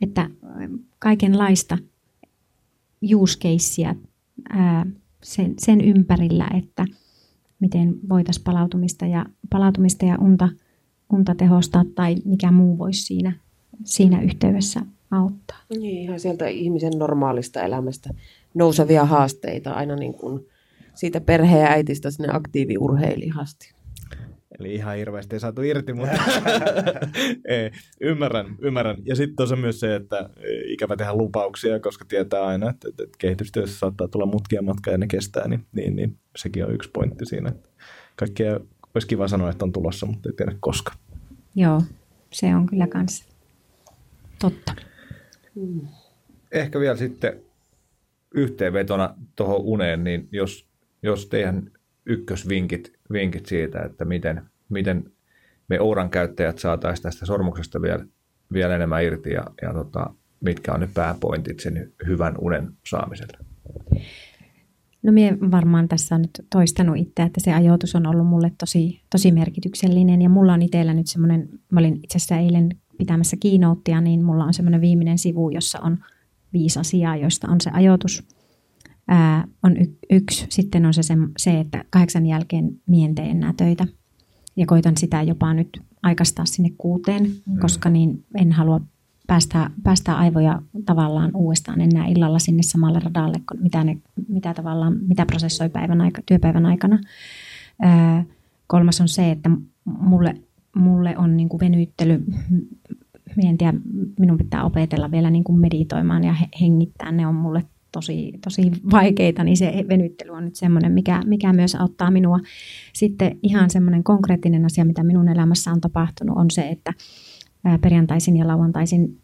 että kaikenlaista use sen, sen ympärillä, että miten voitaisiin palautumista ja, palautumista ja unta, unta tehostaa tai mikä muu voisi siinä, siinä yhteydessä auttaa. Niin, ihan sieltä ihmisen normaalista elämästä nousevia haasteita aina niin kuin siitä perhe- ja äitistä sinne aktiiviurheilijasti. Eli ihan hirveästi ei saatu irti, mutta ei, ymmärrän, ymmärrän. Ja sitten tosiaan myös se, että ikävä tehdä lupauksia, koska tietää aina, että, että kehitystyössä saattaa tulla mutkia matkaa ja ne kestää, niin, niin, niin sekin on yksi pointti siinä. Että kaikkea olisi kiva sanoa, että on tulossa, mutta ei tiedä koska. Joo, se on kyllä kans totta. Ehkä vielä sitten yhteenvetona tuohon uneen, niin jos, jos teidän ykkösvinkit vinkit siitä, että miten, miten me Ouran käyttäjät saataisiin tästä sormuksesta vielä, vielä enemmän irti ja, ja tota, mitkä on ne pääpointit sen hyvän unen saamiselle? No minä varmaan tässä on nyt toistanut itse, että se ajoitus on ollut mulle tosi, tosi merkityksellinen ja mulla on itsellä nyt semmoinen, mä olin itse asiassa eilen pitämässä keynotea, niin mulla on semmoinen viimeinen sivu, jossa on viisi asiaa, joista on se ajoitus – ää, on y- yksi. Sitten on se, se, se, että kahdeksan jälkeen mien tee enää töitä. Ja koitan sitä jopa nyt aikaistaa sinne kuuteen, mm. koska niin en halua päästää, päästää aivoja tavallaan uudestaan enää illalla sinne samalle radalle, mitä, ne, mitä, tavallaan, mitä prosessoi päivän aika, työpäivän aikana. Ää, kolmas on se, että mulle, mulle on niin kuin venyttely, en tiedä, minun pitää opetella vielä niin kuin meditoimaan ja hengittää. Ne on mulle tosi, tosi vaikeita, niin se venyttely on nyt semmoinen, mikä, mikä myös auttaa minua. Sitten ihan semmoinen konkreettinen asia, mitä minun elämässä on tapahtunut, on se, että perjantaisin ja lauantaisin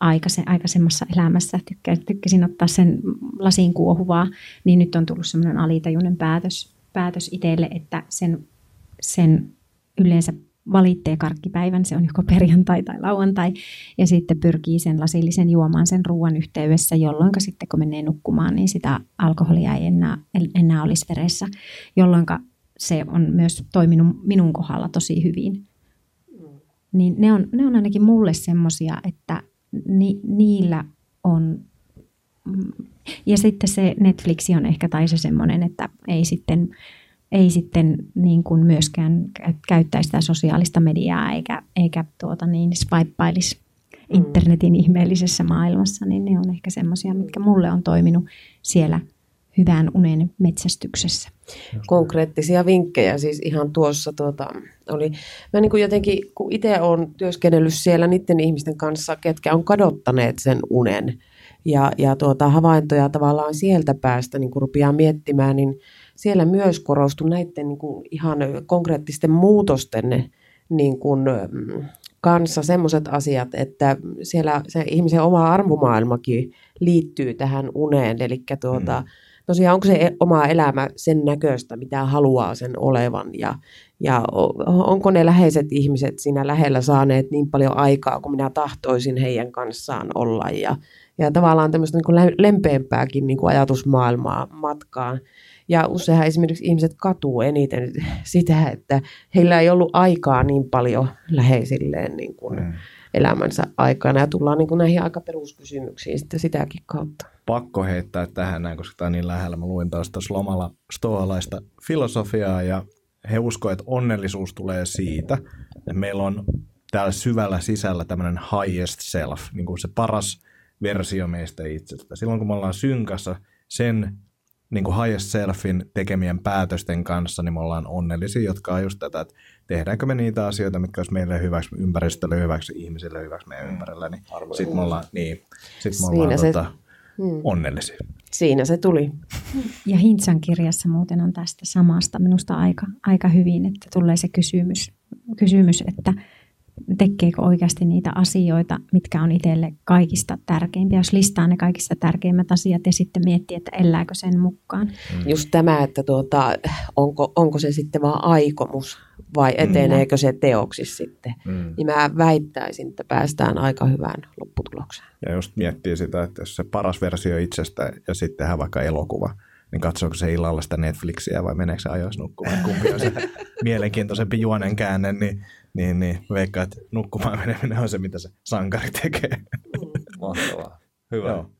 aikaise, aikaisemmassa elämässä tykkäsin, ottaa sen lasin kuohuvaa, niin nyt on tullut semmoinen alitajuinen päätös, päätös itselle, että sen, sen yleensä valitsee karkkipäivän, se on joko perjantai tai lauantai, ja sitten pyrkii sen lasillisen juomaan sen ruoan yhteydessä, jolloin sitten kun menee nukkumaan, niin sitä alkoholia ei enää, enää olisi veressä, jolloin se on myös toiminut minun kohdalla tosi hyvin. Niin ne on, ne on ainakin mulle semmoisia, että ni, niillä on ja sitten se Netflix on ehkä tai se semmoinen, että ei sitten ei sitten niin kuin myöskään käyttäisi sitä sosiaalista mediaa eikä, eikä tuota niin swipeailisi mm. internetin ihmeellisessä maailmassa, niin ne on ehkä semmoisia, mitkä mulle on toiminut siellä hyvän unen metsästyksessä. Konkreettisia vinkkejä siis ihan tuossa tuota, oli. Mä niin kuin jotenkin, kun itse olen työskennellyt siellä niiden ihmisten kanssa, ketkä on kadottaneet sen unen ja, ja tuota, havaintoja tavallaan sieltä päästä niin kun rupeaa miettimään, niin siellä myös korostui näiden niin kuin ihan konkreettisten muutosten niin kuin, kanssa sellaiset asiat, että siellä se ihmisen oma arvomaailmakin liittyy tähän uneen. Eli tuota, mm. tosiaan onko se e-, oma elämä sen näköistä, mitä haluaa sen olevan ja, ja onko ne läheiset ihmiset siinä lähellä saaneet niin paljon aikaa kuin minä tahtoisin heidän kanssaan olla ja, ja tavallaan tämmöistä niin kuin lempeämpääkin niin kuin ajatusmaailmaa matkaan. Ja useinhan esimerkiksi ihmiset katuu eniten sitä, että heillä ei ollut aikaa niin paljon läheisilleen niin kuin mm. elämänsä aikana. Ja tullaan niin kuin näihin aika peruskysymyksiin sitten sitäkin kautta. Pakko heittää tähän näin, koska tämä on niin lähellä. Mä luin taas tuossa lomalla stoalaista filosofiaa ja he uskovat, että onnellisuus tulee siitä, että meillä on täällä syvällä sisällä tämmöinen highest self, niin kuin se paras versio meistä itsestä. Silloin kun me ollaan synkassa sen niin kuin highest selfin tekemien päätösten kanssa, niin me ollaan onnellisia, jotka on just tätä, että tehdäänkö me niitä asioita, mitkä olisi meille hyväksi, ympäristölle hyväksi, ihmisille hyväksi meidän ympärillä, niin sitten me ollaan, niin, sit me ollaan se, tota, hmm. onnellisia. Siinä se tuli. Ja Hintsan kirjassa muuten on tästä samasta minusta aika, aika hyvin, että tulee se kysymys, kysymys että tekeekö oikeasti niitä asioita, mitkä on itselle kaikista tärkeimpiä. Jos listaa ne kaikista tärkeimmät asiat ja sitten miettii, että elääkö sen mukaan. Mm. Just tämä, että tuota, onko, onko se sitten vaan aikomus vai eteneekö se teoksissa sitten. Mm. Niin mä väittäisin, että päästään aika hyvään lopputulokseen. Ja just miettii sitä, että jos se paras versio itsestä ja sitten tehdään vaikka elokuva, niin katsooko se illalla sitä Netflixiä vai meneekö se ajoissa nukkumaan, kumpi on se mielenkiintoisempi juonen käänne, niin, niin, niin veikkaa, että nukkumaan meneminen on se, mitä se sankari tekee. Mahtavaa. Hyvä. Joo.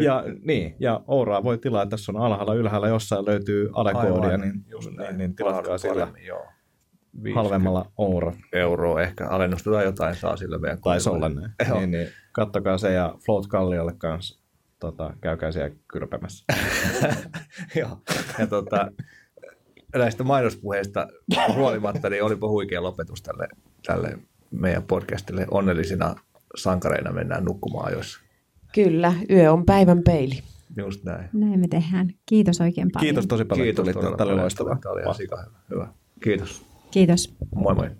Ja, niin, ja Ouraa voi tilaa, tässä on alhaalla ylhäällä jossain löytyy adekoodia, niin, just niin, niin tilatkaa sillä joo. halvemmalla Oura. Euroa ehkä alennusta tai jotain saa sillä meidän Taisi olla näin. Niin, niin, kattokaa se ja Float Kalliolle kanssa tota, käykää siellä kyrpemässä. Joo, ja tota, näistä mainospuheista huolimatta, niin olipa huikea lopetus tälle, tälle meidän podcastille. Onnellisina sankareina mennään nukkumaan ajoissa. Kyllä, yö on päivän peili. Just näin. Näin me tehdään. Kiitos oikein paljon. Kiitos tosi paljon, Kiitos. Tämä oli loistavaa. Tämä oli ihan hyvä. Kiitos. Kiitos. Moi moi.